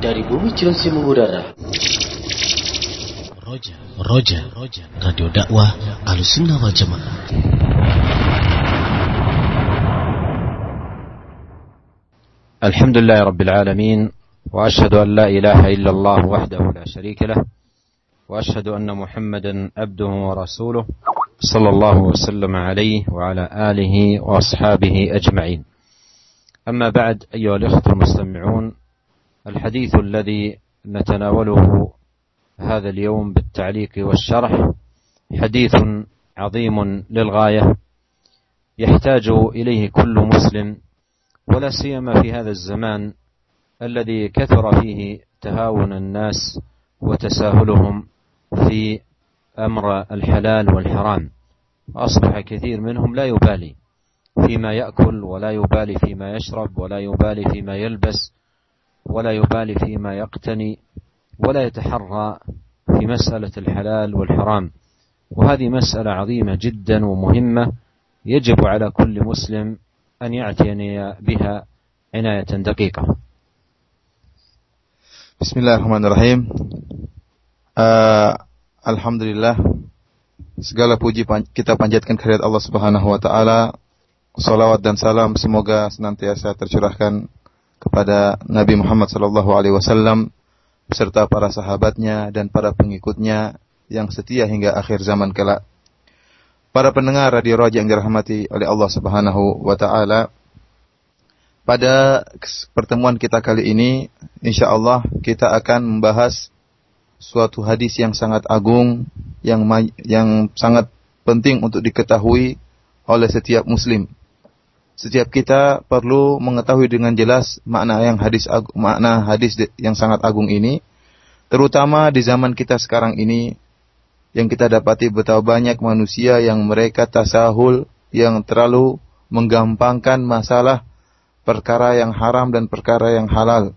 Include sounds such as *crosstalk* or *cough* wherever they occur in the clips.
dari bumi Cilengsi mengudara. Roja, Roja, Roja, Radio Dakwah Ahlussunnah wal Jamaah. الحمد لله رب العالمين واشهد ان لا اله الا الله وحده لا شريك له واشهد ان محمدا عبده ورسوله صلى الله وسلم عليه وعلى اله واصحابه اجمعين اما بعد ايها الاخوه المستمعون الحديث الذي نتناوله هذا اليوم بالتعليق والشرح حديث عظيم للغاية يحتاج إليه كل مسلم ولا سيما في هذا الزمان الذي كثر فيه تهاون الناس وتساهلهم في أمر الحلال والحرام. واصبح كثير منهم لا يبالي فيما يأكل ولا يبالي فيما يشرب ولا يبالي فيما يلبس ولا يبالي فيما يقتني ولا يتحرى في مسألة الحلال والحرام. وهذه مسألة عظيمة جدا ومهمة يجب على كل مسلم أن يعتني بها عناية دقيقة. بسم الله الرحمن الرحيم. آه الحمد لله segala puji kita panjatkan kehadirat Allah Subhanahu wa taala. Salawat dan salam semoga senantiasa tercurahkan kepada Nabi Muhammad sallallahu alaihi wasallam beserta para sahabatnya dan para pengikutnya yang setia hingga akhir zaman kelak. Para pendengar Radio Raja yang dirahmati oleh Allah Subhanahu wa taala, pada pertemuan kita kali ini, insya Allah kita akan membahas suatu hadis yang sangat agung, yang yang sangat penting untuk diketahui oleh setiap Muslim. Setiap kita perlu mengetahui dengan jelas makna yang hadis makna hadis yang sangat agung ini, terutama di zaman kita sekarang ini yang kita dapati betapa banyak manusia yang mereka tasahul yang terlalu menggampangkan masalah perkara yang haram dan perkara yang halal.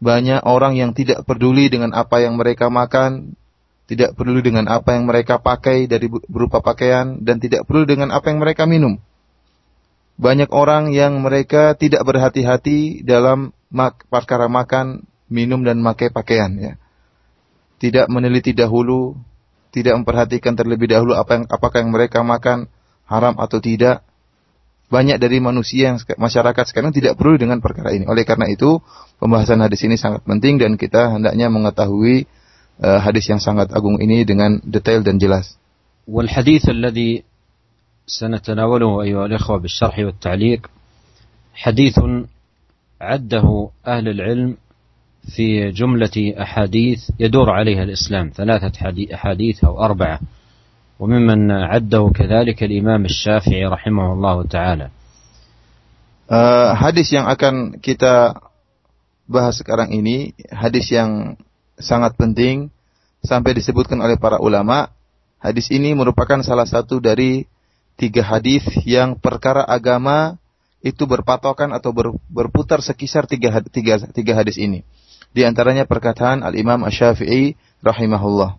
Banyak orang yang tidak peduli dengan apa yang mereka makan, tidak peduli dengan apa yang mereka pakai dari berupa pakaian dan tidak peduli dengan apa yang mereka minum banyak orang yang mereka tidak berhati-hati dalam mak perkara makan, minum dan memakai pakaian ya. Tidak meneliti dahulu, tidak memperhatikan terlebih dahulu apa yang apakah yang mereka makan haram atau tidak. Banyak dari manusia yang masyarakat sekarang tidak perlu dengan perkara ini. Oleh karena itu, pembahasan hadis ini sangat penting dan kita hendaknya mengetahui uh, hadis yang sangat agung ini dengan detail dan jelas. Wal hadis سنتناوله أيها الإخوة بالشرح والتعليق. حديث عده أهل العلم في جملة أحاديث يدور عليها الإسلام ثلاثة أحاديث أو أربعة وممن عده كذلك الإمام الشافعي رحمه الله تعالى. uh, hadis yang akan kita bahas sekarang ini hadis yang sangat penting sampai disebutkan oleh para ulama hadis ini merupakan salah satu dari tiga hadis yang perkara agama itu berpatokan atau ber, berputar sekisar tiga, tiga, tiga hadis ini. Di antaranya perkataan Al-Imam Asy-Syafi'i rahimahullah.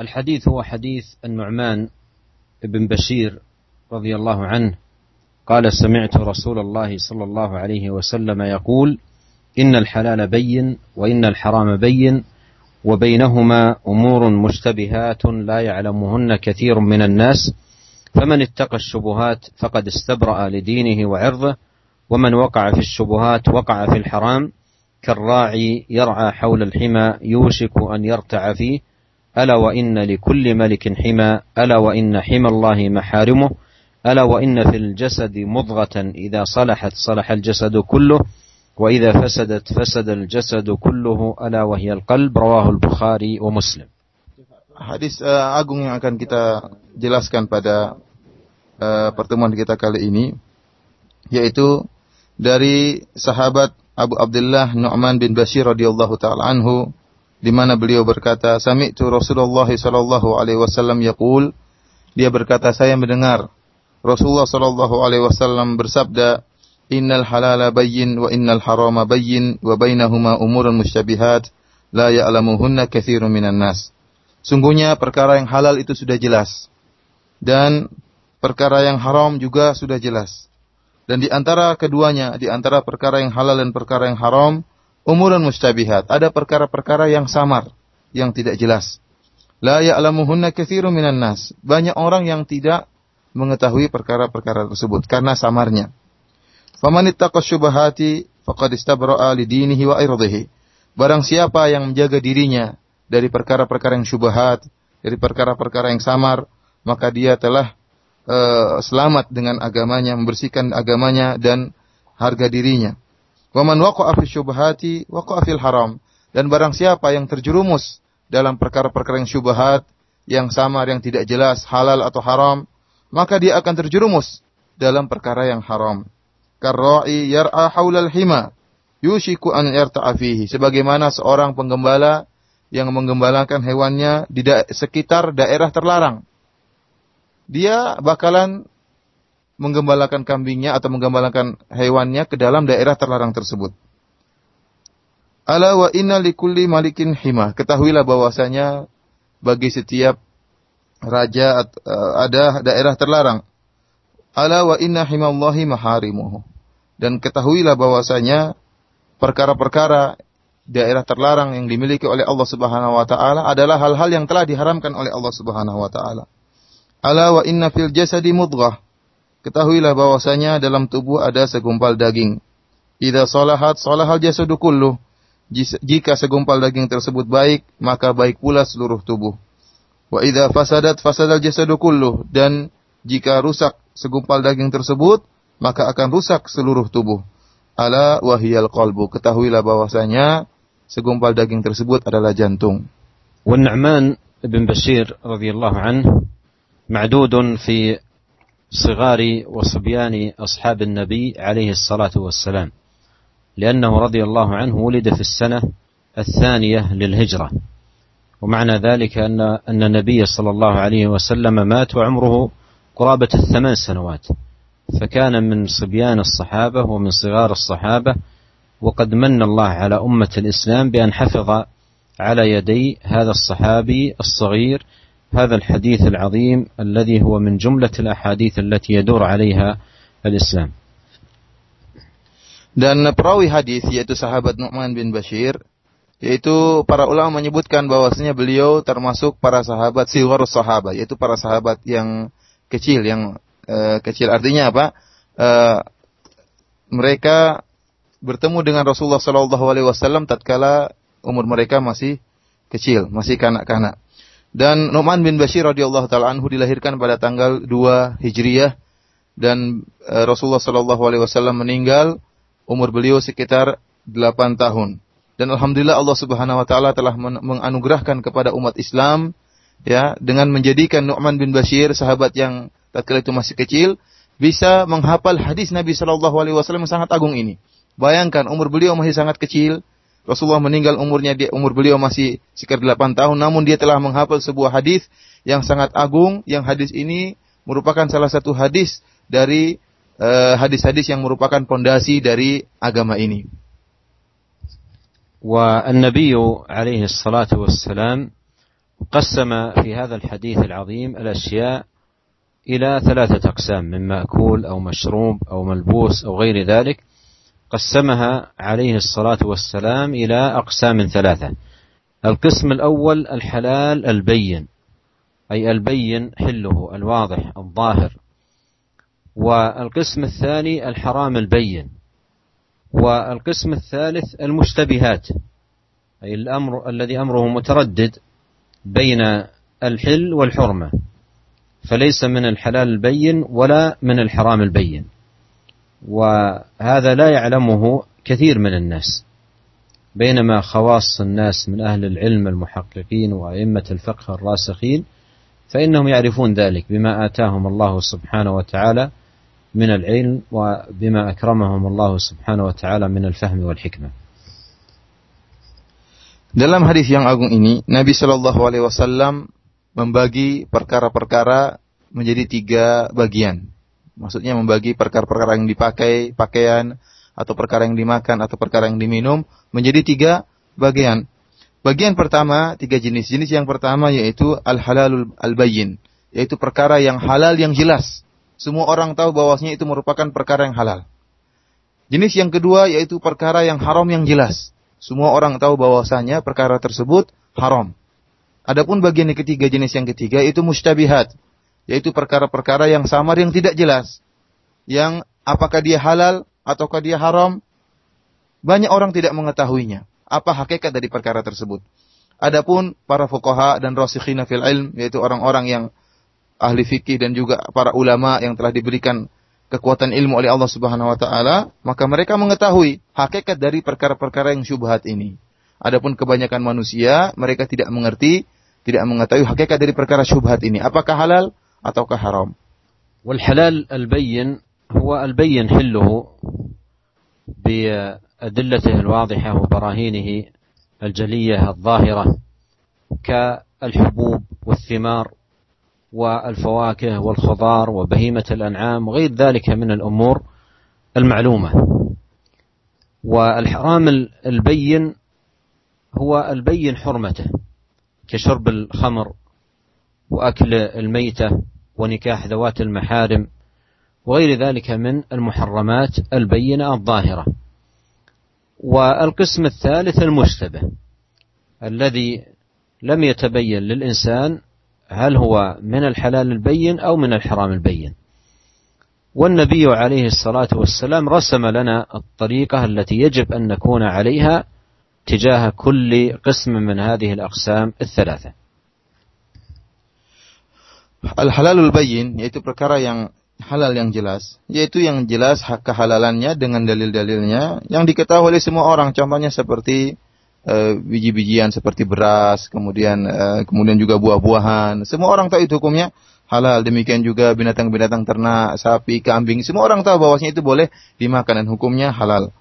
الحديث هو حديث النعمان بن بشير رضي الله عنه قال سمعت رسول الله صلى الله عليه وسلم يقول ان الحلال بين وان الحرام بين وبينهما أمور مشتبهات لا يعلمهن كثير من الناس. فمن اتقى الشبهات فقد استبرأ لدينه وعرضه ومن وقع في الشبهات وقع في الحرام. كالراعي يرعى حول الحمى يوشك أن يرتع فيه. ألا وإن لكل ملك حمى ألا وإن حمى الله محارمه ألا وإن في الجسد مضغة إذا صلحت صلح الجسد كله. وإذا فسدت فسد الجسد كله ألا وهي القلب رواه البخاري ومسلم Hadis uh, agung yang akan kita jelaskan pada uh, pertemuan kita kali ini yaitu dari sahabat Abu Abdullah Nu'man bin Bashir radhiyallahu taala anhu di mana beliau berkata, "Sami'tu Rasulullah sallallahu alaihi wasallam yaqul" Dia berkata, "Saya mendengar Rasulullah sallallahu alaihi wasallam bersabda, "Innal halala bayyin wa innal harama bayyin wa bainahuma umurun musyabihat la ya'lamuhunna katsirun minan nas." Sungguhnya perkara yang halal itu sudah jelas dan perkara yang haram juga sudah jelas. Dan di antara keduanya, di antara perkara yang halal dan perkara yang haram, umurun mustabihat. Ada perkara-perkara yang samar, yang tidak jelas. La ya'lamuhunna katsirun minan nas. Banyak orang yang tidak mengetahui perkara-perkara tersebut karena samarnya. Faman ittaqa syubahati faqad istabra'a li dinihi wa irdihi. Barang siapa yang menjaga dirinya dari perkara-perkara yang syubhat, dari perkara-perkara yang samar, maka dia telah uh, selamat dengan agamanya, membersihkan agamanya dan harga dirinya. Wa man waqa'a fi syubhati waqa'a fil haram. Dan barang siapa yang terjerumus dalam perkara-perkara yang syubhat, yang samar, yang tidak jelas, halal atau haram, maka dia akan terjerumus dalam perkara yang haram karra'i yar'a haulal hima yushiku an yarta'a fihi sebagaimana seorang penggembala yang menggembalakan hewannya di da sekitar daerah terlarang dia bakalan menggembalakan kambingnya atau menggembalakan hewannya ke dalam daerah terlarang tersebut Ala wa inna likulli malikin hima. Ketahuilah bahwasanya bagi setiap raja eh, ada daerah terlarang. Ala wa inna himallahi maharimuhu. Dan ketahuilah bahwasanya perkara-perkara daerah terlarang yang dimiliki oleh Allah Subhanahu wa taala adalah hal-hal yang telah diharamkan oleh Allah Subhanahu wa taala. Ala wa inna fil jasadi mudghah. Ketahuilah bahwasanya dalam tubuh ada segumpal daging. Idza salahat salahal jasadu kulluh. Jika segumpal daging tersebut baik, maka baik pula seluruh tubuh. Wa idza fasadat fasadal jasadu kulluh dan jika rusak segumpal daging tersebut, maka akan rusak seluruh tubuh. Ala wahiyal qalbu. Ketahuilah bahwasanya segumpal daging tersebut adalah jantung. والنعمان بن بشير رضي الله عنه معدود في صغار وصبيان أصحاب النبي عليه الصلاة والسلام لأنه رضي الله عنه ولد في السنة الثانية للهجرة ومعنى ذلك أن أن النبي صلى الله عليه وسلم مات وعمره قرابة الثمان سنوات. فكان من صبيان الصحابة ومن صغار الصحابة وقد من الله على أمة الإسلام بأن حفظ على يدي هذا الصحابي الصغير هذا الحديث العظيم الذي هو من جملة الأحاديث التي يدور عليها الإسلام. Dan perawi hadis yaitu sahabat Nu'man bin Bashir yaitu para ulama menyebutkan bahwasanya beliau termasuk para sahabat siwar sahabat yaitu para sahabat yang kecil yang uh, kecil. Artinya apa? Uh, mereka bertemu dengan Rasulullah Sallallahu Alaihi Wasallam tatkala umur mereka masih kecil, masih kanak-kanak. Dan Nu'man bin Bashir radhiyallahu taala anhu dilahirkan pada tanggal 2 Hijriyah dan uh, Rasulullah Sallallahu alaihi wasallam meninggal umur beliau sekitar 8 tahun. Dan alhamdulillah Allah Subhanahu wa taala telah menganugerahkan kepada umat Islam ya dengan menjadikan Nu'man bin Bashir sahabat yang tatkala itu masih kecil, bisa menghafal hadis Nabi Shallallahu Alaihi Wasallam yang sangat agung ini. Bayangkan umur beliau masih sangat kecil, Rasulullah meninggal umurnya dia umur beliau masih sekitar 8 tahun, namun dia telah menghafal sebuah hadis yang sangat agung, yang hadis ini merupakan salah satu hadis dari eh, hadis-hadis uh, yang merupakan pondasi dari agama ini. والنبي عليه الصلاة والسلام قسم في هذا الحديث العظيم الأشياء إلى ثلاثة أقسام من مأكول أو مشروب أو ملبوس أو غير ذلك قسمها عليه الصلاة والسلام إلى أقسام ثلاثة. القسم الأول الحلال البين أي البين حله الواضح الظاهر. والقسم الثاني الحرام البين. والقسم الثالث المشتبهات أي الأمر الذي أمره متردد. بين الحل والحرمة. فليس من الحلال البين ولا من الحرام البين. وهذا لا يعلمه كثير من الناس. بينما خواص الناس من أهل العلم المحققين وأئمة الفقه الراسخين فإنهم يعرفون ذلك بما آتاهم الله سبحانه وتعالى من العلم وبما أكرمهم الله سبحانه وتعالى من الفهم والحكمة. Dalam hadis yang agung ini, Nabi Shallallahu Alaihi Wasallam membagi perkara-perkara menjadi tiga bagian. Maksudnya membagi perkara-perkara yang dipakai, pakaian, atau perkara yang dimakan, atau perkara yang diminum, menjadi tiga bagian. Bagian pertama, tiga jenis. Jenis yang pertama yaitu al-halalul al-bayyin. Yaitu perkara yang halal yang jelas. Semua orang tahu bahwasanya itu merupakan perkara yang halal. Jenis yang kedua yaitu perkara yang haram yang jelas. Semua orang tahu bahwasanya perkara tersebut haram. Adapun bagian yang ketiga, jenis yang ketiga itu mustabihat, yaitu perkara-perkara yang samar yang tidak jelas. Yang apakah dia halal ataukah dia haram? Banyak orang tidak mengetahuinya. Apa hakikat dari perkara tersebut? Adapun para fuqaha dan rasikhina fil ilm, yaitu orang-orang yang ahli fikih dan juga para ulama yang telah diberikan kekuatan ilmu oleh Allah Subhanahu wa taala, maka mereka mengetahui hakikat dari perkara-perkara yang syubhat ini. Adapun kebanyakan manusia, mereka tidak mengerti, tidak mengetahui hakikat dari perkara syubhat ini, apakah halal ataukah haram. والحلال البين هو البين حله بأدلته الواضحة وبراهينه الجلية الظاهرة كالحبوب والثمار والفواكه والخضار وبهيمة الأنعام وغير ذلك من الأمور المعلومة. والحرام البين هو البين حرمته كشرب الخمر وأكل الميتة ونكاح ذوات المحارم وغير ذلك من المحرمات البينة الظاهرة. والقسم الثالث المشتبه الذي لم يتبين للإنسان هل هو من الحلال البين أو من الحرام البين. والنبي عليه الصلاة والسلام رسم لنا الطريقة التي يجب أن نكون عليها تجاه كل قسم من هذه الأقسام الثلاثة. الحلال البين yaitu perkara yang halal yang jelas yaitu yang jelas hak kehalalannya dengan dalil-dalilnya yang diketahui oleh semua orang. Contohnya seperti uh, biji-bijian seperti beras, kemudian uh, kemudian juga buah-buahan. Semua orang tahu itu hukumnya halal. Demikian juga binatang-binatang ternak, sapi, kambing. Semua orang tahu bahwasanya itu boleh dimakan dan hukumnya halal.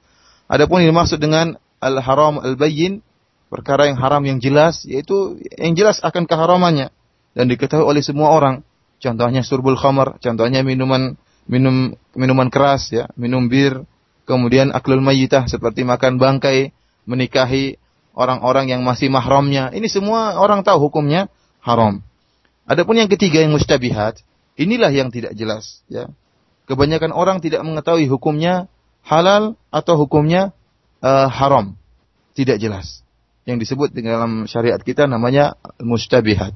Adapun yang dimaksud dengan al-haram al-bayyin, perkara yang haram yang jelas, yaitu yang jelas akan keharamannya dan diketahui oleh semua orang. Contohnya surbul khamar, contohnya minuman minum minuman keras ya, minum bir, kemudian aklul mayyitah seperti makan bangkai, menikahi orang-orang yang masih mahramnya. Ini semua orang tahu hukumnya haram. Adapun yang ketiga yang mustabihat, inilah yang tidak jelas ya. Kebanyakan orang tidak mengetahui hukumnya halal atau hukumnya uh, haram. Tidak jelas. Yang disebut dalam syariat kita namanya mustabihat.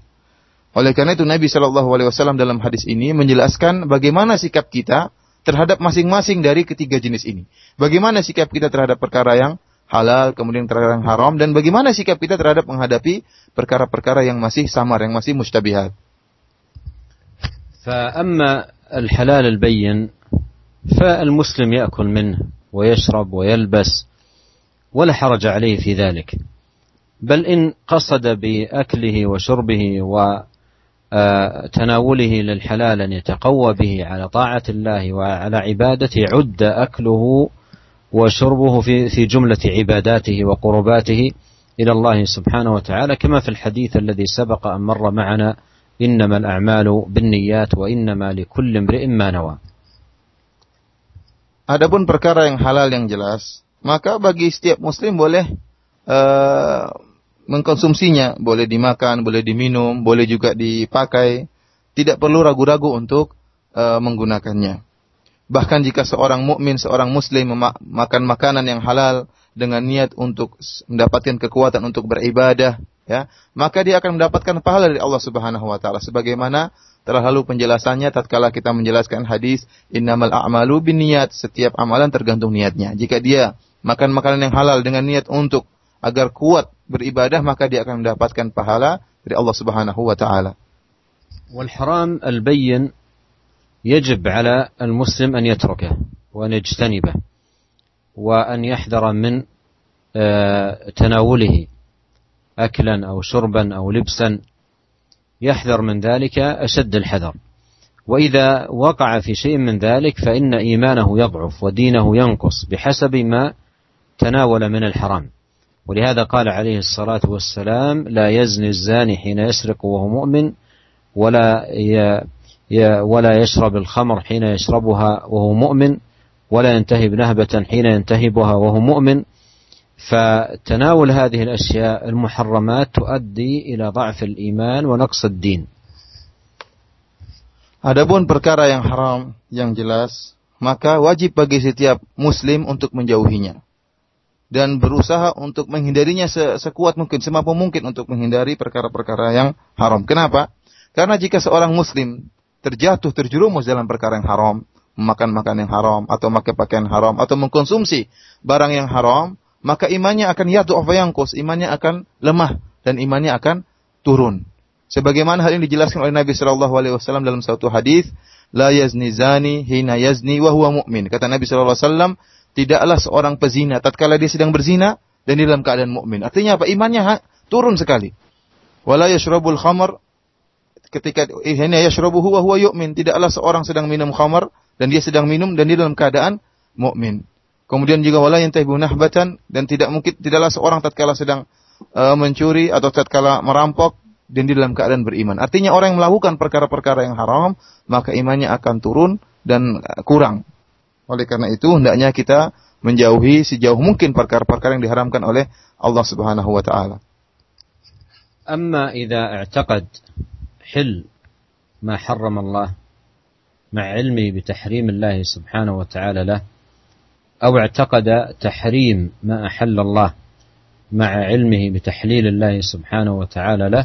Oleh karena itu Nabi Shallallahu Alaihi Wasallam dalam hadis ini menjelaskan bagaimana sikap kita terhadap masing-masing dari ketiga jenis ini. Bagaimana sikap kita terhadap perkara yang halal, kemudian perkara yang haram, dan bagaimana sikap kita terhadap menghadapi perkara-perkara yang masih samar, yang masih mustabihat. فأما الحلال البين فالمسلم يأكل منه ويشرب ويلبس ولا حرج عليه في ذلك بل إن قصد بأكله وشربه و تناوله للحلال أن يتقوى به على طاعة الله وعلى عبادته عد أكله وشربه في في جملة عباداته وقرباته إلى الله سبحانه وتعالى كما في الحديث الذي سبق أن مر معنا إنما الأعمال بالنيات وإنما لكل امرئ ما نوى. Adapun perkara yang halal yang jelas, maka bagi setiap muslim boleh uh, mengkonsumsinya, boleh dimakan, boleh diminum, boleh juga dipakai, tidak perlu ragu-ragu untuk uh, menggunakannya. Bahkan jika seorang mukmin, seorang muslim makan makanan yang halal dengan niat untuk mendapatkan kekuatan untuk beribadah, ya, maka dia akan mendapatkan pahala dari Allah Subhanahu wa taala sebagaimana telah lalu penjelasannya tatkala kita menjelaskan hadis innamal a'malu binniyat, setiap amalan tergantung niatnya. Jika dia makan makanan yang halal dengan niat untuk agar kuat beribadah maka dia akan mendapatkan pahala dari Allah Subhanahu wa taala. والحرام البين يجب على المسلم أن يتركه وأن يجتنبه وأن يحذر من تناوله اكلا أو شربا أو لبسا. يحذر من ذلك أشد الحذر. وإذا وقع في شيء من ذلك فإن إيمانه يضعف ودينه ينقص بحسب ما تناول من الحرام. ولهذا قال عليه الصلاة والسلام لا يزني الزاني حين يسرق وهو مؤمن ولا ولا يشرب الخمر حين يشربها وهو مؤمن ولا ينتهب نهبة حين ينتهبها وهو مؤمن فتناول هذه الأشياء المحرمات تؤدي إلى ضعف الإيمان ونقص الدين Adapun perkara yang haram yang jelas, maka wajib bagi setiap muslim untuk menjauhinya. dan berusaha untuk menghindarinya sekuat mungkin, semampu mungkin untuk menghindari perkara-perkara yang haram. Kenapa? Karena jika seorang muslim terjatuh, terjerumus dalam perkara yang haram, memakan makan yang haram, atau memakai pakaian haram, atau mengkonsumsi barang yang haram, maka imannya akan yatu yangkus, imannya akan lemah, dan imannya akan turun. Sebagaimana hal ini dijelaskan oleh Nabi Shallallahu Alaihi Wasallam dalam satu hadis, la yazni zani hina yazni wa huwa mu'min. Kata Nabi Shallallahu Alaihi Wasallam, tidaklah seorang pezina tatkala dia sedang berzina dan di dalam keadaan mukmin. Artinya apa? Imannya ha, turun sekali. Wala yashrabul ketika hina yashrabuhu wa huwa yu'min, tidaklah seorang sedang minum khamar dan dia sedang minum dan dia dalam keadaan mukmin. Kemudian juga wala yantahibu nahbatan dan tidak mungkin tidaklah seorang tatkala sedang uh, mencuri atau tatkala merampok dan di dalam keadaan beriman. Artinya orang yang melakukan perkara-perkara yang haram, maka imannya akan turun dan eh, kurang. Oleh karena itu, hendaknya kita menjauhi sejauh mungkin perkara-perkara yang diharamkan oleh Allah Subhanahu wa taala. Amma idza i'taqad حل ما حرم الله مع علمه بتحريم الله سبحانه وتعالى له أو اعتقد تحريم ما أحل الله مع علمه بتحليل الله سبحانه وتعالى له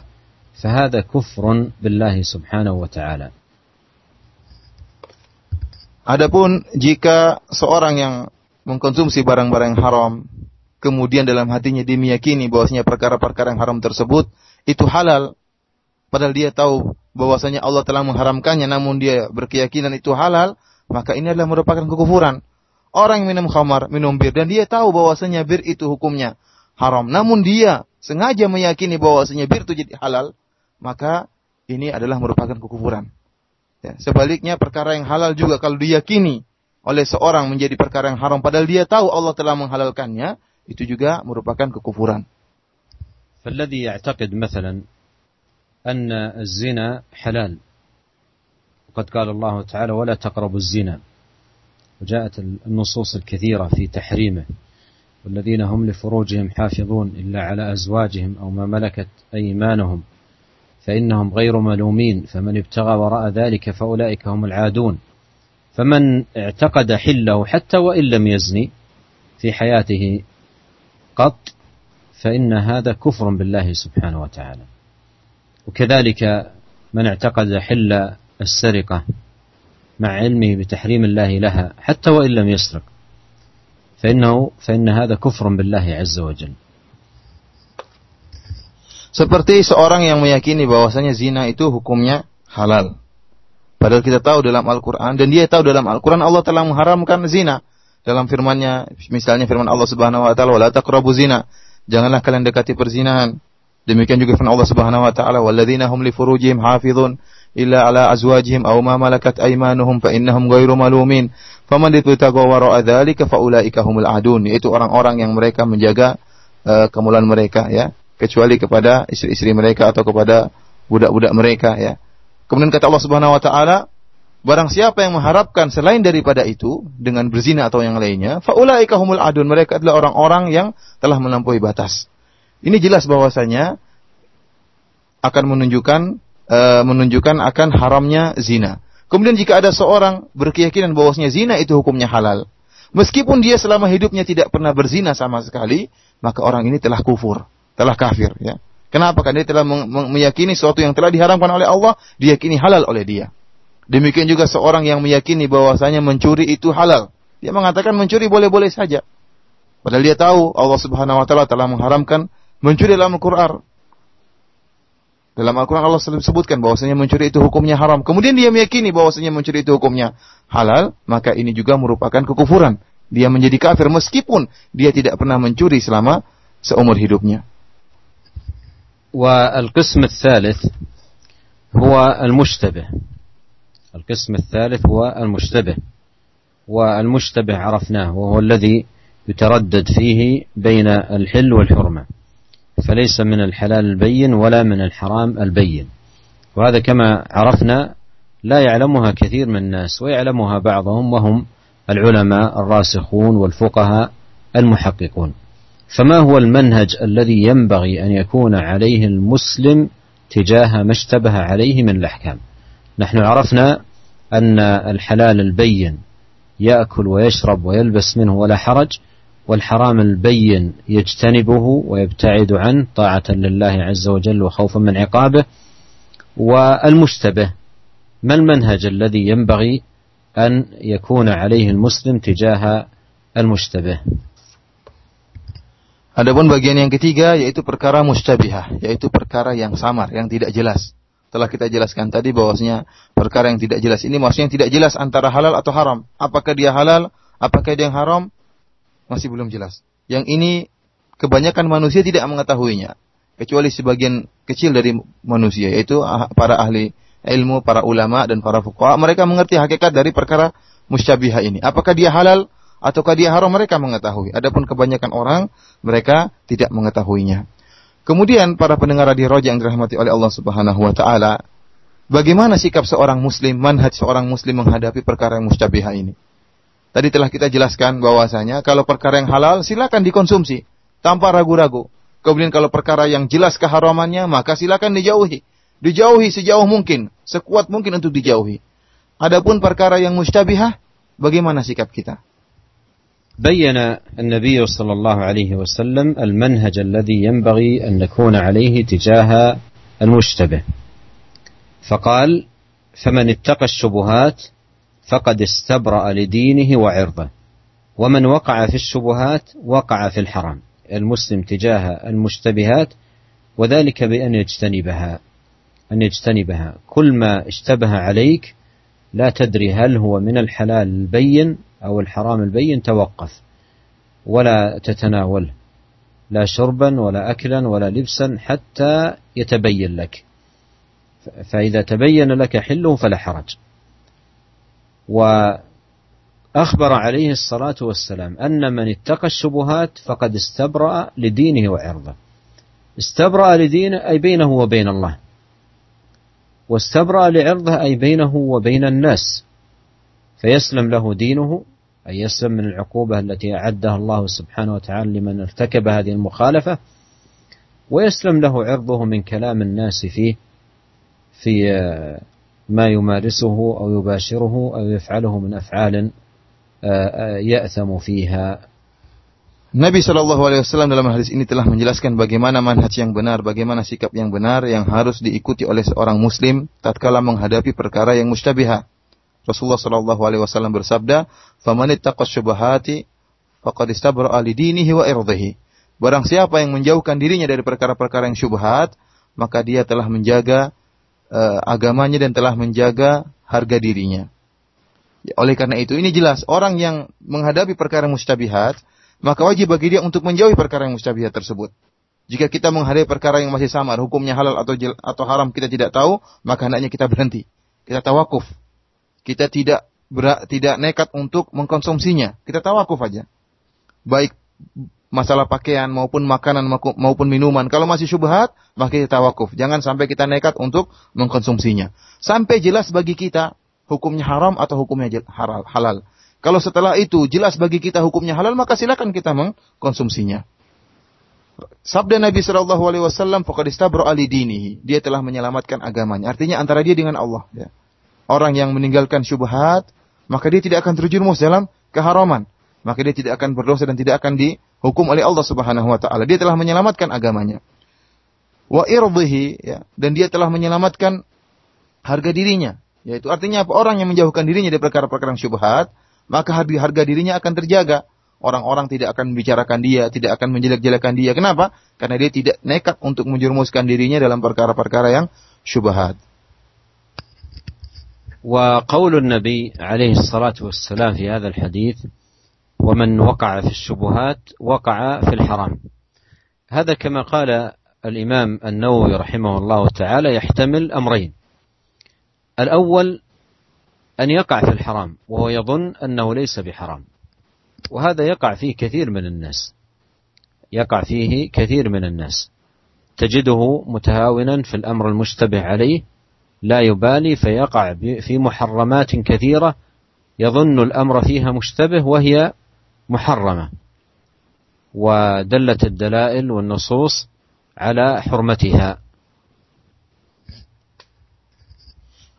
فهذا كفر بالله سبحانه وتعالى Adapun jika seorang yang mengkonsumsi barang-barang haram, kemudian dalam hatinya dia meyakini bahwasanya perkara-perkara yang haram tersebut itu halal, padahal dia tahu bahwasanya Allah telah mengharamkannya, namun dia berkeyakinan itu halal, maka ini adalah merupakan kekufuran. Orang yang minum khamar, minum bir, dan dia tahu bahwasanya bir itu hukumnya haram, namun dia sengaja meyakini bahwasanya bir itu jadi halal, maka ini adalah merupakan kekufuran. Ya, sebaliknya perkara yang halal juga kalau diyakini oleh seorang menjadi perkara yang haram padahal dia tahu Allah telah menghalalkannya, itu juga merupakan kekufuran. فالذي يعتقد مثلا أن الزنا حلال. وقد قال الله تعالى ولا تقربوا الزنا. وجاءت النصوص الكثيرة في تحريمه. والذين هم لفروجهم حافظون إلا على أزواجهم أو ما ملكت أيمانهم فإنهم غير ملومين. فمن ابتغى وراء ذلك فأولئك هم العادون. فمن اعتقد حله حتى وإن لم يزني في حياته قط فإن هذا كفر بالله سبحانه وتعالى. وكذلك من اعتقد حل السرقة مع علمه بتحريم الله لها حتى وإن لم يسرق فإنه فإن هذا كفر بالله عز وجل Seperti seorang yang meyakini bahwasanya zina itu hukumnya halal. Padahal kita tahu dalam Al-Quran dan dia tahu dalam Al-Quran Allah telah mengharamkan zina. Dalam firmannya, misalnya firman Allah Subhanahu Wa Taala, "Wala taqrabu zina." Janganlah kalian dekati perzinahan. Demikian juga firman Allah Subhanahu Wa Taala, "Walladzina hum li furujihim hafizun illa ala azwajihim aw ma malakat aymanuhum fa innahum ghairu malumin." Faman ibtagha wara'a dzalika fa ulaika humul adun. Yaitu orang-orang yang mereka menjaga uh, kemuliaan mereka ya kecuali kepada istri-istri mereka atau kepada budak-budak mereka ya. Kemudian kata Allah Subhanahu wa taala, barang siapa yang mengharapkan selain daripada itu dengan berzina atau yang lainnya, faulaika humul adun, mereka adalah orang-orang yang telah melampaui batas. Ini jelas bahwasanya akan menunjukkan uh, menunjukkan akan haramnya zina. Kemudian jika ada seorang berkeyakinan bahwasanya zina itu hukumnya halal, meskipun dia selama hidupnya tidak pernah berzina sama sekali, maka orang ini telah kufur telah kafir ya. Kenapa? Karena dia telah meyakini sesuatu yang telah diharamkan oleh Allah, diyakini halal oleh dia. Demikian juga seorang yang meyakini bahwasanya mencuri itu halal. Dia mengatakan mencuri boleh-boleh saja. Padahal dia tahu Allah Subhanahu wa taala telah mengharamkan mencuri dalam Al-Qur'an. Dalam Al-Quran Allah sebutkan bahwasanya mencuri itu hukumnya haram. Kemudian dia meyakini bahwasanya mencuri itu hukumnya halal, maka ini juga merupakan kekufuran. Dia menjadi kafir meskipun dia tidak pernah mencuri selama seumur hidupnya. والقسم الثالث هو المشتبه القسم الثالث هو المشتبه والمشتبه عرفناه وهو الذي يتردد فيه بين الحل والحرمة فليس من الحلال البين ولا من الحرام البين. وهذا كما عرفنا لا يعلمها كثير من الناس ويعلمها بعضهم وهم العلماء الراسخون والفقهاء المحققون. فما هو المنهج الذي ينبغي أن يكون عليه المسلم تجاه ما اشتبه عليه من الأحكام؟ نحن عرفنا أن الحلال البين يأكل ويشرب ويلبس منه ولا حرج والحرام البين يجتنبه ويبتعد عنه طاعة لله عز وجل وخوفا من عقابه والمشتبه ما المنهج الذي ينبغي أن يكون عليه المسلم تجاه المشتبه Adapun bagian yang ketiga yaitu perkara mustabihah, yaitu perkara yang samar, yang tidak jelas. Telah kita jelaskan tadi bahwasanya perkara yang tidak jelas ini maksudnya tidak jelas antara halal atau haram. Apakah dia halal, apakah dia yang haram, masih belum jelas. Yang ini kebanyakan manusia tidak mengetahuinya, kecuali sebagian kecil dari manusia, yaitu ah, para ahli ilmu, para ulama dan para fuqaha. Mereka mengerti hakikat dari perkara mustabihah ini. Apakah dia halal ataukah dia haram mereka mengetahui. Adapun kebanyakan orang mereka tidak mengetahuinya. Kemudian para pendengar di roja yang dirahmati oleh Allah Subhanahu wa taala, bagaimana sikap seorang muslim, manhaj seorang muslim menghadapi perkara yang mustabihah ini? Tadi telah kita jelaskan bahwasanya kalau perkara yang halal silakan dikonsumsi tanpa ragu-ragu. Kemudian kalau perkara yang jelas keharamannya maka silakan dijauhi. Dijauhi sejauh mungkin, sekuat mungkin untuk dijauhi. Adapun perkara yang mustabihah, bagaimana sikap kita? بين النبي صلى الله عليه وسلم المنهج الذي ينبغي ان نكون عليه تجاه المشتبه فقال فمن اتقى الشبهات فقد استبرأ لدينه وعرضه. ومن وقع في الشبهات وقع في الحرام. المسلم تجاه المشتبهات وذلك بأن يجتنبها. أن يجتنبها. كل ما اشتبه عليك لا تدري هل هو من الحلال البين أو الحرام البين توقف. ولا تتناوله لا شربا ولا أكلا ولا لبسا حتى يتبين لك. فإذا تبين لك حله فلا حرج. وأخبر عليه الصلاة والسلام أن من اتقى الشبهات فقد استبرأ لدينه وعرضه. استبرأ لدينه أي بينه وبين الله. واستبرأ لعرضه أي بينه وبين الناس. فيسلم له دينه أي يسلم من العقوبة التي أعدها الله سبحانه وتعالى لمن ارتكب هذه المخالفة. ويسلم له عرضه من كلام الناس فيه في ما يمارسه أو يباشره أو يفعله من أفعال يأثم فيها Nabi Shallallahu Alaihi Wasallam dalam hadis ini telah menjelaskan bagaimana manhaj yang benar, bagaimana sikap yang benar yang harus diikuti oleh seorang Muslim tatkala menghadapi perkara yang mustabiha. Rasulullah Shallallahu Alaihi Wasallam bersabda, "Faman ittaqas syubhati faqad istabra'a li dinihi wa irdhihi." Barang siapa yang menjauhkan dirinya dari perkara-perkara yang syubhat, maka dia telah menjaga uh, agamanya dan telah menjaga harga dirinya. Oleh karena itu, ini jelas orang yang menghadapi perkara mustabihat, maka wajib bagi dia untuk menjauhi perkara yang mustabihat tersebut. Jika kita menghadapi perkara yang masih samar, hukumnya halal atau jel, atau haram kita tidak tahu, maka hendaknya kita berhenti. Kita tawakuf. Kita tidak ber, tidak nekat untuk mengkonsumsinya. Kita tawakuf aja. Baik masalah pakaian maupun makanan maupun minuman. Kalau masih syubhat, maka kita tawakuf. Jangan sampai kita nekat untuk mengkonsumsinya. Sampai jelas bagi kita hukumnya haram atau hukumnya halal. Kalau setelah itu jelas bagi kita hukumnya halal, maka silakan kita mengkonsumsinya. Sabda Nabi Shallallahu Alaihi Wasallam, "Fakadistabro ali dinihi." Dia telah menyelamatkan agamanya. Artinya antara dia dengan Allah. Ya. Orang yang meninggalkan syubhat, maka dia tidak akan terjerumus dalam keharaman. Maka dia tidak akan berdosa dan tidak akan dihukum oleh Allah Subhanahu Wa Taala. Dia telah menyelamatkan agamanya. Wa irdhihi, ya, dan dia telah menyelamatkan harga dirinya. Yaitu artinya apa? Orang yang menjauhkan dirinya dari perkara-perkara syubhat, maka harga, harga dirinya akan terjaga. Orang-orang tidak akan membicarakan dia, tidak akan menjelek-jelekan dia. Kenapa? Karena dia tidak nekat untuk menjerumuskan dirinya dalam perkara-perkara yang syubhat. وقول النبي عليه الصلاة والسلام في هذا الحديث ومن وقع في الشبهات وقع في الحرام. هذا كما قال الإمام النووي رحمه الله تعالى يحتمل أمرين. الأول أن يقع في الحرام وهو يظن أنه ليس بحرام. وهذا يقع فيه كثير من الناس. يقع فيه كثير من الناس. تجده متهاونا في الأمر المشتبه عليه لا يبالي فيقع في محرمات كثيرة يظن الأمر فيها مشتبه وهي محرمة ودلت الدلائل والنصوص على حرمتها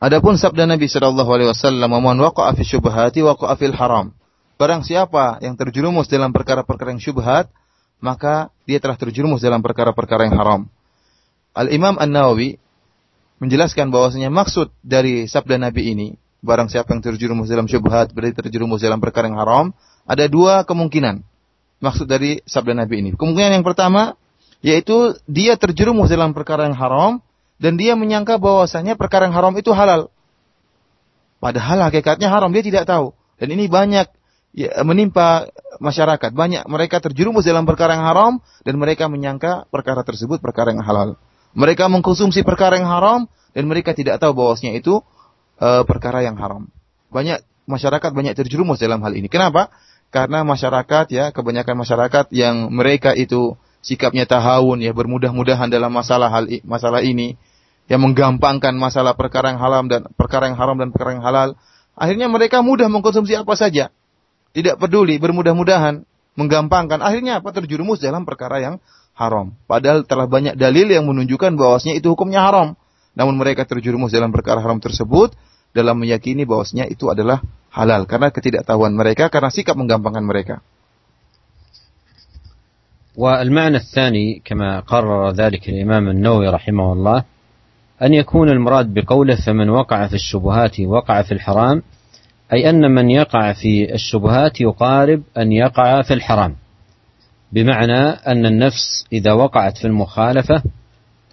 Adapun sabda Nabi Shallallahu Alaihi Wasallam, "Man waqa'a fi syubhati waqa'a fil haram." barang siapa yang terjerumus dalam perkara-perkara yang syubhat, maka dia telah terjerumus dalam perkara-perkara yang haram. Al-Imam An-Nawawi menjelaskan bahwasanya maksud dari sabda Nabi ini, barang siapa yang terjerumus dalam syubhat berarti terjerumus dalam perkara yang haram, ada dua kemungkinan. Maksud dari sabda Nabi ini. Kemungkinan yang pertama yaitu dia terjerumus dalam perkara yang haram dan dia menyangka bahwasanya perkara yang haram itu halal. Padahal hakikatnya haram dia tidak tahu. Dan ini banyak ya, menimpa masyarakat. Banyak mereka terjerumus dalam perkara yang haram dan mereka menyangka perkara tersebut perkara yang halal. Mereka mengkonsumsi perkara yang haram dan mereka tidak tahu bahwasanya itu uh, perkara yang haram. Banyak masyarakat banyak terjerumus dalam hal ini. Kenapa? Karena masyarakat ya, kebanyakan masyarakat yang mereka itu sikapnya tahawun ya bermudah-mudahan dalam masalah hal masalah ini yang menggampangkan masalah perkara yang haram dan perkara yang haram dan perkara yang halal akhirnya mereka mudah mengkonsumsi apa saja. Tidak peduli bermudah-mudahan menggampangkan. Akhirnya apa? Terjerumus dalam perkara yang haram. Padahal telah banyak dalil yang menunjukkan bahwasanya itu hukumnya haram. Namun mereka terjerumus dalam perkara haram tersebut dalam meyakini bahwasanya itu adalah halal. Karena ketidaktahuan mereka karena sikap menggampangkan mereka. والمعنى الثاني كما قرر ذلك الإمام النووي رحمه الله أن يكون المراد بقوله فمن وقع في الشبهات وقع في الحرام أي أن من يقع في الشبهات يقارب أن يقع في الحرام بمعنى أن النفس إذا وقعت في المخالفة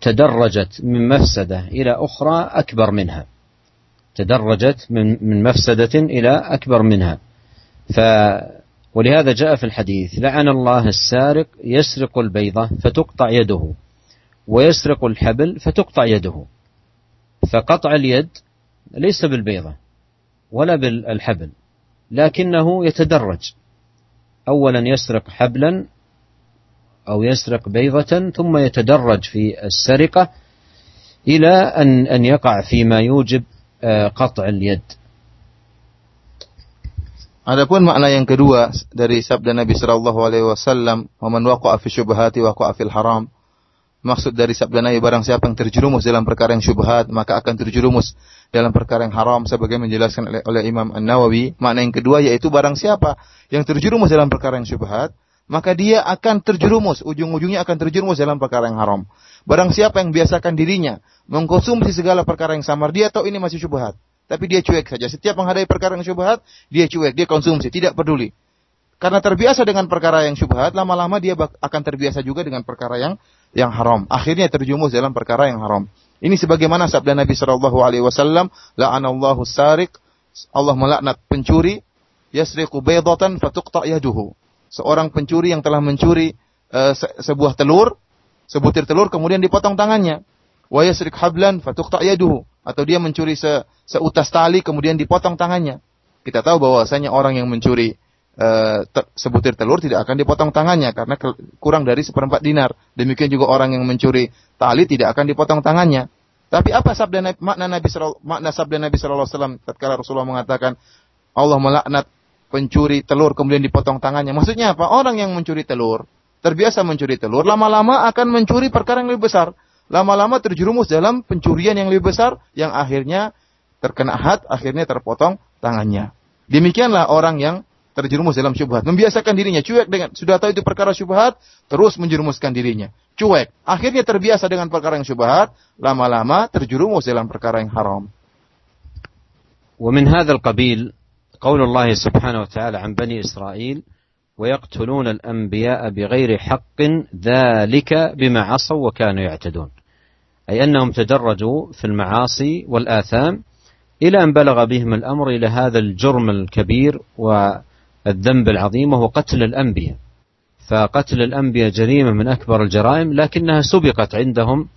تدرجت من مفسدة إلى أخرى أكبر منها تدرجت من من مفسدة إلى أكبر منها. ف ولهذا جاء في الحديث لعن الله السارق يسرق البيضة فتقطع يده ويسرق الحبل فتقطع يده. فقطع اليد ليس بالبيضة ولا بالحبل لكنه يتدرج. أولا يسرق حبلا أو يسرق بيضة ثم يتدرج في السرقة إلى أن أن يقع فيما يوجب قطع اليد Adapun makna yang kedua dari sabda Nabi sallallahu alaihi wasallam, "Wa man waqa'a fi syubhati waqa'a fil haram." Maksud dari sabda Nabi barang siapa yang terjerumus dalam perkara yang syubhat, maka akan terjerumus dalam perkara yang haram sebagaimana menjelaskan oleh, oleh Imam An-Nawawi. Makna yang kedua yaitu barang siapa yang terjerumus dalam perkara yang syubhat, maka dia akan terjerumus, ujung-ujungnya akan terjerumus dalam perkara yang haram. Barang siapa yang biasakan dirinya mengkonsumsi segala perkara yang samar, dia tahu ini masih syubhat. Tapi dia cuek saja. Setiap menghadapi perkara yang syubhat, dia cuek, dia konsumsi, tidak peduli. Karena terbiasa dengan perkara yang syubhat, lama-lama dia akan terbiasa juga dengan perkara yang yang haram. Akhirnya terjumus dalam perkara yang haram. Ini sebagaimana sabda Nabi Shallallahu Alaihi Wasallam, la'anallahu sarik, Allah melaknat pencuri, yasriqu baydatan fatuqta yaduhu. Seorang pencuri yang telah mencuri uh, se sebuah telur, sebutir telur kemudian dipotong tangannya. Wa yasriq hablan fatuqta yaduhu atau dia mencuri se seutas tali kemudian dipotong tangannya. Kita tahu bahwasanya orang yang mencuri uh, sebutir telur tidak akan dipotong tangannya karena kurang dari seperempat dinar. Demikian juga orang yang mencuri tali tidak akan dipotong tangannya. Tapi apa sabda Nabi, makna makna sabda Nabi sallallahu alaihi wasallam tatkala Rasulullah mengatakan Allah melaknat pencuri telur kemudian dipotong tangannya. Maksudnya apa? Orang yang mencuri telur terbiasa mencuri telur lama-lama akan mencuri perkara yang lebih besar lama-lama terjerumus dalam pencurian yang lebih besar yang akhirnya terkena had, akhirnya terpotong tangannya. Demikianlah orang yang terjerumus dalam syubhat, membiasakan dirinya cuek dengan sudah tahu itu perkara syubhat, terus menjerumuskan dirinya. Cuek, akhirnya terbiasa dengan perkara yang syubhat, lama-lama terjerumus dalam perkara yang haram. ومن هذا القبيل قول الله سبحانه وتعالى عن بني إسرائيل ويقتلون الأنبياء بغير حق ذلك بما عصوا وكانوا يعتدون. أي أنهم تدرجوا في المعاصي والآثام إلى أن بلغ بهم الأمر إلى هذا الجرم الكبير والذنب العظيم وهو قتل الأنبياء. فقتل الأنبياء جريمة من أكبر الجرائم لكنها سبقت عندهم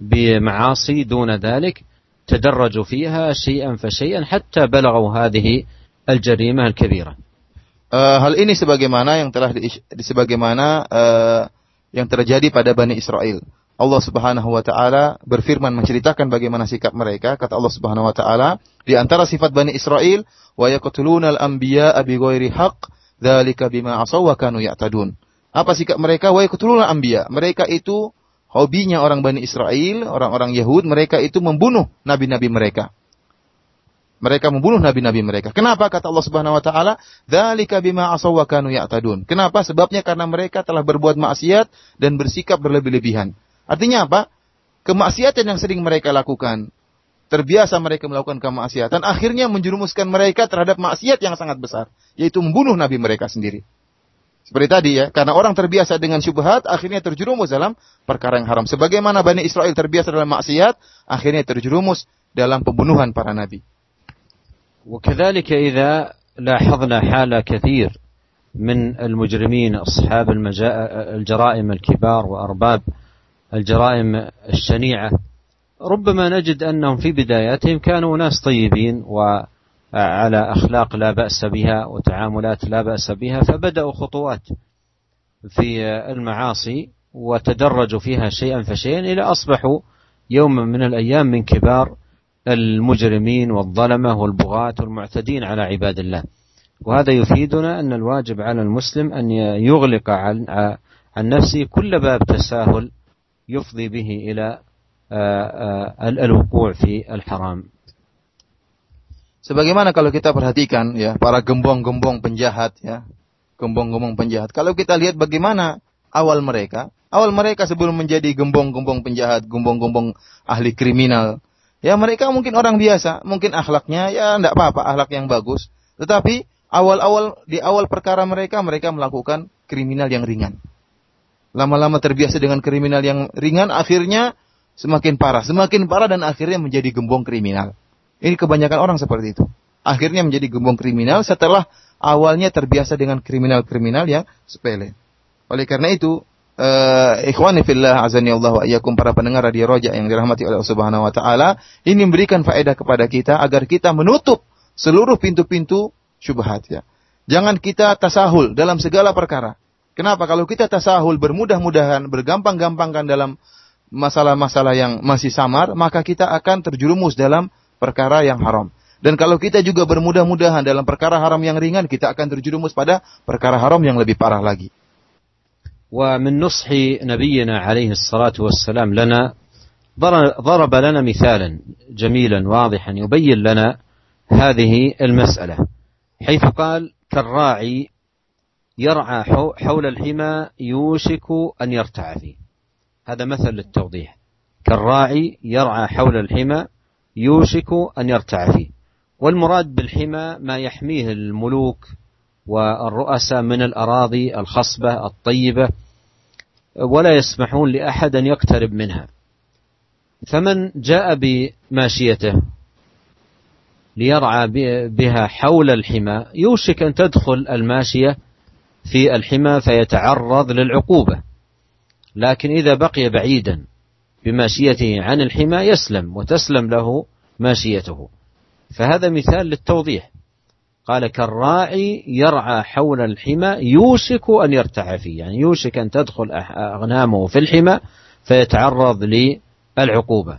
بمعاصي دون ذلك تدرجوا فيها شيئا فشيئا حتى بلغوا هذه al-jarimah eh, al-kabirah. Hal ini sebagaimana yang telah di, sebagaimana uh, yang terjadi pada Bani Israel. Allah Subhanahu wa taala berfirman menceritakan bagaimana sikap mereka kata Allah Subhanahu wa taala di antara sifat Bani Israel wa yaqtuluna al-anbiya'a bighairi haqq dzalika bima asaw wa kanu ya'tadun. Apa sikap mereka? Wa al-Anbiya. Mereka itu hobinya orang Bani Israel, orang-orang Yahud, mereka itu membunuh nabi-nabi mereka. Mereka membunuh nabi-nabi mereka. Kenapa kata Allah Subhanahu wa taala? "Dzalika bima asaw kanu ya'tadun." Kenapa? Sebabnya karena mereka telah berbuat maksiat dan bersikap berlebih-lebihan. Artinya apa? Kemaksiatan yang sering mereka lakukan, terbiasa mereka melakukan kemaksiatan, akhirnya menjerumuskan mereka terhadap maksiat yang sangat besar, yaitu membunuh nabi mereka sendiri. Seperti tadi ya, karena orang terbiasa dengan syubhat, akhirnya terjerumus dalam perkara yang haram. Sebagaimana Bani Israel terbiasa dalam maksiat, akhirnya terjerumus dalam pembunuhan para nabi. وكذلك إذا لاحظنا حال كثير من المجرمين أصحاب الجرائم الكبار وأرباب الجرائم الشنيعة ربما نجد أنهم في بداياتهم كانوا ناس طيبين وعلى أخلاق لا بأس بها وتعاملات لا بأس بها فبدأوا خطوات في المعاصي وتدرجوا فيها شيئا فشيئا إلى أصبحوا يوما من الأيام من كبار المجرمين والظلمة والبغاة والمعتدين على عباد الله وهذا يفيدنا أن الواجب على المسلم أن يغلق عن, نفسه كل باب تساهل يفضي به إلى الوقوع في الحرام Sebagaimana kalau kita perhatikan ya para gembong-gembong penjahat ya, gembong-gembong penjahat. Kalau kita lihat bagaimana awal mereka, awal mereka sebelum menjadi gembong-gembong penjahat, gembong-gembong ahli kriminal, Ya mereka mungkin orang biasa, mungkin akhlaknya ya tidak apa-apa, akhlak yang bagus. Tetapi awal-awal di awal perkara mereka mereka melakukan kriminal yang ringan. Lama-lama terbiasa dengan kriminal yang ringan, akhirnya semakin parah, semakin parah dan akhirnya menjadi gembong kriminal. Ini kebanyakan orang seperti itu. Akhirnya menjadi gembong kriminal setelah awalnya terbiasa dengan kriminal-kriminal yang sepele. Oleh karena itu, uh, ikhwani fillah azani Allah wa iyyakum para pendengar radio Roja yang dirahmati oleh Allah Subhanahu wa taala, ini memberikan faedah kepada kita agar kita menutup seluruh pintu-pintu syubhat ya. Jangan kita tasahul dalam segala perkara. Kenapa? Kalau kita tasahul bermudah-mudahan, bergampang-gampangkan dalam masalah-masalah yang masih samar, maka kita akan terjerumus dalam perkara yang haram. Dan kalau kita juga bermudah-mudahan dalam perkara haram yang ringan, kita akan terjerumus pada perkara haram yang lebih parah lagi. ومن نصح نبينا عليه الصلاة والسلام لنا ضرب لنا مثالا جميلا واضحا يبين لنا هذه المسألة. حيث قال كالراعي يرعى حول الحمى يوشك أن يرتع فيه. هذا مثل للتوضيح. كالراعي يرعى حول الحمى يوشك أن يرتع فيه. والمراد بالحمى ما يحميه الملوك والرؤساء من الأراضي الخصبة الطيبة ولا يسمحون لأحد أن يقترب منها. فمن جاء بماشيته ليرعى بها حول الحمى يوشك أن تدخل الماشية في الحمى فيتعرض للعقوبة. لكن إذا بقي بعيدا بماشيته عن الحمى يسلم وتسلم له ماشيته. فهذا مثال للتوضيح. قال كالراعي يرعى حول الحمى يوشك أن يرتع فيه يعني يوشك أن تدخل أغنامه في الحمى فيتعرض للعقوبة.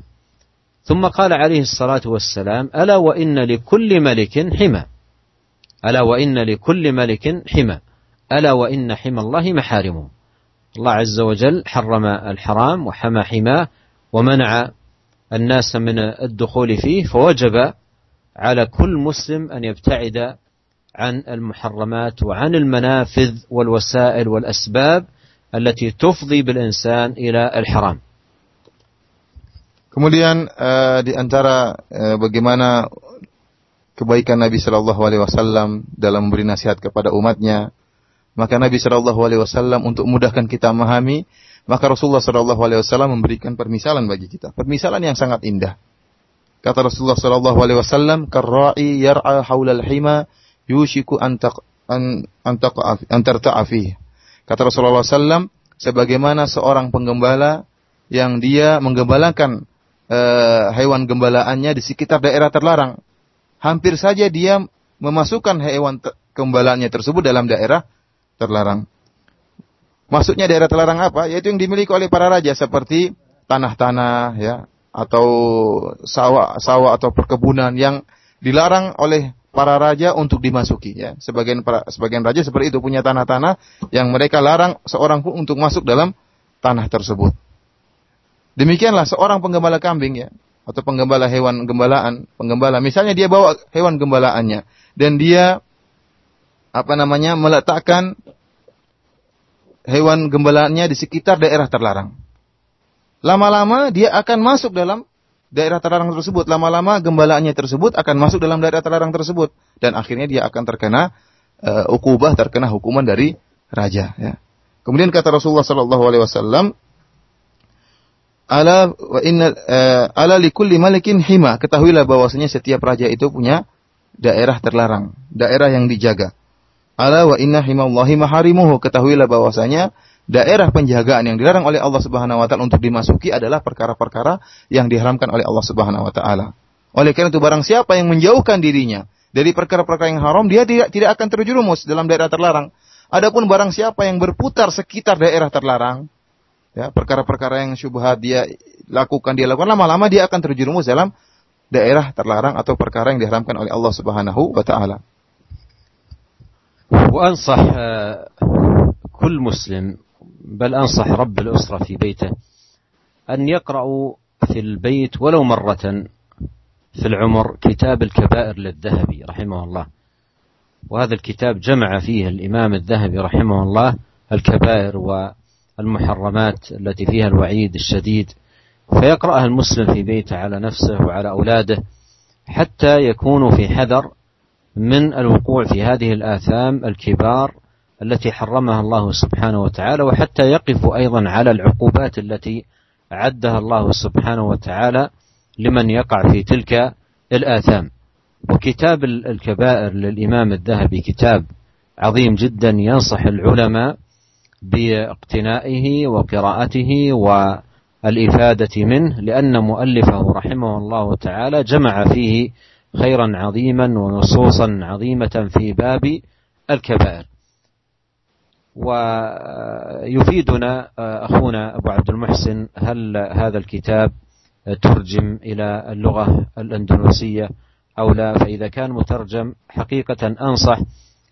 ثم قال عليه الصلاة والسلام ألا وإن لكل ملك حمى. ألا وإن لكل ملك حمى. ألا وإن حمى الله محارمه. الله عز وجل حرم الحرام وحمى حماه ومنع الناس من الدخول فيه فوجب على كل مسلم أن يبتعد عن المحرمات وعن المنافذ والوسائل والأسباب التي تفضي بالإنسان إلى الحرام Kemudian uh, di antara uh, bagaimana kebaikan Nabi Shallallahu Alaihi Wasallam dalam memberi nasihat kepada umatnya, maka Nabi Shallallahu Alaihi Wasallam untuk memudahkan kita memahami, maka Rasulullah Shallallahu Alaihi Wasallam memberikan permisalan bagi kita, permisalan yang sangat indah. Kata Rasulullah sallallahu alaihi wasallam, "Karra'i yar'a haulal hima yushiku an an an Kata Rasulullah sallam, sebagaimana seorang penggembala yang dia menggembalakan uh, hewan gembalaannya di sekitar daerah terlarang. Hampir saja dia memasukkan hewan gembalaannya tersebut dalam daerah terlarang. Maksudnya daerah terlarang apa? Yaitu yang dimiliki oleh para raja seperti tanah-tanah ya, atau sawah sawah atau perkebunan yang dilarang oleh para raja untuk dimasuki ya. Sebagian para, sebagian raja seperti itu punya tanah-tanah yang mereka larang seorang pun untuk masuk dalam tanah tersebut. Demikianlah seorang penggembala kambing ya. atau penggembala hewan gembalaan, penggembala. Misalnya dia bawa hewan gembalaannya dan dia apa namanya meletakkan hewan gembalaannya di sekitar daerah terlarang. Lama-lama dia akan masuk dalam daerah terlarang tersebut. Lama-lama gembalaannya tersebut akan masuk dalam daerah terlarang tersebut dan akhirnya dia akan terkena uh, ukubah, terkena hukuman dari raja. Ya. Kemudian kata Rasulullah Sallallahu Alaihi Wasallam, uh, ala likulli malikin hima. Ketahuilah bahwasanya setiap raja itu punya daerah terlarang, daerah yang dijaga. Ala wa inna himallahi maharimuhu. Ketahuilah bahwasanya daerah penjagaan yang dilarang oleh Allah Subhanahu wa taala untuk dimasuki adalah perkara-perkara yang diharamkan oleh Allah Subhanahu wa taala. Oleh karena itu barang siapa yang menjauhkan dirinya dari perkara-perkara yang haram, dia tidak tidak akan terjerumus dalam daerah terlarang. Adapun barang siapa yang berputar sekitar daerah terlarang, ya perkara-perkara yang syubhat dia lakukan dia lakukan lama-lama dia akan terjerumus dalam daerah terlarang atau perkara yang diharamkan oleh Allah Subhanahu wa taala. وأنصح كل مسلم بل أنصح رب الأسرة في بيته أن يقرأوا في البيت ولو مرة في العمر كتاب الكبائر للذهبي رحمه الله. وهذا الكتاب جمع فيه الإمام الذهبي رحمه الله الكبائر المحرمات التي فيها الوعيد الشديد فيقرأها المسلم في بيته على نفسه وعلى أولاده حتى يكونوا في حذر من الوقوع في هذه الآثام الكبار التي حرمها الله سبحانه وتعالى وحتى يقفوا أيضا على العقوبات التي أعدها الله سبحانه وتعالى لمن يقع في تلك الآثام. وكتاب الكبائر للإمام الذهبي كتاب عظيم جدا ينصح العلماء باقتنائه وقراءته والإفادة منه لأن مؤلفه رحمه الله تعالى جمع فيه خيرا عظيما ونصوصا عظيمة في باب الكبائر. ويفيدنا أخونا أبو عبد المحسن هل هذا الكتاب ترجم إلى اللغة الأندونيسية أو لا؟ فإذا كان مترجم حقيقة أنصح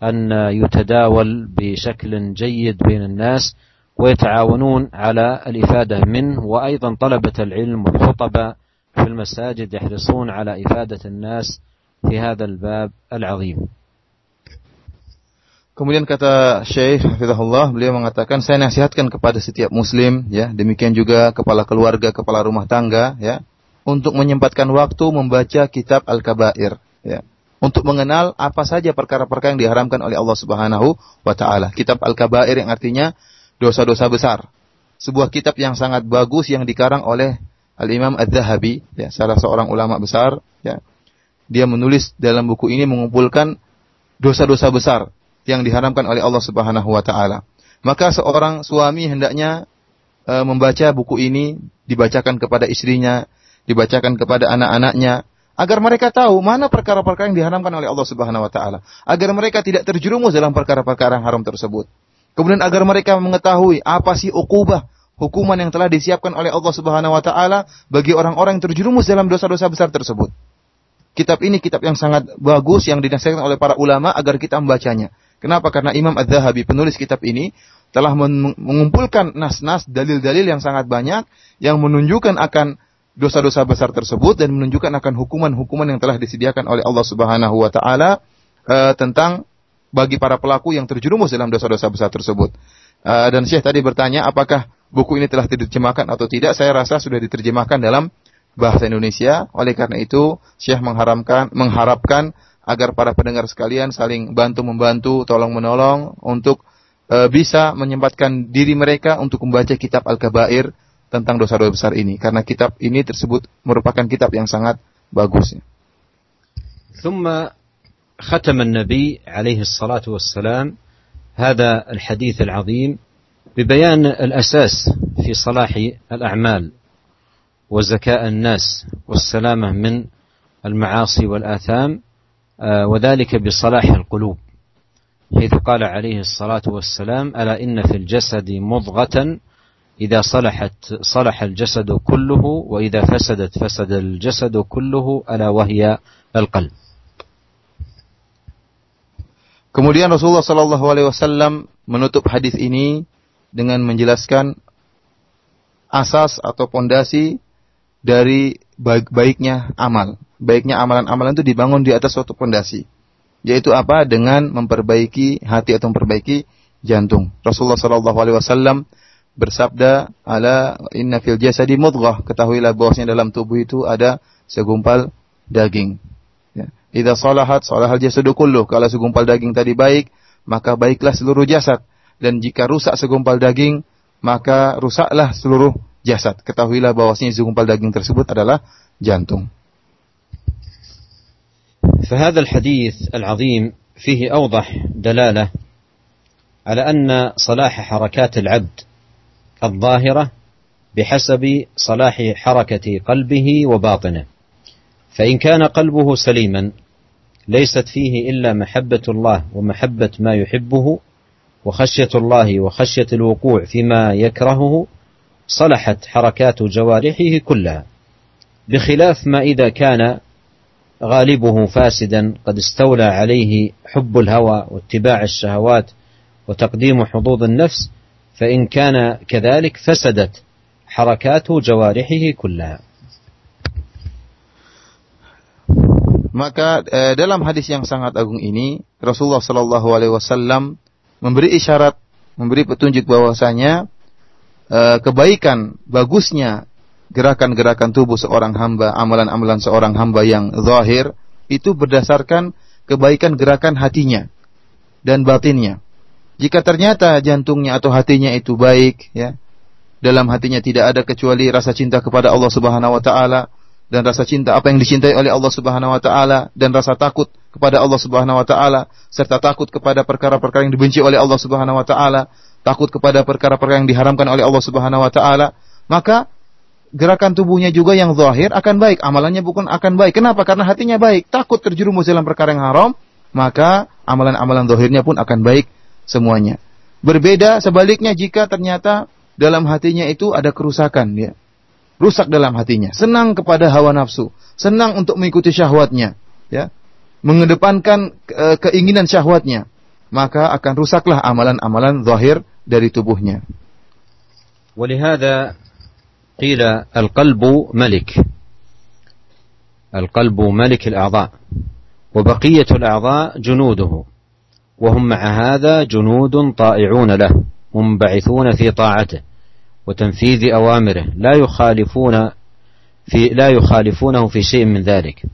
أن يتداول بشكل جيد بين الناس ويتعاونون على الإفادة منه وأيضا طلبة العلم والخطباء في المساجد يحرصون على إفادة الناس في هذا الباب العظيم. Kemudian kata Syekh Hafizahullah, beliau mengatakan saya nasihatkan kepada setiap muslim ya, demikian juga kepala keluarga, kepala rumah tangga ya, untuk menyempatkan waktu membaca kitab Al-Kabair ya untuk mengenal apa saja perkara-perkara yang diharamkan oleh Allah Subhanahu wa taala. Kitab Al-Kabair yang artinya dosa-dosa besar. Sebuah kitab yang sangat bagus yang dikarang oleh Al-Imam Adz-Dzahabi, ya, salah seorang ulama besar, ya. Dia menulis dalam buku ini mengumpulkan dosa-dosa besar yang diharamkan oleh Allah Subhanahu wa taala. Maka seorang suami hendaknya e, membaca buku ini dibacakan kepada istrinya, dibacakan kepada anak-anaknya, agar mereka tahu mana perkara-perkara yang diharamkan oleh Allah Subhanahu wa taala, agar mereka tidak terjerumus dalam perkara-perkara haram tersebut. Kemudian agar mereka mengetahui apa sih ukubah, hukuman yang telah disiapkan oleh Allah Subhanahu wa taala bagi orang-orang yang terjerumus dalam dosa-dosa besar tersebut. Kitab ini kitab yang sangat bagus yang dinasihatkan oleh para ulama agar kita membacanya. Kenapa? Karena Imam Adz-Dzahabi penulis kitab ini telah mengumpulkan nas-nas dalil-dalil yang sangat banyak yang menunjukkan akan dosa-dosa besar tersebut dan menunjukkan akan hukuman-hukuman yang telah disediakan oleh Allah Subhanahu wa taala uh, tentang bagi para pelaku yang terjerumus dalam dosa-dosa besar tersebut. Uh, dan Syekh tadi bertanya apakah buku ini telah diterjemahkan atau tidak? Saya rasa sudah diterjemahkan dalam bahasa Indonesia. Oleh karena itu, Syekh mengharapkan agar para pendengar sekalian saling bantu membantu, tolong menolong untuk uh, bisa menyempatkan diri mereka untuk membaca kitab Al-Kabair tentang dosa-dosa besar ini karena kitab ini tersebut merupakan kitab yang sangat bagus. ثم ختم النبي عليه الصلاة والسلام هذا الحديث العظيم ببيان الأساس في صلاح الأعمال وزكاء الناس والسلامة من المعاصي والآثام وذلك بصلاح القلوب حيث قال عليه الصلاة والسلام ألا إن في الجسد مضغة إذا صلحت صلح الجسد كله وإذا فسدت فسد الجسد كله ألا وهي القلب Kemudian Rasulullah Shallallahu Alaihi Wasallam menutup hadis ini dengan menjelaskan asas atau pondasi dari baiknya amal. Baiknya amalan-amalan itu dibangun di atas suatu pondasi. Yaitu apa? Dengan memperbaiki hati atau memperbaiki jantung. Rasulullah Shallallahu Alaihi Wasallam bersabda, "Ala inna fil jasadi mudghah." Ketahuilah bahwasanya dalam tubuh itu ada segumpal daging. Ya. Salahat salahal jasadu kullu. Kalau segumpal daging tadi baik, maka baiklah seluruh jasad. Dan jika rusak segumpal daging, maka rusaklah seluruh jasad. Ketahuilah bahwasanya segumpal daging tersebut adalah jantung. فهذا الحديث العظيم فيه أوضح دلالة على أن صلاح حركات العبد الظاهرة بحسب صلاح حركة قلبه وباطنه. فإن كان قلبه سليما ليست فيه إلا محبة الله ومحبة ما يحبه وخشية الله وخشية الوقوع فيما يكرهه صلحت حركات جوارحه كلها. بخلاف ما إذا كان غالبه فاسدا قد استولى عليه حب الهوى واتباع الشهوات وتقديم حظوظ النفس فان كان كذلك فسدت حركات جوارحه كلها Maka eh, dalam hadis yang sangat agung ini Rasulullah Shallallahu Alaihi Wasallam memberi isyarat, memberi petunjuk bahwasanya eh, kebaikan, bagusnya gerakan-gerakan tubuh seorang hamba, amalan-amalan seorang hamba yang zahir itu berdasarkan kebaikan gerakan hatinya dan batinnya. Jika ternyata jantungnya atau hatinya itu baik, ya, dalam hatinya tidak ada kecuali rasa cinta kepada Allah Subhanahu wa taala, dan rasa cinta apa yang dicintai oleh Allah Subhanahu wa taala dan rasa takut kepada Allah Subhanahu wa taala serta takut kepada perkara-perkara yang dibenci oleh Allah Subhanahu wa taala, takut kepada perkara-perkara yang diharamkan oleh Allah Subhanahu wa taala, maka gerakan tubuhnya juga yang zahir akan baik, amalannya bukan akan baik. Kenapa? Karena hatinya baik, takut terjerumus dalam perkara yang haram, maka amalan-amalan zahirnya pun akan baik semuanya. Berbeda sebaliknya jika ternyata dalam hatinya itu ada kerusakan ya rusak dalam hatinya, senang kepada hawa nafsu, senang untuk mengikuti syahwatnya, ya, mengedepankan e, keinginan syahwatnya, maka akan rusaklah amalan-amalan zahir dari tubuhnya. ولهذا قيل القلب ملك. القلب ملك الأعضاء. وبقية الأعضاء جنوده. وهم مع هذا جنود طائعون له منبعثون في طاعته وتنفيذ أوامره لا يخالفون في لا يخالفونه في شيء من ذلك.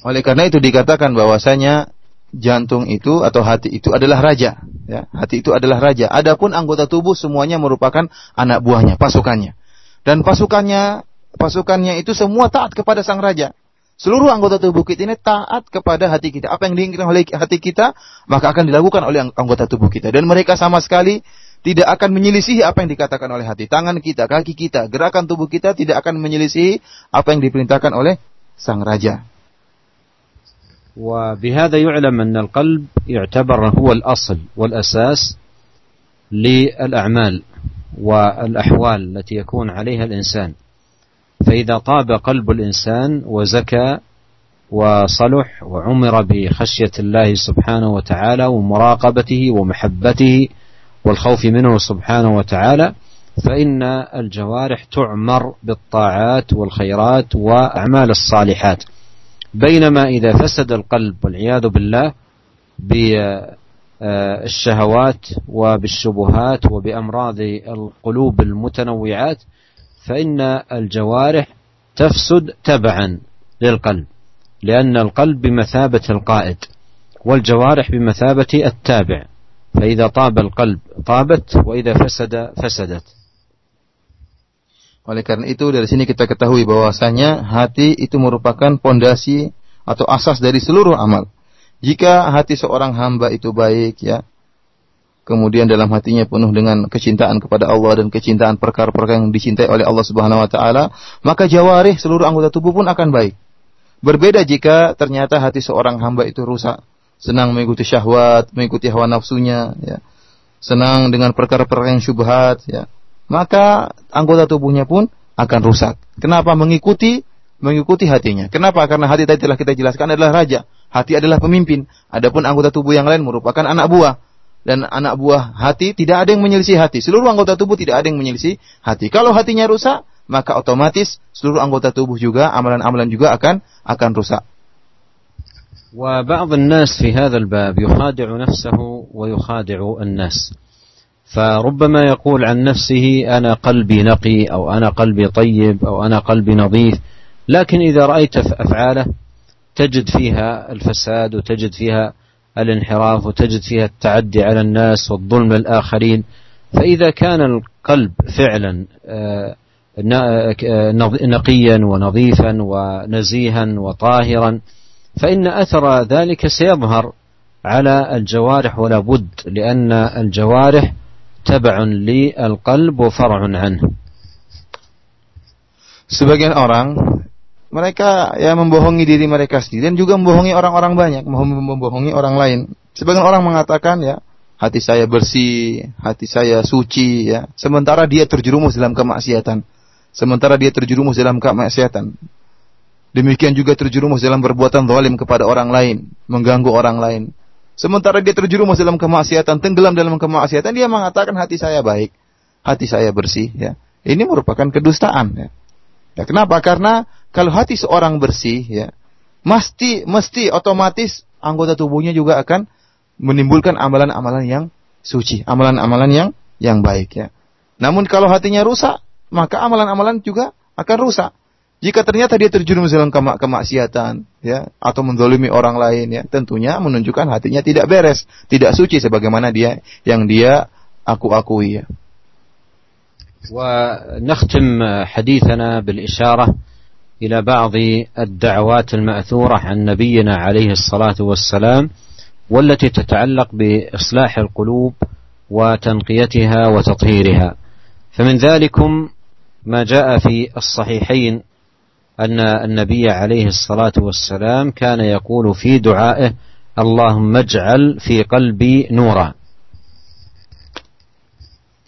Oleh karena itu dikatakan bahwasanya jantung itu atau hati itu adalah raja, ya. Hati itu adalah raja. Adapun anggota tubuh semuanya merupakan anak buahnya, pasukannya. Dan pasukannya pasukannya itu semua taat kepada sang raja. Seluruh anggota tubuh kita ini taat kepada hati kita. Apa yang diinginkan oleh hati kita, maka akan dilakukan oleh anggota tubuh kita. Dan mereka sama sekali tidak akan menyelisihi apa yang dikatakan oleh hati. Tangan kita, kaki kita, gerakan tubuh kita tidak akan menyelisihi apa yang diperintahkan oleh sang raja. وبهذا يعلم أن القلب يعتبر هو الأصل والأساس للأعمال والأحوال التي يكون عليها الإنسان. فإذا طاب قلب الإنسان وزكى وصلح وعمر بخشية الله سبحانه وتعالى ومراقبته ومحبته والخوف منه سبحانه وتعالى فإن الجوارح تعمر بالطاعات والخيرات وأعمال الصالحات. بينما إذا فسد القلب والعياذ بالله بالشهوات وبالشبهات وبأمراض القلوب المتنوعات فإن الجوارح تفسد تبعا للقلب لأن القلب بمثابة القائد والجوارح بمثابة التابع فإذا طاب القلب طابت وإذا فسد فسدت. Oleh karena itu dari sini kita ketahui bahwasanya hati itu merupakan pondasi atau asas dari seluruh amal. Jika hati seorang hamba itu baik ya, kemudian dalam hatinya penuh dengan kecintaan kepada Allah dan kecintaan perkara-perkara yang dicintai oleh Allah Subhanahu wa taala, maka jawarih seluruh anggota tubuh pun akan baik. Berbeda jika ternyata hati seorang hamba itu rusak, senang mengikuti syahwat, mengikuti hawa nafsunya, ya. senang dengan perkara-perkara yang syubhat, ya maka anggota tubuhnya pun akan rusak. Kenapa? Mengikuti mengikuti hatinya. Kenapa? Karena hati tadi telah kita jelaskan adalah raja. Hati adalah pemimpin. Adapun anggota tubuh yang lain merupakan anak buah. Dan anak buah hati tidak ada yang menyelisih hati. Seluruh anggota tubuh tidak ada yang menyelisih hati. Kalau hatinya rusak, maka otomatis seluruh anggota tubuh juga amalan-amalan juga akan akan rusak. وبعض الناس في هذا الباب يخادع نفسه ويخادع الناس فربما يقول عن نفسه أنا قلبي نقي أو أنا قلبي طيب أو أنا قلبي نظيف لكن إذا رأيت أفعاله تجد فيها الفساد وتجد فيها الانحراف وتجد فيها التعدي على الناس والظلم للآخرين. فإذا كان القلب فعلا آه، آه، نقيا ونظيفا ونزيها وطاهرا فإن أثر ذلك سيظهر على الجوارح ولا بد لأن الجوارح تبع للقلب وفرع عنه Sebagian orang mereka ya membohongi diri mereka sendiri dan juga membohongi orang-orang banyak, membohongi orang lain. Sebagian orang mengatakan ya, hati saya bersih, hati saya suci ya, sementara dia terjerumus dalam kemaksiatan. Sementara dia terjerumus dalam kemaksiatan. Demikian juga terjerumus dalam perbuatan zalim kepada orang lain, mengganggu orang lain. Sementara dia terjerumus dalam kemaksiatan, tenggelam dalam kemaksiatan, dia mengatakan hati saya baik, hati saya bersih ya. Ini merupakan kedustaan ya. Ya, kenapa? Karena kalau hati seorang bersih, ya, mesti mesti otomatis anggota tubuhnya juga akan menimbulkan amalan-amalan yang suci, amalan-amalan yang yang baik ya. Namun kalau hatinya rusak, maka amalan-amalan juga akan rusak. Jika ternyata dia terjerumus dalam kemak kemaksiatan, ya, atau mendolimi orang lain, ya, tentunya menunjukkan hatinya tidak beres, tidak suci sebagaimana dia yang dia aku akui, ya. ونختم حديثنا بالإشارة إلى بعض الدعوات المأثورة عن نبينا عليه الصلاة والسلام والتي تتعلق بإصلاح القلوب وتنقيتها وتطهيرها فمن ذلكم ما جاء في الصحيحين أن النبي عليه الصلاة والسلام كان يقول في دعائه اللهم اجعل في قلبي نورا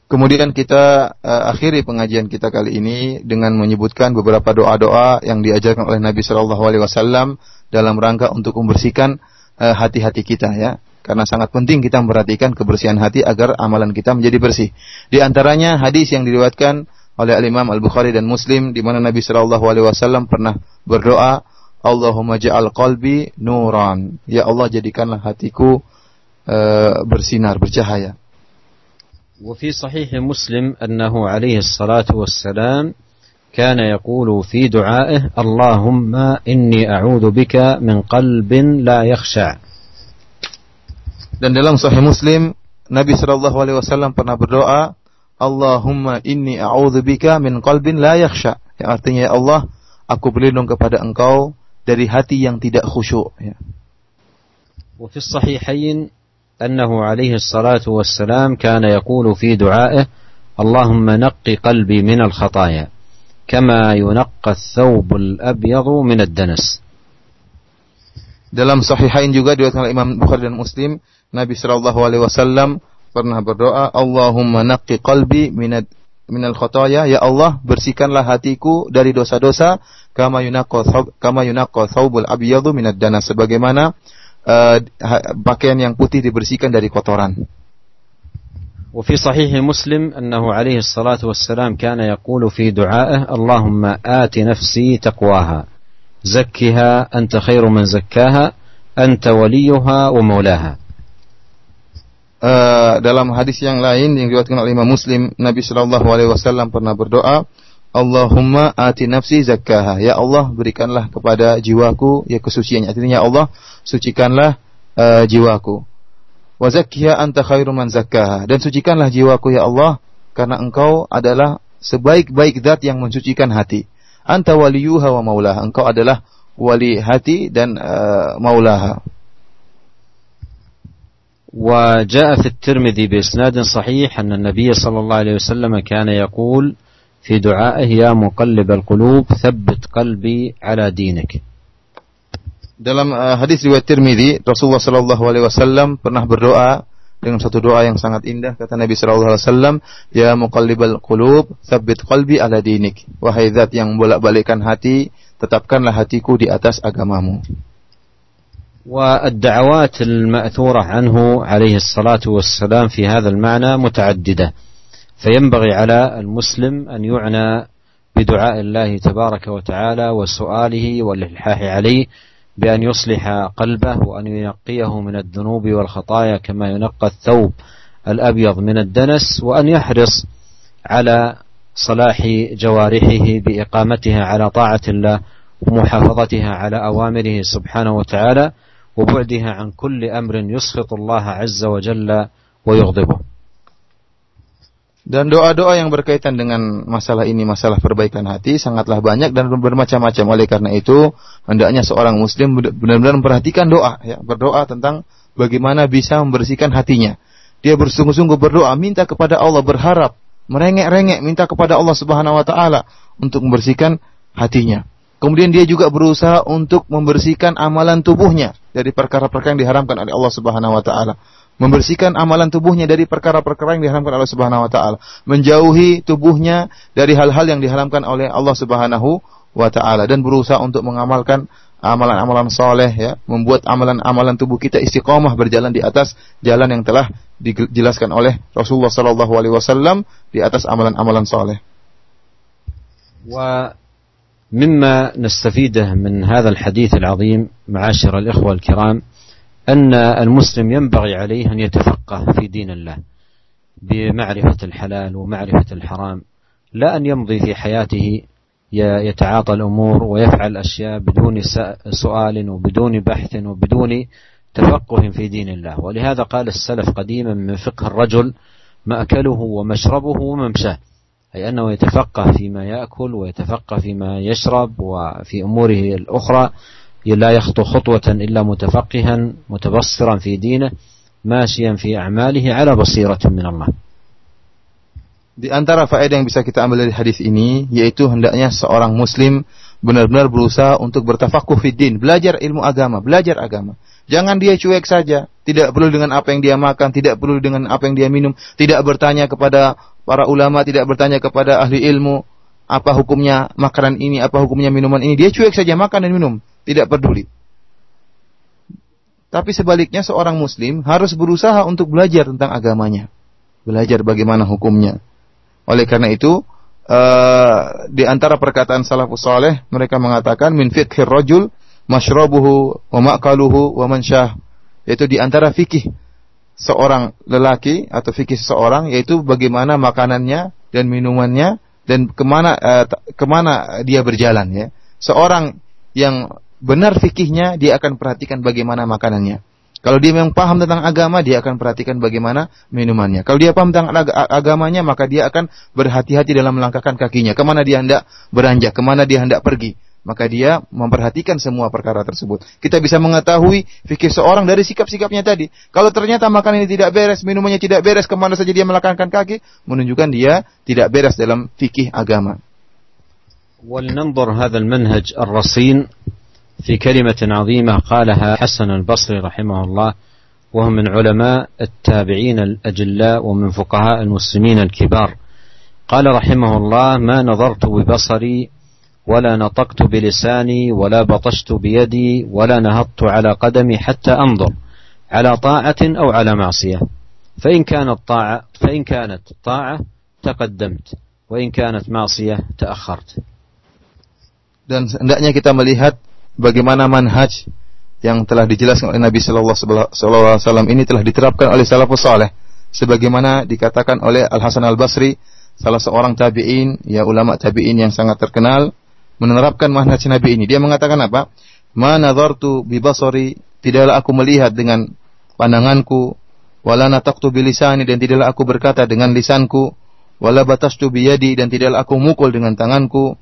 Kemudian kita uh, akhiri pengajian kita kali ini dengan menyebutkan beberapa doa-doa yang diajarkan oleh Nabi Shallallahu Alaihi Wasallam dalam rangka untuk membersihkan uh, hati-hati kita ya. Karena sangat penting kita memperhatikan kebersihan hati agar amalan kita menjadi bersih. Di antaranya hadis yang diriwayatkan oleh Al Imam Al Bukhari dan Muslim di mana Nabi Shallallahu Alaihi Wasallam pernah berdoa, Allahumma ja'al qalbi nuran. Ya Allah jadikanlah hatiku uh, bersinar, bercahaya. وفي صحيح مسلم انه عليه الصلاه والسلام كان يقول في دعائه اللهم اني اعوذ بك من قلب لا يخشع dan dalam sahih Muslim Nabi sallallahu alaihi wasallam pernah berdoa Allahumma inni a'udzubika min qalbin la yakhsha yang artinya ya Allah aku berlindung kepada engkau dari hati yang tidak khusyuk ya. وفي الصحيحين أنه عليه الصلاة والسلام كان يقول في دعائه اللهم نق قلبي من الخطايا كما ينقى الثوب الأبيض من الدنس Dalam sahihain juga diriwayatkan Imam Bukhari dan Muslim, Nabi sallallahu alaihi wasallam pernah berdoa, Allahumma naqqi qalbi minad minal khotoya, ya Allah bersihkanlah hatiku dari dosa-dosa kama yunaqqa kama yunaqqa thawbul abyadu minad danas sebagaimana uh, pakaian yang putih dibersihkan dari kotoran. وفي صحيح مسلم أنه عليه الصلاة والسلام كان يقول في دعائه اللهم آت نفسي تقواها زكها أنت خير من زكاها أنت وليها ومولاها Uh, dalam hadis yang lain yang diriwayatkan oleh Imam Muslim, Nabi Shallallahu Alaihi Wasallam pernah berdoa, Allahumma ati nafsi zakkaha. Ya Allah, berikanlah kepada jiwaku ya kesuciannya. Artinya ya Allah, sucikanlah uh, jiwaku. Wa zakkiha anta khairu man zakkaha. Dan sucikanlah jiwaku ya Allah karena engkau adalah sebaik-baik zat yang mensucikan hati. Anta waliyuha wa maulaha. Engkau adalah wali hati dan uh, maulaha. وجاء في الترمذي بإسناد صحيح أن النبي صلى الله عليه وسلم كان يقول في دعائه يا مقلب القلوب ثبت قلبي على دينك Dalam uh, hadis riwayat Tirmidzi, Rasulullah sallallahu alaihi wasallam pernah berdoa dengan satu doa yang sangat indah kata Nabi sallallahu alaihi wasallam, "Ya muqallibal qulub, tsabbit qalbi ala dinik." Wahai zat yang bolak-balikkan hati, tetapkanlah hatiku di atas agamamu. والدعوات المأثورة عنه عليه الصلاة والسلام في هذا المعنى متعددة. فينبغي على المسلم أن يعنى بدعاء الله تبارك وتعالى وسؤاله والإلحاح عليه بأن يصلح قلبه وأن ينقيه من الذنوب والخطايا كما ينقى الثوب الأبيض من الدنس وأن يحرص على صلاح جوارحه بإقامتها على طاعة الله ومحافظتها على أوامره سبحانه وتعالى وبعدها عن كل أمر يسخط الله عز وجل ويغضبه Dan doa-doa yang berkaitan dengan masalah ini, masalah perbaikan hati sangatlah banyak dan bermacam-macam. Oleh karena itu, hendaknya seorang muslim benar-benar memperhatikan doa, ya, berdoa tentang bagaimana bisa membersihkan hatinya. Dia bersungguh-sungguh berdoa, minta kepada Allah, berharap, merengek-rengek, minta kepada Allah Subhanahu wa taala untuk membersihkan hatinya. Kemudian dia juga berusaha untuk membersihkan amalan tubuhnya dari perkara-perkara yang diharamkan oleh Allah Subhanahu wa taala. Membersihkan amalan tubuhnya dari perkara-perkara yang diharamkan oleh Subhanahu wa taala, menjauhi tubuhnya dari hal-hal yang diharamkan oleh Allah Subhanahu wa taala. Dan berusaha untuk mengamalkan amalan-amalan soleh ya, membuat amalan-amalan tubuh kita istiqomah berjalan di atas jalan yang telah dijelaskan oleh Rasulullah sallallahu alaihi wasallam di atas amalan-amalan soleh. ومما نستفيده من هذا الحديث العظيم معاشر الإخوة الكرام أن المسلم ينبغي عليه أن يتفقه في دين الله بمعرفة الحلال ومعرفة الحرام لا أن يمضي في حياته يتعاطى الأمور ويفعل أشياء بدون سؤال وبدون بحث وبدون تفقه في دين الله. ولهذا قال السلف قديما من فقه الرجل مأكله ومشربه وممشاه أي أنه يتفقه فيما يأكل ويتفقه فيما يشرب وفي أموره الأخرى لا يخطو خطوة إلا متفقها متبصرا في دينه ماشيا في أعماله على بصيرة من الله Di antara faedah yang bisa kita ambil dari hadis ini yaitu hendaknya seorang muslim benar-benar berusaha untuk bertafakuh fiddin, belajar ilmu agama, belajar agama. Jangan dia cuek saja, tidak perlu dengan apa yang dia makan, tidak perlu dengan apa yang dia minum, tidak bertanya kepada para ulama, tidak bertanya kepada ahli ilmu, apa hukumnya makanan ini, apa hukumnya minuman ini. Dia cuek saja makan dan minum tidak peduli. Tapi sebaliknya seorang muslim harus berusaha untuk belajar tentang agamanya. Belajar bagaimana hukumnya. Oleh karena itu, uh, di antara perkataan salafus saleh mereka mengatakan min fiqhir rajul masyrabuhu wa ma'kaluhu wa mansyah. Yaitu di antara fikih seorang lelaki atau fikih seseorang yaitu bagaimana makanannya dan minumannya dan ke mana uh, ke mana dia berjalan ya. Seorang yang benar fikihnya, dia akan perhatikan bagaimana makanannya. Kalau dia memang paham tentang agama, dia akan perhatikan bagaimana minumannya. Kalau dia paham tentang ag agamanya, maka dia akan berhati-hati dalam melangkahkan kakinya. Ke mana dia hendak beranjak, ke mana dia hendak pergi Maka dia memperhatikan semua perkara tersebut. Kita bisa mengetahui fikih seorang dari sikap-sikapnya tadi. Kalau ternyata makan ini tidak beres, minumannya tidak beres, kemana saja dia melangkahkan kaki, menunjukkan dia tidak beres dalam fikih agama. ولننظر هذا المنهج الرصين في كلمة عظيمة قالها حسن البصري رحمه الله وهو من علماء التابعين الأجلاء ومن فقهاء المسلمين الكبار قال رحمه الله ما نظرت ببصري ولا نطقت بلساني ولا بطشت بيدي ولا نهضت على قدمي حتى أنظر على طاعة أو على معصية فإن كانت طاعة فإن كانت طاعة تقدمت وإن كانت معصية تأخرت dan hendaknya kita melihat bagaimana manhaj yang telah dijelaskan oleh Nabi Shallallahu Alaihi Wasallam ini telah diterapkan oleh salafus saleh sebagaimana dikatakan oleh Al Hasan Al Basri salah seorang tabiin ya ulama tabiin yang sangat terkenal menerapkan manhaj Nabi ini. Dia mengatakan apa? Ma nazartu bi basari tidaklah aku melihat dengan pandanganku. Wala nataqtu bilisani dan tidaklah aku berkata dengan lisanku. Wala batastu biyadi dan tidaklah aku mukul dengan tanganku.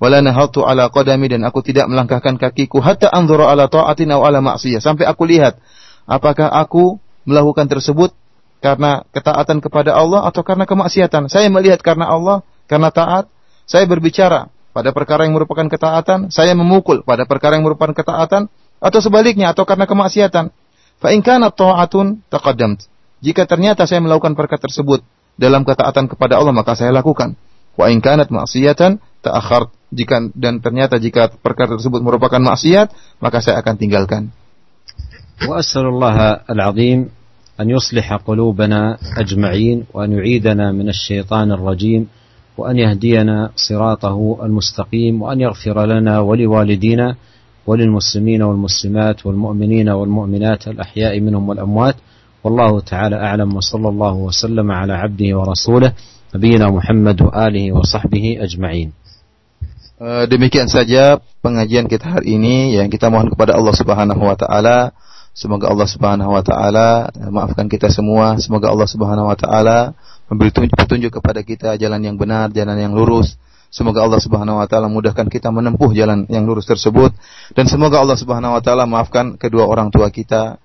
Wala nahatu ala qadami dan aku tidak melangkahkan kakiku. Hatta anzura ala ta'atin aw ala ma'siyah. Sampai aku lihat apakah aku melakukan tersebut karena ketaatan kepada Allah atau karena kemaksiatan. Saya melihat karena Allah, karena taat, saya berbicara pada perkara yang merupakan ketaatan, saya memukul pada perkara yang merupakan ketaatan atau sebaliknya atau karena kemaksiatan. Fa in kana ta'atun taqaddamt. Jika ternyata saya melakukan perkara tersebut dalam ketaatan kepada Allah maka saya lakukan. Wa in kanat ma'siyatan ta'akhart. Jika dan ternyata jika perkara tersebut merupakan maksiat maka saya akan tinggalkan. Wa asallallahu al-'azim an yuslih qulubana ajma'in wa an yu'idana min asy-syaitanir rajim. وأن يهدينا صراطه المستقيم وأن يغفر لنا ولوالدينا وللمسلمين والمسلمات والمؤمنين والمؤمنات الأحياء منهم والأموات والله تعالى أعلم وصلى الله وسلم على عبده ورسوله نبينا محمد وآله وصحبه أجمعين. Demikian saja pengajian kita hari ini yang kita mohon kepada Allah Subhanahu wa taala. Semoga Allah Subhanahu wa taala maafkan kita semua. Semoga Allah Subhanahu wa taala memberi petunjuk kepada kita jalan yang benar, jalan yang lurus. Semoga Allah Subhanahu wa taala mudahkan kita menempuh jalan yang lurus tersebut dan semoga Allah Subhanahu wa taala maafkan kedua orang tua kita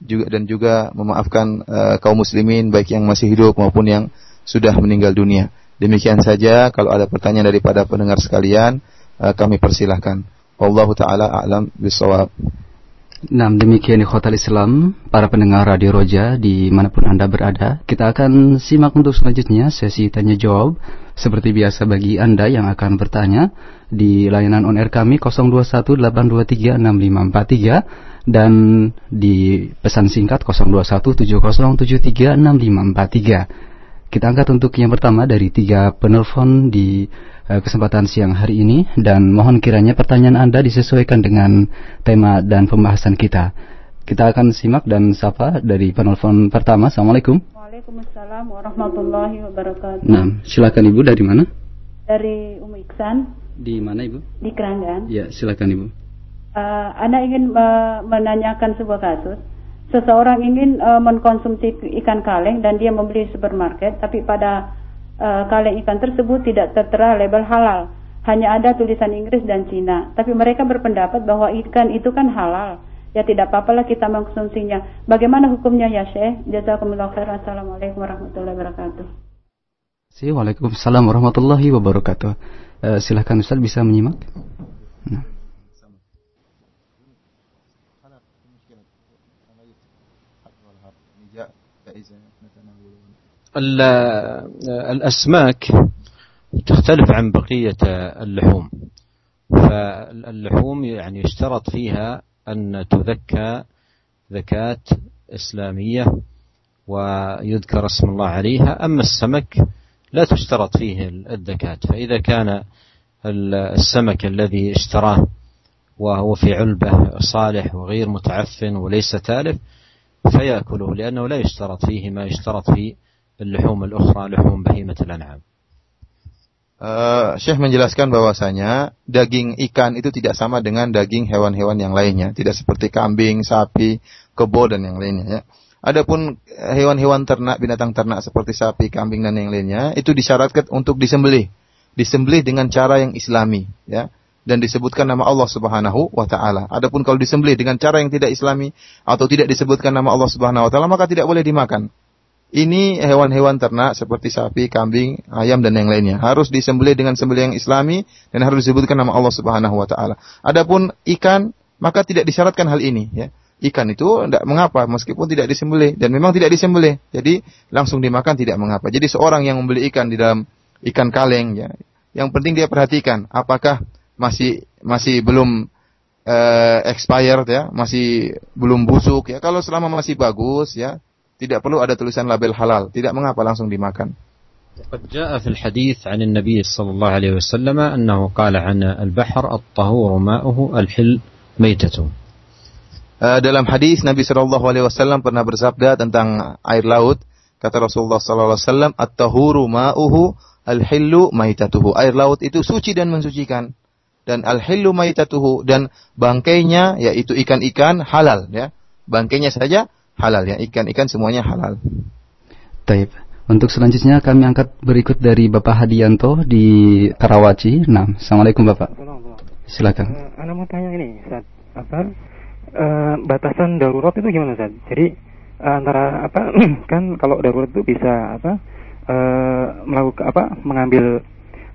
juga dan juga memaafkan uh, kaum muslimin baik yang masih hidup maupun yang sudah meninggal dunia. Demikian saja kalau ada pertanyaan daripada pendengar sekalian uh, kami persilahkan. Wallahu taala a'lam bisawab. Nah, demikian khotal Islam, para pendengar Radio Roja di mana pun Anda berada. Kita akan simak untuk selanjutnya sesi tanya jawab. Seperti biasa bagi Anda yang akan bertanya di layanan on air kami 0218236543 dan di pesan singkat 0217073543. Kita angkat untuk yang pertama dari tiga penelpon di kesempatan siang hari ini dan mohon kiranya pertanyaan Anda disesuaikan dengan tema dan pembahasan kita. Kita akan simak dan sapa dari penelpon pertama. Assalamualaikum. Waalaikumsalam warahmatullahi wabarakatuh. Nah, silakan Ibu dari mana? Dari Umu Iksan. Di mana Ibu? Di Keranggan. Ya, silakan Ibu. Uh, Anda ingin uh, menanyakan sebuah kasus. Seseorang ingin uh, mengkonsumsi ikan kaleng dan dia membeli supermarket, tapi pada uh, kaleng ikan tersebut tidak tertera label halal. Hanya ada tulisan Inggris dan Cina. Tapi mereka berpendapat bahwa ikan itu kan halal. Ya tidak apa-apalah kita mengkonsumsinya. Bagaimana hukumnya ya Syekh? Jazakumullah khair. Assalamualaikum warahmatullahi wabarakatuh. Waalaikumsalam warahmatullahi wabarakatuh. Uh, silahkan Ustaz bisa menyimak. Nah. الأسماك تختلف عن بقية اللحوم. فاللحوم يعني يشترط فيها أن تذكى ذكاة إسلامية ويذكر اسم الله عليها أما السمك لا تشترط فيه الذكاة فإذا كان السمك الذي اشتراه وهو في علبة صالح وغير متعفن وليس تالف فيأكله لأنه لا يشترط فيه ما يشترط في اللحوم الأخرى لحوم بهيمة الأنعام Uh, Syekh menjelaskan bahwasanya daging ikan itu tidak sama dengan daging hewan-hewan yang lainnya, tidak seperti kambing, sapi, kebo dan yang lainnya ya. Adapun hewan-hewan ternak, binatang ternak seperti sapi, kambing dan yang lainnya itu disyaratkan untuk disembelih. Disembelih dengan cara yang islami ya dan disebutkan nama Allah Subhanahu wa taala. Adapun kalau disembelih dengan cara yang tidak islami atau tidak disebutkan nama Allah Subhanahu wa taala maka tidak boleh dimakan. Ini hewan-hewan ternak seperti sapi, kambing, ayam dan yang lainnya harus disembelih dengan sembelih yang islami dan harus disebutkan nama Allah Subhanahu wa taala. Adapun ikan maka tidak disyaratkan hal ini ya. Ikan itu tidak mengapa meskipun tidak disembelih dan memang tidak disembelih. Jadi langsung dimakan tidak mengapa. Jadi seorang yang membeli ikan di dalam ikan kaleng ya, yang penting dia perhatikan apakah masih masih belum uh, expired ya, masih belum busuk ya. Kalau selama masih bagus ya, tidak perlu ada tulisan label halal, tidak mengapa langsung dimakan. قد جاء في الحديث عن النبي صلى الله عليه وسلم أنه قال عن البحر الطهور ماؤه الحل ميتته dalam hadis Nabi Shallallahu Alaihi Wasallam pernah bersabda tentang air laut kata Rasulullah Sallallahu Alaihi Wasallam at-tahuru ma'uhu al-hillu maitatuhu air laut itu suci dan mensucikan dan al-hillu maitatuhu dan bangkainya yaitu ikan-ikan halal ya bangkainya saja halal ya. Ikan-ikan semuanya halal. Taib. Untuk selanjutnya kami angkat berikut dari Bapak Hadianto di Karawaci. Nah, Assalamualaikum Bapak. Silakan. Uh, Anda mau tanya ini, Ustaz. Apa uh, batasan darurat itu gimana, Ustaz? Jadi uh, antara apa *clears throat* kan kalau darurat itu bisa apa uh, melakukan apa mengambil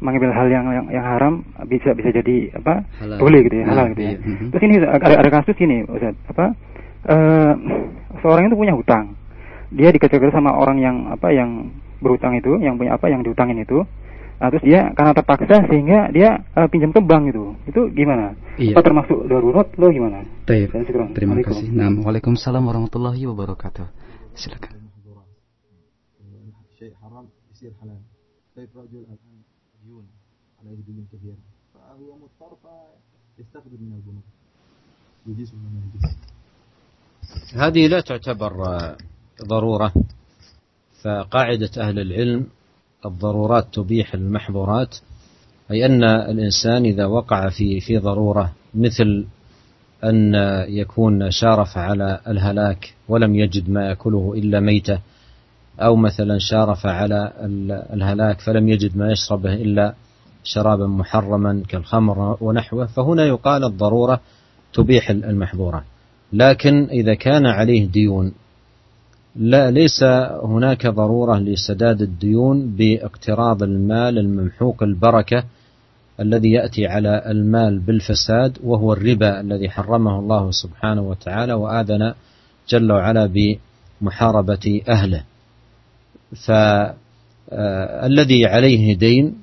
mengambil hal yang yang, yang haram bisa bisa jadi apa halal. boleh gitu ya halal gitu ya. Iya. Terus ini ada, ada kasus ini Ustaz apa uh, seorang itu punya hutang. Dia dikejar sama orang yang apa yang berhutang itu, yang punya apa yang diutangin itu. Nah, terus dia karena terpaksa sehingga dia uh, pinjam ke bank itu. Itu gimana? Iya. Apa termasuk darurat lo gimana? Taib. Terima kasih. Nah, Waalaikumsalam warahmatullahi wabarakatuh. Silakan. ديون عليه ديون كثيرة فهو مضطر فيستقدم من البنوك يجيز ولا ما يجيز هذه لا تعتبر ضرورة. فقاعدة أهل العلم الضرورات تبيح المحظورات أي أن الإنسان إذا وقع في في ضرورة مثل أن يكون شارف على الهلاك ولم يجد ما يأكله إلا ميتة أو مثلا شارف على الهلاك فلم يجد ما يشربه إلا شرابا محرما كالخمر ونحوه فهنا يقال الضرورة تبيح المحظورة. لكن إذا كان عليه ديون لا ليس هناك ضرورة لسداد الديون باقتراض المال الممحوق البركة الذي يأتي على المال بالفساد وهو الربا الذي حرمه الله سبحانه وتعالى وآذن جل وعلا بمحاربة أهله. فالذي عليه دين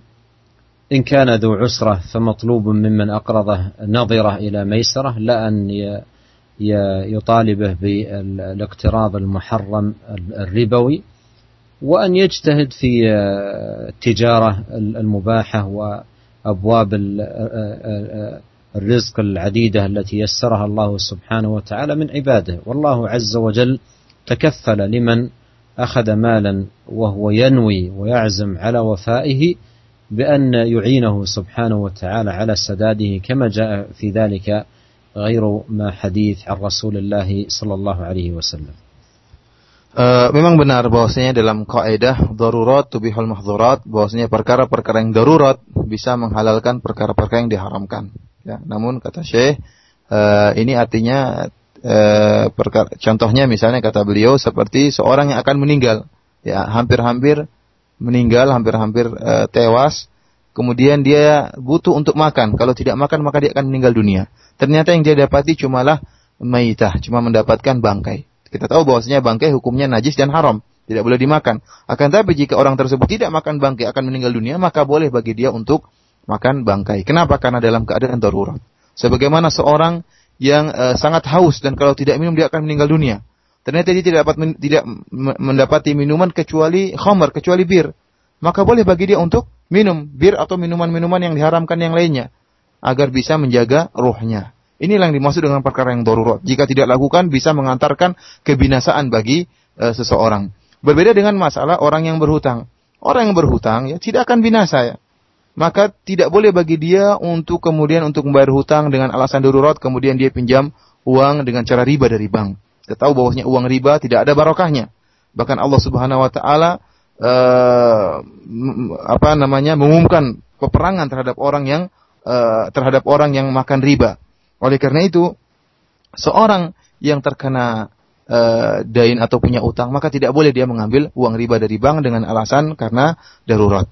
إن كان ذو عسرة فمطلوب ممن أقرضه نظرة إلى ميسرة لا أن يطالبه بالاقتراض المحرم الربوي وأن يجتهد في التجارة المباحة وأبواب الرزق العديدة التي يسرها الله سبحانه وتعالى من عباده. والله عز وجل تكفل لمن أخذ مالا وهو ينوي ويعزم على وفائه بأن يعينه سبحانه وتعالى على سداده كما جاء في ذلك غير ما حديث عن رسول الله صلى الله عليه وسلم Uh, memang benar bahwasanya dalam kaidah darurat tubihul mahdhurat bahwasanya perkara-perkara yang darurat bisa menghalalkan perkara-perkara yang diharamkan. Ya, namun kata Syekh uh, ini artinya uh, perkara, contohnya misalnya kata beliau seperti seorang yang akan meninggal, ya hampir-hampir meninggal, hampir-hampir uh, tewas, kemudian dia butuh untuk makan. Kalau tidak makan maka dia akan meninggal dunia. Ternyata yang dia dapati cumalah maitah, cuma mendapatkan bangkai. Kita tahu bahwasanya bangkai hukumnya najis dan haram, tidak boleh dimakan. Akan tapi jika orang tersebut tidak makan bangkai akan meninggal dunia, maka boleh bagi dia untuk makan bangkai. Kenapa? Karena dalam keadaan darurat. Sebagaimana seorang yang uh, sangat haus dan kalau tidak minum dia akan meninggal dunia. Ternyata dia tidak dapat tidak mendapati minuman kecuali khamar, kecuali bir. Maka boleh bagi dia untuk minum bir atau minuman-minuman yang diharamkan yang lainnya agar bisa menjaga ruhnya. Inilah yang dimaksud dengan perkara yang darurat. Jika tidak lakukan bisa mengantarkan kebinasaan bagi e, seseorang. Berbeda dengan masalah orang yang berhutang. Orang yang berhutang ya tidak akan binasa ya. Maka tidak boleh bagi dia untuk kemudian untuk membayar hutang dengan alasan darurat kemudian dia pinjam uang dengan cara riba dari bank. Kita tahu bahwasanya uang riba tidak ada barokahnya. Bahkan Allah Subhanahu wa taala e, apa namanya mengumumkan peperangan terhadap orang yang e, terhadap orang yang makan riba. Oleh karena itu, seorang yang terkena uh, dain atau punya utang, maka tidak boleh dia mengambil uang riba dari bank dengan alasan karena darurat.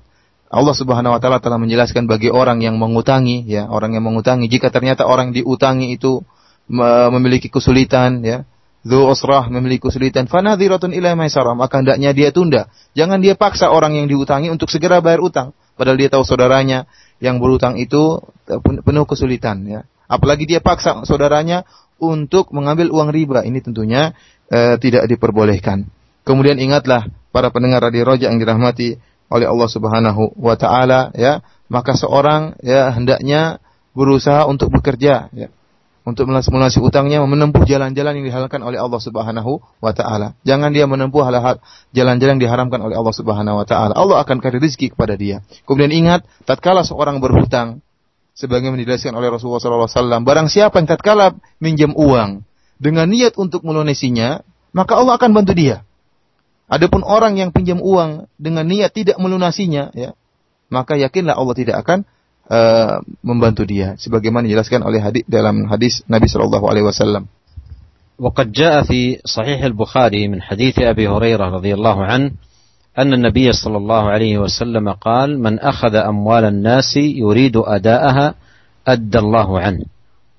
Allah Subhanahu wa taala telah menjelaskan bagi orang yang mengutangi ya, orang yang mengutangi jika ternyata orang diutangi itu memiliki kesulitan ya, Dhu usrah memiliki kesulitan, fanadhiratun ila maisarah, maka hendaknya dia tunda. Jangan dia paksa orang yang diutangi untuk segera bayar utang, padahal dia tahu saudaranya yang berutang itu penuh kesulitan ya. Apalagi dia paksa saudaranya untuk mengambil uang riba. Ini tentunya e, tidak diperbolehkan. Kemudian ingatlah para pendengar radio Roja yang dirahmati oleh Allah Subhanahu wa taala ya, maka seorang ya hendaknya berusaha untuk bekerja ya, untuk melunasi utangnya menempuh jalan-jalan yang dihalalkan oleh Allah Subhanahu wa taala. Jangan dia menempuh hal-hal jalan-jalan yang diharamkan oleh Allah Subhanahu wa taala. Allah akan kasih rezeki kepada dia. Kemudian ingat, tatkala seorang berhutang, sebagaimana dijelaskan oleh Rasulullah SAW. Barang siapa yang tatkala minjam uang dengan niat untuk melunasinya, maka Allah akan bantu dia. Adapun orang yang pinjam uang dengan niat tidak melunasinya, ya, maka yakinlah Allah tidak akan uh, membantu dia. Sebagaimana dijelaskan oleh hadis dalam hadis Nabi Shallallahu Alaihi Wasallam. وقد جاء في صحيح البخاري من حديث أبي هريرة رضي الله عنه أن النبي صلى الله عليه وسلم قال من أخذ أموال الناس يريد أداءها أدى الله عنه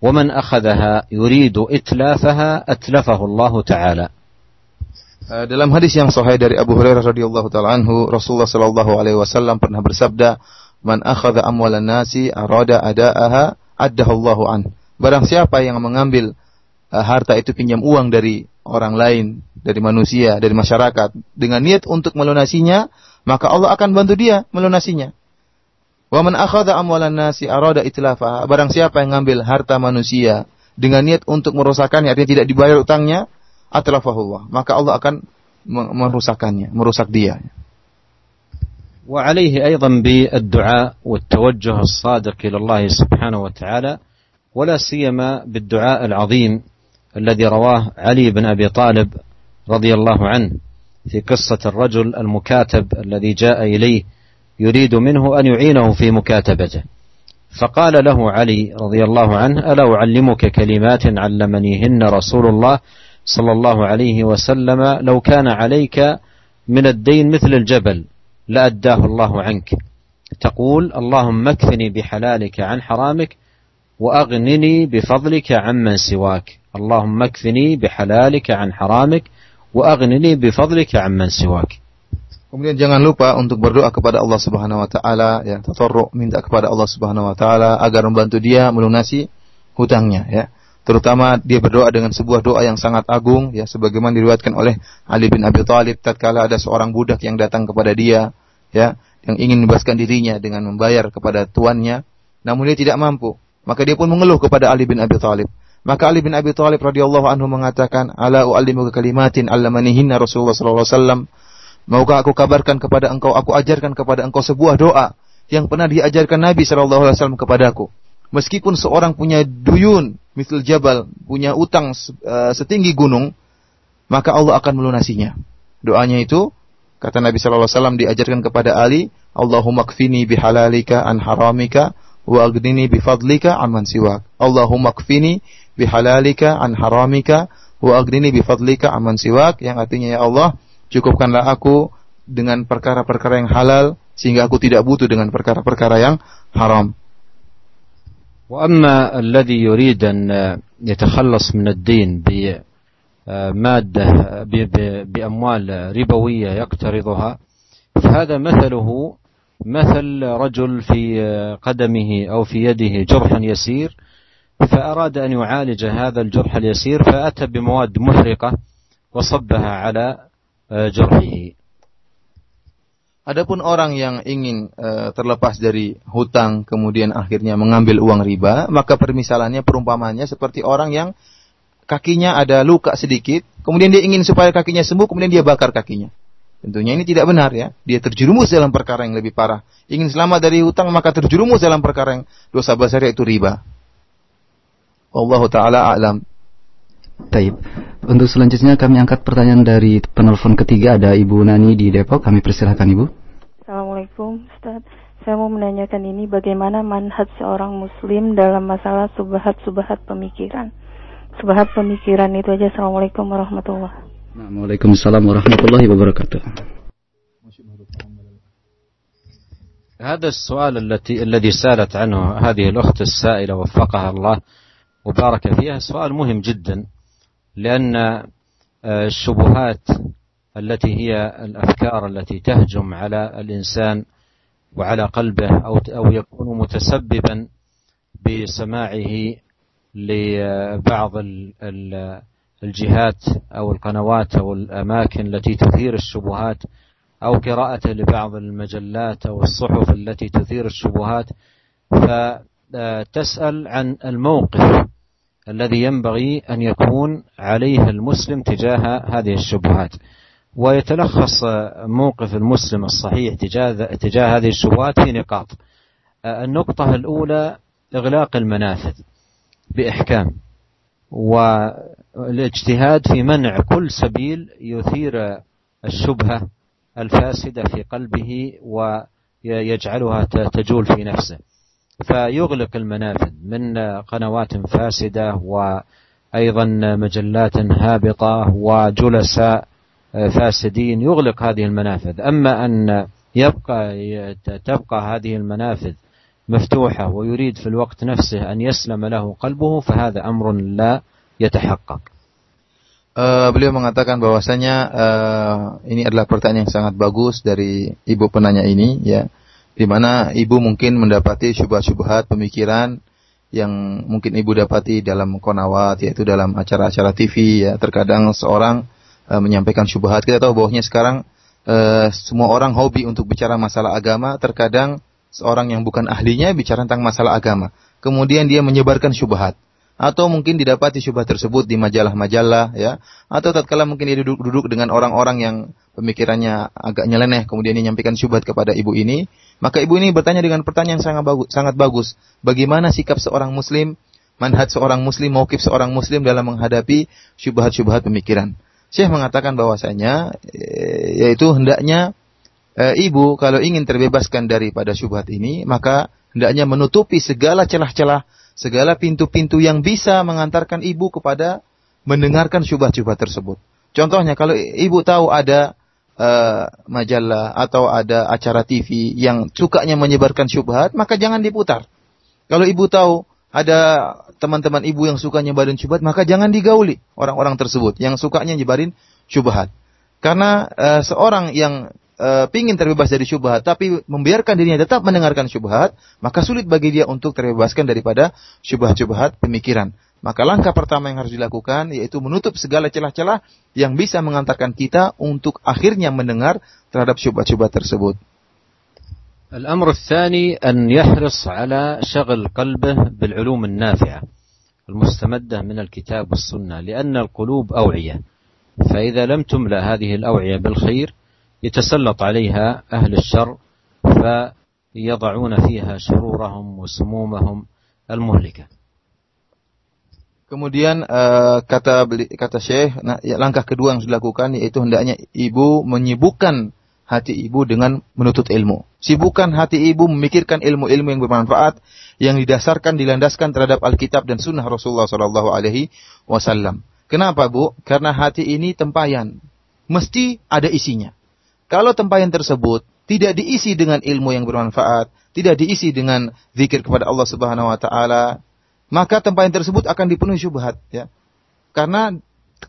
ومن أخذها يريد إتلافها أتلفه الله تعالى Dalam hadis yang sahih dari Abu Hurairah radhiyallahu taala anhu, Rasulullah sallallahu alaihi wasallam pernah bersabda, "Man akhadha amwalan nasi arada adaaha, addahu Allahu an." Barang siapa yang mengambil uh, harta itu pinjam uang dari orang lain, dari manusia, dari masyarakat dengan niat untuk melunasinya, maka Allah akan bantu dia melunasinya. Wa man akhadha amwalan nasi arada itlafa. Barang siapa yang ngambil harta manusia dengan niat untuk merusakkannya, artinya tidak dibayar utangnya, atlafahullah. Maka Allah akan merusakkannya, merusak dia. وعليه أيضا بالدعاء والتوجه الصادق إلى الله سبحانه وتعالى ولا سيما بالدعاء العظيم الذي رواه علي بن أبي طالب رضي الله عنه في قصة الرجل المكاتب الذي جاء إليه يريد منه أن يعينه في مكاتبته. فقال له علي رضي الله عنه ألا أعلمك كلمات علمنيهن رسول الله صلى الله عليه وسلم لو كان عليك من الدين مثل الجبل لأداه الله عنك تقول اللهم اكفني بحلالك عن حرامك وأغنني بفضلك عمن سواك اللهم اكفني بحلالك عن حرامك وأغنني بفضلك عمن سواك Kemudian jangan lupa untuk berdoa kepada Allah Subhanahu wa taala ya, tadarruk minta kepada Allah Subhanahu wa taala agar membantu dia melunasi hutangnya ya. Terutama dia berdoa dengan sebuah doa yang sangat agung ya sebagaimana diriwayatkan oleh Ali bin Abi Thalib tatkala ada seorang budak yang datang kepada dia ya yang ingin membebaskan dirinya dengan membayar kepada tuannya namun dia tidak mampu maka dia pun mengeluh kepada Ali bin Abi Thalib. Maka Ali bin Abi Thalib radhiyallahu anhu mengatakan ala uallimuka kalimatin allamanihinna Rasulullah sallallahu alaihi wasallam. Maukah aku kabarkan kepada engkau aku ajarkan kepada engkau sebuah doa yang pernah diajarkan Nabi sallallahu alaihi wasallam kepadaku meskipun seorang punya duyun misal jabal punya utang uh, setinggi gunung maka Allah akan melunasinya. Doanya itu Kata Nabi sallallahu alaihi wasallam diajarkan kepada Ali, Allahumma kfini bihalalika an haramika wa aghnini bifadlika amman siwak. Allahumma kfini bihalalika an haramika wa aghnini bifadlika amman siwak yang artinya ya Allah, cukupkanlah aku dengan perkara-perkara yang halal sehingga aku tidak butuh dengan perkara-perkara yang haram. وأما الذي يريد أن يتخلص من الدين مادة بأموال ربوية يقترضها فهذا مثله مثل رجل في قدمه أو في يده جرح يسير فأراد أن يعالج هذا الجرح اليسير فأتى بمواد محرقة وصبها على جرحه Adapun orang yang ingin uh, terlepas dari hutang kemudian akhirnya mengambil uang riba, maka permisalannya perumpamannya seperti orang yang kakinya ada luka sedikit, kemudian dia ingin supaya kakinya sembuh, kemudian dia bakar kakinya. Tentunya ini tidak benar ya. Dia terjerumus dalam perkara yang lebih parah. Ingin selamat dari hutang maka terjerumus dalam perkara yang dosa besar yaitu riba. Allah taala alam. Taib. Untuk selanjutnya kami angkat pertanyaan dari penelpon ketiga ada Ibu Nani di Depok. Kami persilahkan Ibu. Assalamualaikum Ustaz. Saya mau menanyakan ini bagaimana manhaj seorang muslim dalam masalah subhat-subhat pemikiran subhat pemikiran itu aja. Assalamualaikum warahmatullahi wabarakatuh. Waalaikumsalam warahmatullahi wabarakatuh. هذا السؤال التي الذي سألت عنه هذه الأخت السائلة وفقها الله وبارك فيها سؤال مهم جدا لأن الشبهات التي هي الأفكار التي تهجم على الإنسان وعلى قلبه أو أو يكون متسببا بسماعه لبعض الجهات أو القنوات أو الأماكن التي تثير الشبهات أو قراءته لبعض المجلات أو الصحف التي تثير الشبهات. فتسأل عن الموقف الذي ينبغي أن يكون عليه المسلم تجاه هذه الشبهات. ويتلخص موقف المسلم الصحيح تجاه تجاه هذه الشبهات في نقاط. النقطة الأولى إغلاق المنافذ. بإحكام. والاجتهاد في منع كل سبيل يثير الشبهة الفاسدة في قلبه ويجعلها تجول في نفسه. فيغلق المنافذ من قنوات فاسدة وأيضا مجلات هابطة وجلساء فاسدين. يغلق هذه المنافذ. أما أن يبقى تبقى هذه المنافذ مفتوحة ويريد في الوقت نفسه أن يسلم له قلبه فهذا أمر لا يتحقق Uh, beliau mengatakan bahwasanya uh, ini adalah pertanyaan yang sangat bagus dari ibu penanya ini ya di mana ibu mungkin mendapati syubhat-syubhat pemikiran yang mungkin ibu dapati dalam konawat yaitu dalam acara-acara TV ya terkadang seorang uh, menyampaikan syubhat kita tahu bahwasanya sekarang uh, semua orang hobi untuk bicara masalah agama terkadang seorang yang bukan ahlinya bicara tentang masalah agama. Kemudian dia menyebarkan syubhat. Atau mungkin didapati syubhat tersebut di majalah-majalah ya. Atau tatkala mungkin dia duduk-duduk dengan orang-orang yang pemikirannya agak nyeleneh kemudian dia menyampaikan syubhat kepada ibu ini maka ibu ini bertanya dengan pertanyaan yang sangat bagus sangat bagus. Bagaimana sikap seorang muslim manhaj seorang muslim maukif seorang muslim dalam menghadapi syubhat-syubhat pemikiran? Syekh mengatakan bahwasanya eh, yaitu hendaknya e, ibu kalau ingin terbebaskan daripada syubhat ini maka hendaknya menutupi segala celah-celah segala pintu-pintu yang bisa mengantarkan ibu kepada mendengarkan syubhat-syubhat tersebut. Contohnya kalau ibu tahu ada uh, majalah atau ada acara TV yang sukanya menyebarkan syubhat, maka jangan diputar. Kalau ibu tahu ada teman-teman ibu yang suka nyebarin syubhat, maka jangan digauli orang-orang tersebut yang sukanya nyebarin syubhat. Karena uh, seorang yang uh, pingin terbebas dari syubhat tapi membiarkan dirinya tetap mendengarkan syubhat, maka sulit bagi dia untuk terbebaskan daripada syubhat-syubhat pemikiran. Maka langkah pertama yang harus dilakukan yaitu menutup segala celah-celah yang bisa mengantarkan kita untuk akhirnya mendengar terhadap syubhat-syubhat tersebut. الأمر الثاني أن يحرص على شغل قلبه بالعلوم النافعة المستمدة من الكتاب والسنة لأن القلوب أوعية فإذا لم تملأ هذه الأوعية بالخير يتسلط عليها أهل الشر فيضعون فيها شرورهم وسمومهم المهلكة Kemudian uh, kata kata Syekh, nah, ya, langkah kedua yang harus dilakukan yaitu hendaknya ibu menyibukkan hati ibu dengan menuntut ilmu. Sibukkan hati ibu memikirkan ilmu-ilmu yang bermanfaat yang didasarkan dilandaskan terhadap Alkitab dan Sunnah Rasulullah Shallallahu Alaihi Wasallam. Kenapa bu? Karena hati ini tempayan, mesti ada isinya. Kalau tempayan tersebut tidak diisi dengan ilmu yang bermanfaat, tidak diisi dengan zikir kepada Allah Subhanahu wa taala, maka tempayan tersebut akan dipenuhi syubhat ya. Karena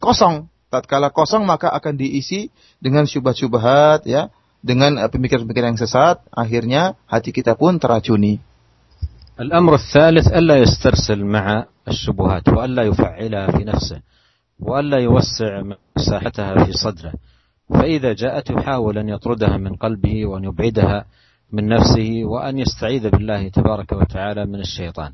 kosong, tatkala kosong maka akan diisi dengan syubhat-syubhat ya, dengan eh, pemikiran-pemikiran yang sesat, akhirnya hati kita pun teracuni. الأمر الثالث ألا يسترسل مع الشبهات وألا يفعلها في نفسه وألا يوسع مساحتها في صدره فإذا جاءت يحاول أن يطردها من قلبه وأن يبعدها من نفسه وأن يستعيذ بالله تبارك وتعالى من الشيطان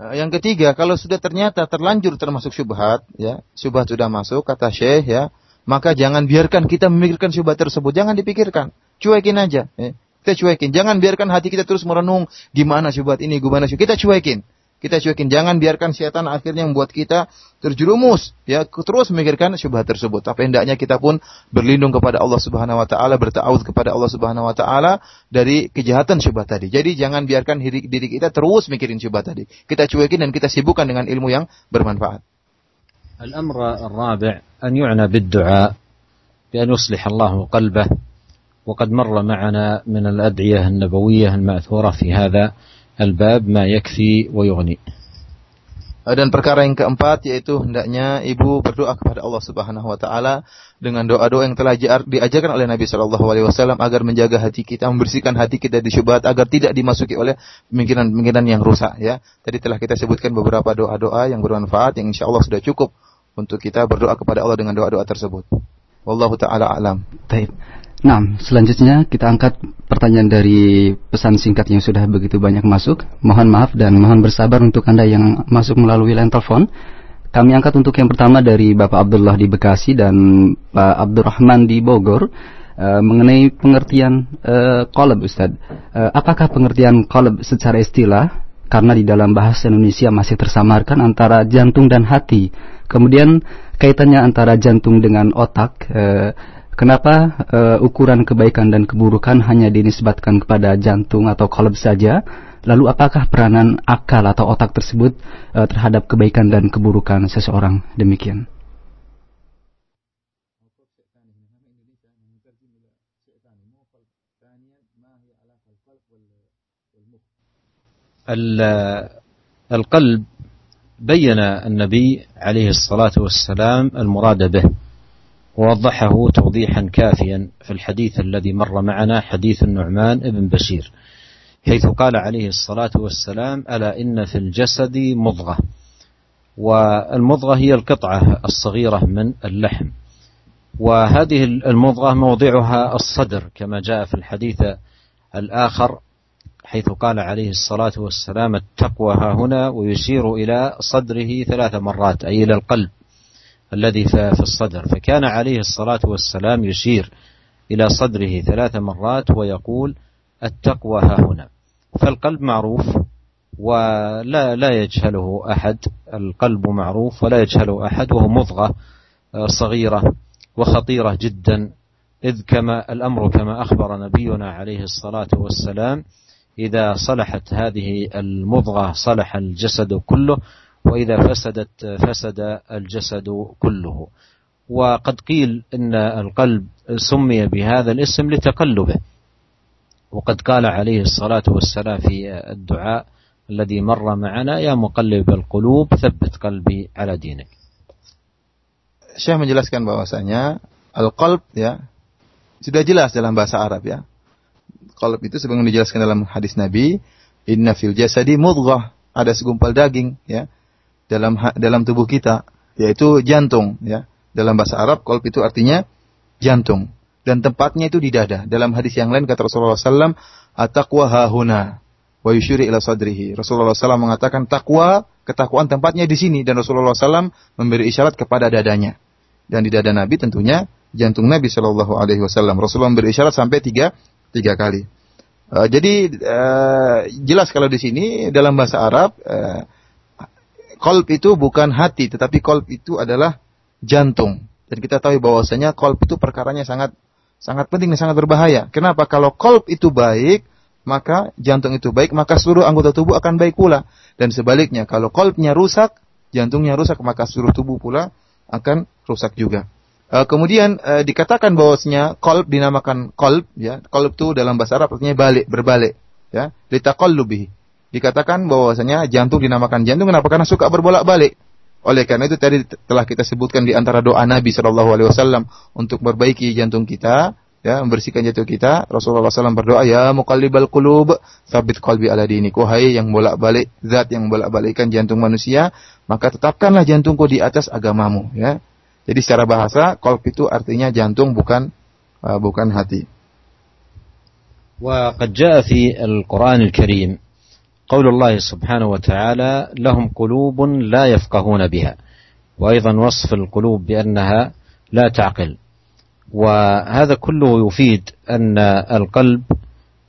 Yang ketiga, kalau sudah ternyata terlanjur termasuk syubhat, ya, syubhat sudah masuk, kata Syekh, ya, maka jangan biarkan kita memikirkan syubhat tersebut, jangan dipikirkan, cuekin aja, ya. kita cuekin, jangan biarkan hati kita terus merenung gimana syubhat ini, gimana syubhat, kita cuekin, kita cuekin. Jangan biarkan setan akhirnya membuat kita terjerumus ya terus memikirkan syubhat tersebut. Tapi hendaknya kita pun berlindung kepada Allah Subhanahu wa taala, bertaawud kepada Allah Subhanahu wa taala dari kejahatan syubhat tadi. Jadi jangan biarkan diri, diri kita terus mikirin syubhat tadi. Kita cuekin dan kita sibukkan dengan ilmu yang bermanfaat. الأمر الرابع أن يعنى بالدعاء بأن يصلح الله قلبه وقد مر معنا من الأدعية النبوية المأثورة في هذا الباب ما يكفي ويغني dan perkara yang keempat yaitu hendaknya ibu berdoa kepada Allah Subhanahu wa taala dengan doa-doa yang telah diajarkan oleh Nabi Shallallahu alaihi wasallam agar menjaga hati kita, membersihkan hati kita dari syubhat agar tidak dimasuki oleh pemikiran-pemikiran yang rusak ya. Tadi telah kita sebutkan beberapa doa-doa yang bermanfaat yang insya Allah sudah cukup untuk kita berdoa kepada Allah dengan doa-doa tersebut. Wallahu taala alam. Baik. Nah, selanjutnya kita angkat pertanyaan dari pesan singkat yang sudah begitu banyak masuk. Mohon maaf dan mohon bersabar untuk Anda yang masuk melalui line telepon. Kami angkat untuk yang pertama dari Bapak Abdullah di Bekasi dan Pak Abdurrahman di Bogor. Uh, mengenai pengertian uh, kolab Ustaz. Uh, apakah pengertian kolab secara istilah karena di dalam bahasa Indonesia masih tersamarkan antara jantung dan hati. Kemudian kaitannya antara jantung dengan otak. Uh, Kenapa uh, ukuran kebaikan dan keburukan hanya dinisbatkan kepada jantung atau kolab saja? Lalu apakah peranan akal atau otak tersebut uh, terhadap kebaikan dan keburukan seseorang? Demikian. القلب بين النبي عليه الصلاة والسلام المراد به ووضحه توضيحا كافيا في الحديث الذي مر معنا حديث النعمان بن بشير حيث قال عليه الصلاة والسلام ألا إن في الجسد مضغة. والمضغة هي القطعة الصغيرة من اللحم. وهذه المضغة موضعها الصدر كما جاء في الحديث الآخر حيث قال عليه الصلاة والسلام التقوى ها هنا ويشير إلى صدره ثلاث مرات أي إلى القلب. الذي في الصدر. فكان عليه الصلاة والسلام يشير إلى صدره ثلاث مرات ويقول التقوى ها هنا. فالقلب معروف ولا لا يجهله أحد. القلب معروف ولا يجهله أحد. وهو مضغة صغيرة وخطيرة جدا. إذ كما الأمر كما أخبر نبينا عليه الصلاة والسلام إذا صلحت هذه المضغة صلح الجسد كله وإذا فسدت فسد الجسد كله وقد قيل إن القلب سمي بهذا الاسم لتقلبه وقد قال عليه الصلاة والسلام في الدعاء الذي مر معنا يا مقلب القلوب ثبت قلبي على دينك Syekh menjelaskan bahwasanya al-qalb ya sudah jelas dalam bahasa Arab ya. Qalb itu sebagaimana dijelaskan dalam hadis Nabi, inna fil jasadi mudghah, ada segumpal daging ya dalam dalam tubuh kita yaitu jantung ya. Dalam bahasa Arab qalb itu artinya jantung dan tempatnya itu di dada. Dalam hadis yang lain kata Rasulullah SAW, ataqwa hahuna wa yushiri ila sadrihi. Rasulullah SAW mengatakan takwa, ketakwaan tempatnya di sini dan Rasulullah SAW memberi isyarat kepada dadanya dan di dada Nabi tentunya jantung Nabi Shallallahu Alaihi Wasallam. Rasulullah memberi isyarat sampai tiga tiga kali. Uh, jadi uh, jelas kalau di sini dalam bahasa Arab uh, kolb itu bukan hati, tetapi kolb itu adalah jantung. Dan kita tahu bahwasanya kolb itu perkaranya sangat sangat penting dan sangat berbahaya. Kenapa? Kalau kolb itu baik, maka jantung itu baik, maka seluruh anggota tubuh akan baik pula. Dan sebaliknya, kalau kolbnya rusak, jantungnya rusak, maka seluruh tubuh pula akan rusak juga. Uh, kemudian uh, dikatakan bahwasanya kolb dinamakan kolb ya kolb itu dalam bahasa Arab artinya balik berbalik ya litaqallubihi dikatakan bahwasanya jantung dinamakan jantung kenapa karena suka berbolak-balik oleh karena itu tadi telah kita sebutkan di antara doa Nabi Shallallahu Alaihi Wasallam untuk memperbaiki jantung kita ya membersihkan jantung kita Rasulullah SAW berdoa ya muqallibal qulub sabit qalbi ala dinik wahai yang bolak-balik zat yang bolak-balikkan jantung manusia maka tetapkanlah jantungku di atas agamamu ya jadi secara bahasa qalb itu artinya jantung bukan uh, bukan hati وقد جاء في القرآن الكريم قول الله سبحانه وتعالى لهم قلوب لا يفقهون بها. وأيضا وصف القلوب بأنها لا تعقل. وهذا كله يفيد أن القلب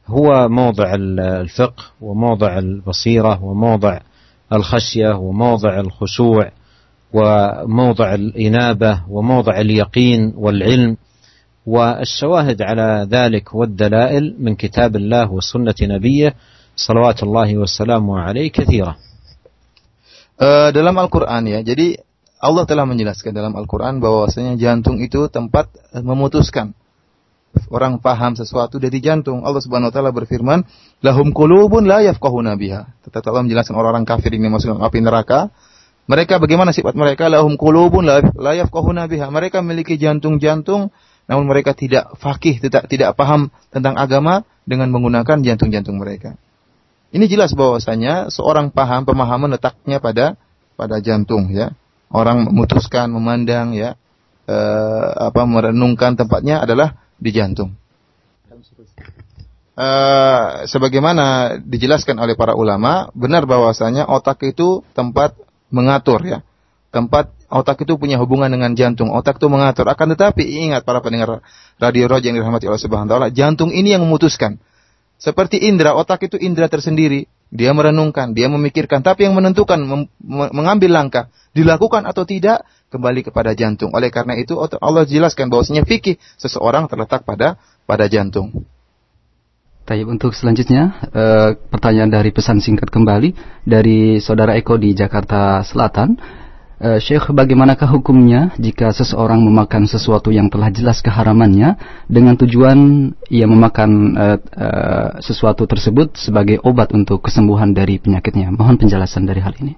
هو موضع الفقه وموضع البصيرة وموضع الخشية وموضع الخشوع وموضع الإنابة وموضع اليقين والعلم. والشواهد على ذلك والدلائل من كتاب الله وسنة نبيه صلوات الله والسلام عليه كثيرة. Uh, dalam Al-Quran ya, jadi Allah telah menjelaskan dalam Al-Quran bahwasanya jantung itu tempat memutuskan. Orang paham sesuatu dari jantung. Allah Subhanahu wa taala berfirman, "Lahum qulubun la yafqahuna biha." Tetapi Allah menjelaskan orang-orang kafir ini masuk api neraka. Mereka bagaimana sifat mereka? Lahum qulubun la yafqahuna biha. Mereka memiliki jantung-jantung namun mereka tidak fakih, tidak tidak paham tentang agama dengan menggunakan jantung-jantung mereka. Ini jelas bahwasanya seorang paham pemahaman letaknya pada pada jantung ya orang memutuskan memandang ya eh, apa merenungkan tempatnya adalah di jantung. Uh, sebagaimana dijelaskan oleh para ulama, benar bahwasanya otak itu tempat mengatur ya. Tempat otak itu punya hubungan dengan jantung. Otak itu mengatur. Akan tetapi ingat para pendengar radio Roja yang dirahmati Allah Subhanahu wa taala, jantung ini yang memutuskan. Seperti indera, otak itu indera tersendiri. Dia merenungkan, dia memikirkan, tapi yang menentukan mengambil langkah dilakukan atau tidak kembali kepada jantung. Oleh karena itu Allah jelaskan bahwasanya fikih seseorang terletak pada pada jantung. Tayyip untuk selanjutnya e, pertanyaan dari pesan singkat kembali dari saudara Eko di Jakarta Selatan. E, Syekh, bagaimanakah hukumnya jika seseorang memakan sesuatu yang telah jelas keharamannya dengan tujuan ia memakan e, e, sesuatu tersebut sebagai obat untuk kesembuhan dari penyakitnya? Mohon penjelasan dari hal ini.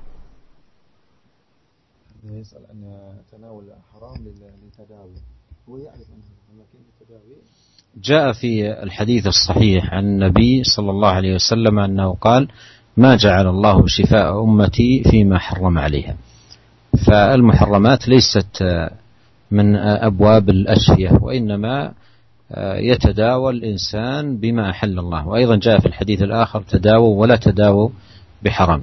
يسأل أن تناول حرام للتداوي هو يعرف أنه للتداوي جاء في الحديث الصحيح عن النبي صلى الله عليه وسلم أنه قال ما جعل الله شفاء أمتي فيما حرم عليها فالمحرمات ليست من أبواب الأشفية وإنما يتداوى الإنسان بما أحل الله وأيضا جاء في الحديث الآخر تداووا ولا تداووا بحرام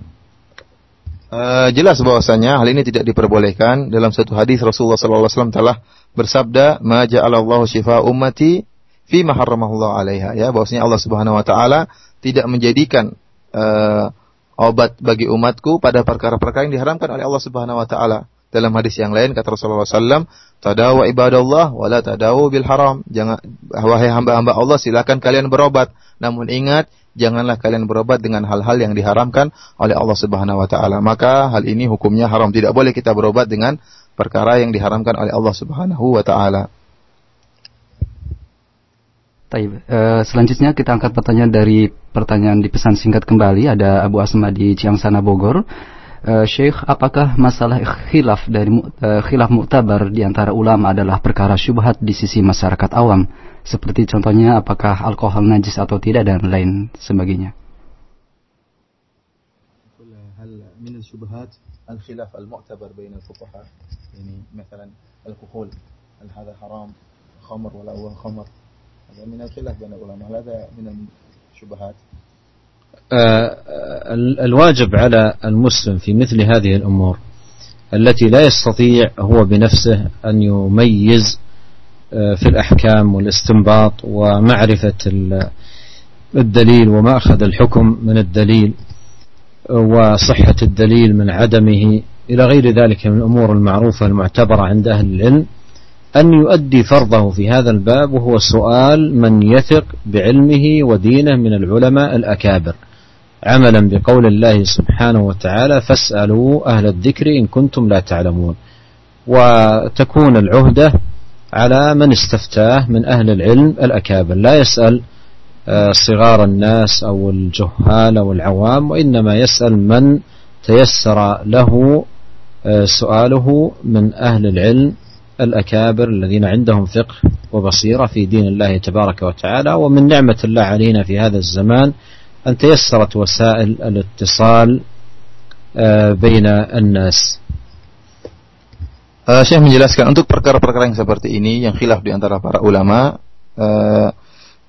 Uh, jelas bahwasanya hal ini tidak diperbolehkan dalam satu hadis Rasulullah SAW telah bersabda ma ja'alallahu syifa ummati fi ma harramahullah alaiha ya bahwasanya Allah Subhanahu wa taala tidak menjadikan uh, obat bagi umatku pada perkara-perkara yang diharamkan oleh Allah Subhanahu wa taala. Dalam hadis yang lain kata Rasulullah SAW, tadawu ibadallah wala tadawu bil haram. Jangan wahai hamba-hamba Allah silakan kalian berobat, namun ingat janganlah kalian berobat dengan hal-hal yang diharamkan oleh Allah Subhanahu wa taala. Maka hal ini hukumnya haram. Tidak boleh kita berobat dengan perkara yang diharamkan oleh Allah Subhanahu wa taala. Taib. Uh, selanjutnya kita angkat pertanyaan dari pertanyaan di pesan singkat kembali ada Abu Asma di Ciangsana Bogor. Uh, Syekh, apakah masalah khilaf dari uh, khilaf muktabar di antara ulama adalah perkara syubhat di sisi masyarakat awam? Seperti contohnya apakah alkohol najis atau tidak dan lain sebagainya. من الشبهات الخلاف المعتبر بين الفقهاء يعني مثلا الكحول هل هذا حرام خمر ولا هو خمر هذا من الخلاف بين العلماء هذا من الشبهات. الواجب على المسلم في مثل هذه الأمور التي لا يستطيع هو بنفسه أن يميز في الأحكام والاستنباط ومعرفة الدليل ومأخذ الحكم من الدليل وصحة الدليل من عدمه إلى غير ذلك من الأمور المعروفة المعتبرة عند أهل العلم. أن يؤدي فرضه في هذا الباب وهو سؤال من يثق بعلمه ودينه من العلماء الأكابر. عملا بقول الله سبحانه وتعالى فاسألوا أهل الذكر إن كنتم لا تعلمون. وتكون العهدة على من استفتاه من أهل العلم الأكابر. لا يسأل صغار الناس أو الجهال أو العوام وإنما يسأل من تيسر له سؤاله من أهل العلم الأكابر الذين عندهم فقه وبصيرة في دين الله تبارك وتعالى ومن نعمة الله علينا في هذا الزمان أن تيسرت وسائل الاتصال بين الناس Uh, Syekh menjelaskan untuk perkara-perkara yang seperti ini yang khilaf di antara para ulama uh,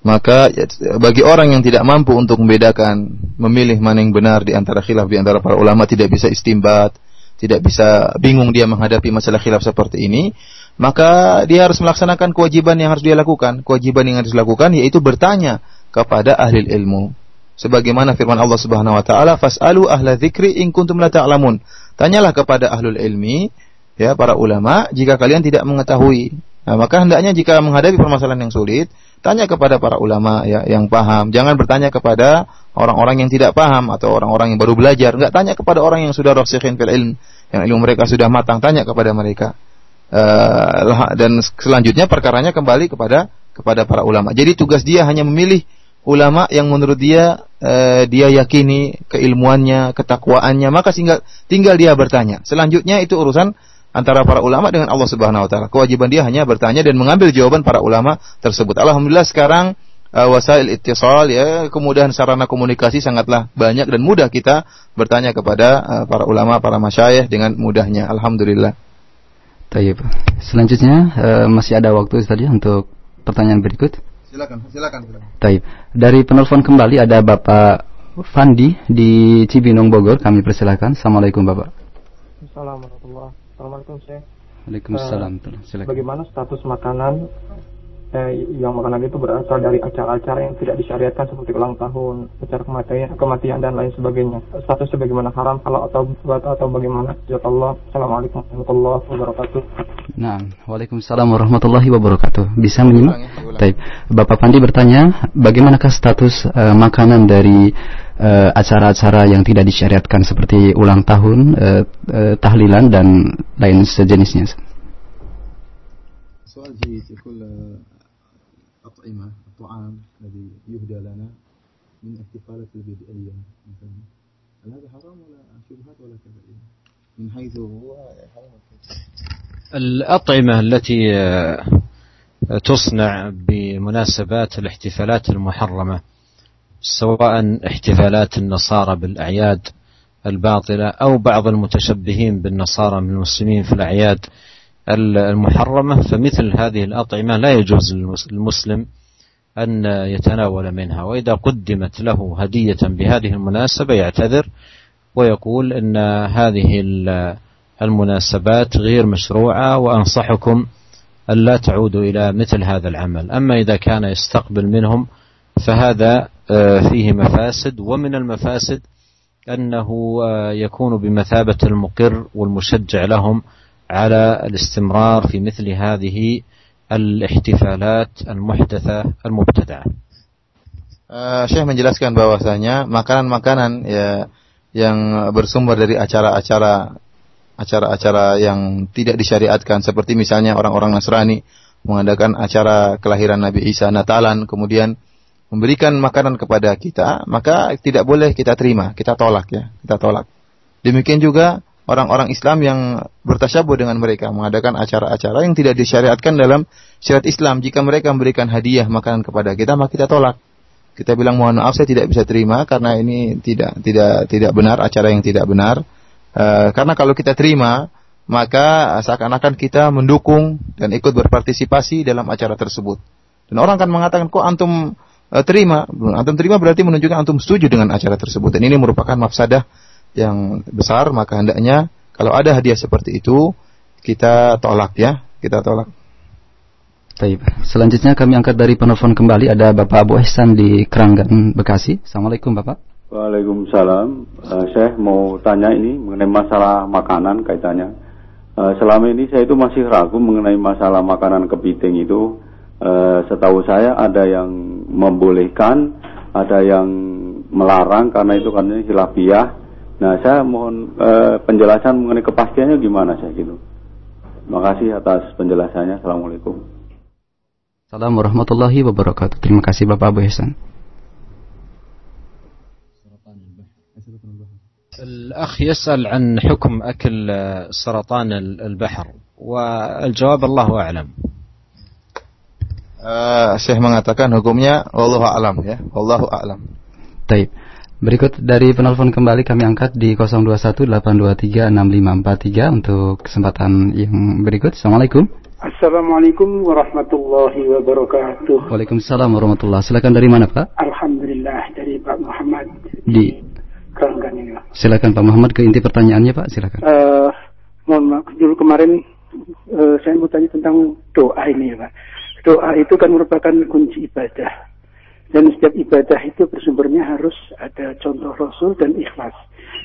maka ya, bagi orang yang tidak mampu untuk membedakan memilih mana yang benar di antara khilaf di antara para ulama tidak bisa istimbat tidak bisa bingung dia menghadapi masalah khilaf seperti ini maka dia harus melaksanakan kewajiban yang harus dia lakukan kewajiban yang harus dilakukan yaitu bertanya kepada ahli ilmu sebagaimana firman Allah Subhanahu wa taala fasalu ahla dzikri in kuntum la ta'lamun tanyalah kepada ahlul ilmi ya para ulama jika kalian tidak mengetahui. Nah, maka hendaknya jika menghadapi permasalahan yang sulit, tanya kepada para ulama ya yang paham. Jangan bertanya kepada orang-orang yang tidak paham atau orang-orang yang baru belajar. Enggak tanya kepada orang yang sudah rasikhin fil ilm, yang ilmu mereka sudah matang, tanya kepada mereka. Uh, dan selanjutnya perkaranya kembali kepada kepada para ulama. Jadi tugas dia hanya memilih ulama yang menurut dia uh, dia yakini keilmuannya, ketakwaannya, maka tinggal tinggal dia bertanya. Selanjutnya itu urusan antara para ulama dengan Allah Subhanahu wa taala. Kewajiban dia hanya bertanya dan mengambil jawaban para ulama tersebut. Alhamdulillah sekarang uh, wasail ittisal ya, kemudahan sarana komunikasi sangatlah banyak dan mudah kita bertanya kepada uh, para ulama, para masyayikh dengan mudahnya. Alhamdulillah. Tayyib. Selanjutnya uh, masih ada waktu tadi untuk pertanyaan berikut. Silakan, silakan. Tayyib. Dari penelpon kembali ada Bapak Fandi di Cibinong Bogor. Kami persilakan. Assalamualaikum Bapak. Assalamualaikum Assalamualaikum Syekh. Waalaikumsalam. Uh, bagaimana status makanan eh, yang makanan itu berasal dari acara-acara yang tidak disyariatkan seperti ulang tahun, acara kematian, kematian dan lain sebagainya. Statusnya bagaimana haram kalau atau buat atau bagaimana? Allah. Assalamualaikum warahmatullahi wabarakatuh. Nah, Waalaikumsalam warahmatullahi wabarakatuh. Bisa menyimak? Baik. Bapak Pandi bertanya, bagaimanakah status uh, makanan dari acara-acara uh, yang tidak disyariatkan seperti ulang tahun, uh, uh, tahlilan dan lain sejenisnya? سؤال جيد يقول أطعمة الطعام الذي يهدى لنا من احتفالات البدئية مثلا. هل هذا حرام ولا شبهات ولا كذا من حيث هو الأطعمة التي تصنع بمناسبات الاحتفالات المحرمة سواء احتفالات النصارى بالأعياد الباطلة أو بعض المتشبهين بالنصارى من المسلمين في الأعياد المحرمة فمثل هذه الأطعمة لا يجوز للمسلم أن يتناول منها. وإذا قدمت له هدية بهذه المناسبة يعتذر ويقول أن هذه المناسبات غير مشروعة وأنصحكم ألا تعودوا إلى مثل هذا العمل. أما إذا كان يستقبل منهم فهذا فيه مفاسد ومن المفاسد أنه يكون بمثابة المقر والمشجع لهم على الاستمرار في مثل هذه الاحتفالات المحدثة المبتدعة. Uh, Syekh menjelaskan bahwasanya makanan-makanan ya yang bersumber dari acara-acara acara-acara yang tidak disyariatkan seperti misalnya orang-orang Nasrani mengadakan acara kelahiran Nabi Isa Natalan kemudian memberikan makanan kepada kita maka tidak boleh kita terima kita tolak ya kita tolak demikian juga orang-orang Islam yang bertasyabuh dengan mereka mengadakan acara-acara yang tidak disyariatkan dalam syariat Islam. Jika mereka memberikan hadiah makanan kepada kita, maka kita tolak. Kita bilang mohon maaf saya tidak bisa terima karena ini tidak tidak tidak benar acara yang tidak benar. E, karena kalau kita terima, maka seakan-akan kita mendukung dan ikut berpartisipasi dalam acara tersebut. Dan orang akan mengatakan kok antum e, terima, antum terima berarti menunjukkan antum setuju dengan acara tersebut. Dan ini merupakan mafsadah yang besar, maka hendaknya kalau ada hadiah seperti itu kita tolak ya, kita tolak. Baik. Selanjutnya kami angkat dari penelpon kembali ada Bapak Abu Ihsan di Keranggan Bekasi. Assalamualaikum Bapak. Waalaikumsalam. Uh, saya mau tanya ini mengenai masalah makanan kaitannya. Uh, selama ini saya itu masih ragu mengenai masalah makanan kepiting itu. Uh, setahu saya ada yang membolehkan, ada yang melarang karena itu karena hilafiah. Nah, saya mohon uh, penjelasan mengenai kepastiannya gimana saya gitu. Terima kasih atas penjelasannya. Assalamualaikum. Assalamualaikum warahmatullahi wabarakatuh. Terima kasih Bapak Abu Hasan. الأخ يسأل عن حكم أكل سرطان البحر والجواب الله أعلم uh, Syekh mengatakan hukumnya Allah alam ya Allah alam Taib Berikut dari penelpon kembali kami angkat di 0218236543 untuk kesempatan yang berikut. Assalamualaikum. Assalamualaikum warahmatullahi wabarakatuh. Waalaikumsalam warahmatullahi Silakan dari mana Pak? Alhamdulillah dari Pak Muhammad di Keranggan ini. Silakan Pak Muhammad ke inti pertanyaannya Pak. Silakan. Uh, mohon maaf dulu kemarin uh, saya mau tanya tentang doa ini ya Pak. Doa itu kan merupakan kunci ibadah dan setiap ibadah itu bersumbernya harus ada contoh Rasul dan ikhlas.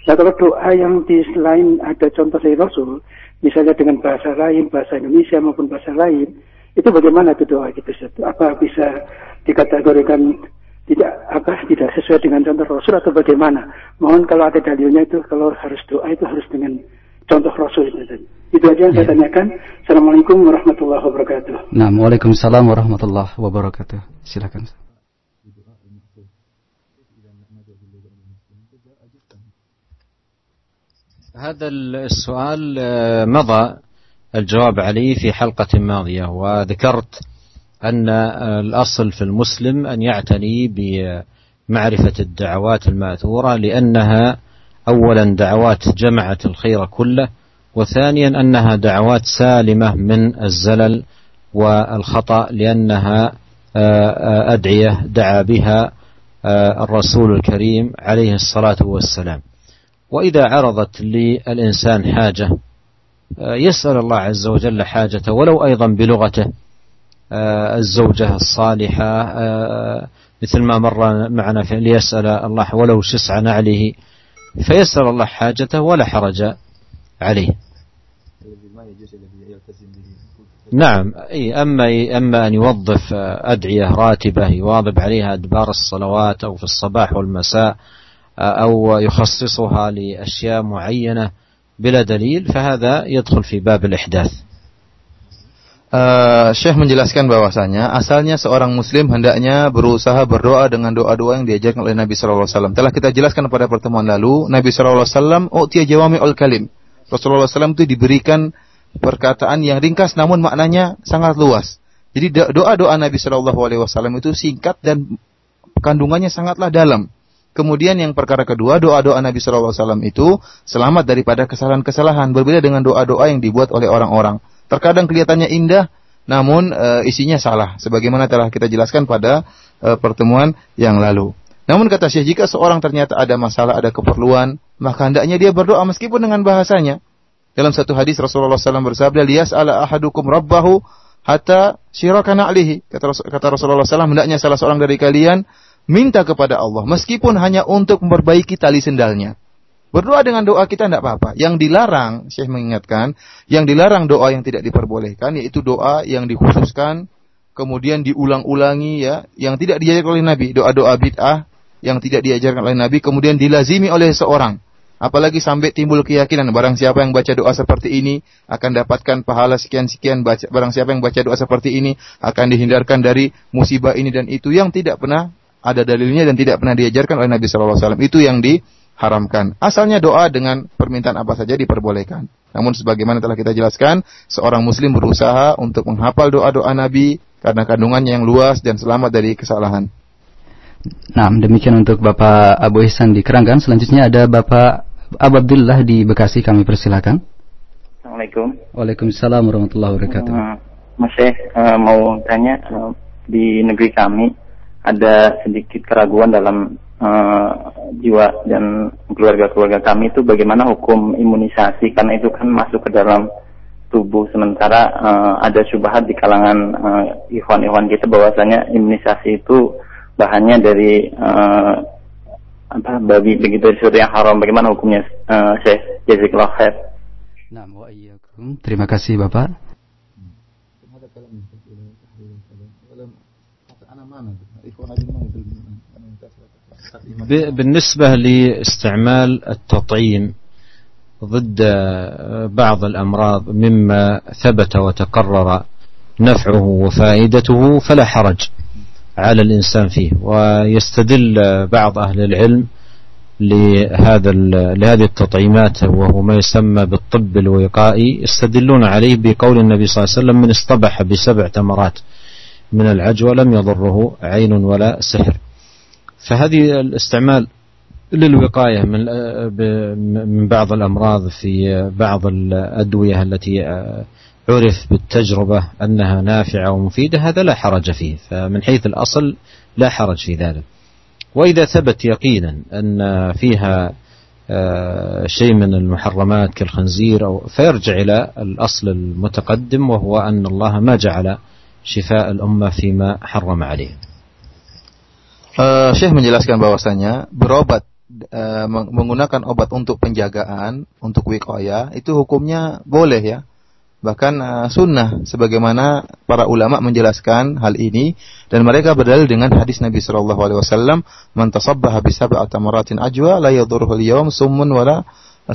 Nah kalau doa yang di selain ada contoh dari Rasul, misalnya dengan bahasa lain, bahasa Indonesia maupun bahasa lain, itu bagaimana itu doa gitu? Apa bisa dikategorikan tidak apa tidak sesuai dengan contoh Rasul atau bagaimana? Mohon kalau ada dalilnya itu kalau harus doa itu harus dengan contoh Rasul itu. Itu aja yang ya. saya tanyakan. Assalamualaikum warahmatullahi wabarakatuh. Nah, waalaikumsalam warahmatullahi wabarakatuh. Silakan. هذا السؤال آه، مضى الجواب عليه في حلقة ماضية وذكرت أن الأصل في المسلم أن يعتني بمعرفة الدعوات المأثورة لأنها أولا دعوات جمعت الخير كله وثانيا أنها دعوات سالمة من الزلل والخطأ لأنها آه، آه، أدعية دعا بها الرسول الكريم عليه الصلاة والسلام. وإذا عرضت للإنسان حاجة آه، يسأل الله عز وجل حاجته ولو أيضا بلغته آه، الزوجة الصالحة آه، مثل ما مر معنا في ليسأل الله ولو شسع نعله فيسأل الله حاجته ولا حرج عليه. نعم أي أما أما أن يوظف أدعية راتبة يواظب عليها أدبار الصلوات أو في الصباح والمساء أو يخصصها لأشياء معينة بلا دليل فهذا يدخل في باب الإحداث Uh, Syekh menjelaskan bahwasanya asalnya seorang muslim hendaknya berusaha berdoa dengan doa-doa yang diajarkan oleh Nabi sallallahu alaihi wasallam. Telah kita jelaskan pada pertemuan lalu, Nabi sallallahu alaihi wasallam utiya jawami'ul kalim. Rasulullah SAW itu diberikan perkataan yang ringkas namun maknanya sangat luas. Jadi doa-doa Nabi sallallahu alaihi wasallam itu singkat dan kandungannya sangatlah dalam. Kemudian yang perkara kedua, doa-doa Nabi SAW itu selamat daripada kesalahan-kesalahan. Berbeda dengan doa-doa yang dibuat oleh orang-orang. Terkadang kelihatannya indah, namun e, isinya salah. Sebagaimana telah kita jelaskan pada e, pertemuan yang lalu. Namun kata Syekh, jika seorang ternyata ada masalah, ada keperluan, maka hendaknya dia berdoa meskipun dengan bahasanya. Dalam satu hadis Rasulullah SAW bersabda, lias ala ahadukum rabbahu hatta syirakana alihi. Kata, kata Rasulullah SAW, hendaknya salah seorang dari kalian minta kepada Allah, meskipun hanya untuk memperbaiki tali sendalnya. Berdoa dengan doa kita tidak apa-apa. Yang dilarang, Syekh mengingatkan, yang dilarang doa yang tidak diperbolehkan, yaitu doa yang dikhususkan, kemudian diulang-ulangi ya, yang tidak diajarkan oleh Nabi. Doa-doa bid'ah yang tidak diajarkan oleh Nabi, kemudian dilazimi oleh seorang. Apalagi sampai timbul keyakinan barang siapa yang baca doa seperti ini akan dapatkan pahala sekian-sekian barang siapa yang baca doa seperti ini akan dihindarkan dari musibah ini dan itu yang tidak pernah ada dalilnya dan tidak pernah diajarkan oleh Nabi SAW. Itu yang diharamkan. Asalnya doa dengan permintaan apa saja diperbolehkan. Namun sebagaimana telah kita jelaskan, seorang muslim berusaha untuk menghafal doa-doa Nabi karena kandungannya yang luas dan selamat dari kesalahan. Nah, demikian untuk Bapak Abu Ihsan di Keranggan. Selanjutnya ada Bapak Abu Abdullah di Bekasi kami persilakan. Assalamualaikum. Waalaikumsalam warahmatullahi wabarakatuh. Uh, Mas Syekh uh, mau tanya uh, di negeri kami ada sedikit keraguan dalam uh, jiwa dan keluarga-keluarga kami itu bagaimana hukum imunisasi karena itu kan masuk ke dalam tubuh. Sementara uh, ada syubhat di kalangan uh, ikhwan-ikhwan kita bahwasanya imunisasi itu bahannya dari uh, apa babi begitu sesuatu yang haram. Bagaimana hukumnya uh, Syekh? Jazakallahu khair. Nah, Terima kasih Bapak. بالنسبة لاستعمال التطعيم ضد بعض الأمراض مما ثبت وتقرر نفعه وفائدته فلا حرج على الإنسان فيه. ويستدل بعض أهل العلم لهذا لهذه التطعيمات وهو ما يسمى بالطب الوقائي يستدلون عليه بقول النبي صلى الله عليه وسلم من اصطبح بسبع تمرات من العجوة لم يضره عين ولا سحر. فهذه الاستعمال للوقاية من من بعض الأمراض في بعض الأدوية التي عرف بالتجربة أنها نافعة ومفيدة هذا لا حرج فيه فمن حيث الأصل لا حرج في ذلك. وإذا ثبت يقينا أن فيها شيء من المحرمات كالخنزير أو فيرجع إلى الأصل المتقدم وهو أن الله ما جعل شفاء الأمة فيما حرم عليه Uh, Syekh menjelaskan bahwasanya berobat uh, menggunakan obat untuk penjagaan, untuk wikoya itu hukumnya boleh ya bahkan uh, sunnah sebagaimana para ulama menjelaskan hal ini dan mereka berdalil dengan hadis Nabi sallallahu alaihi wasallam man tasabbaha bi sab'ati tamaratin ajwa la yadurruhu al-yawm summun wala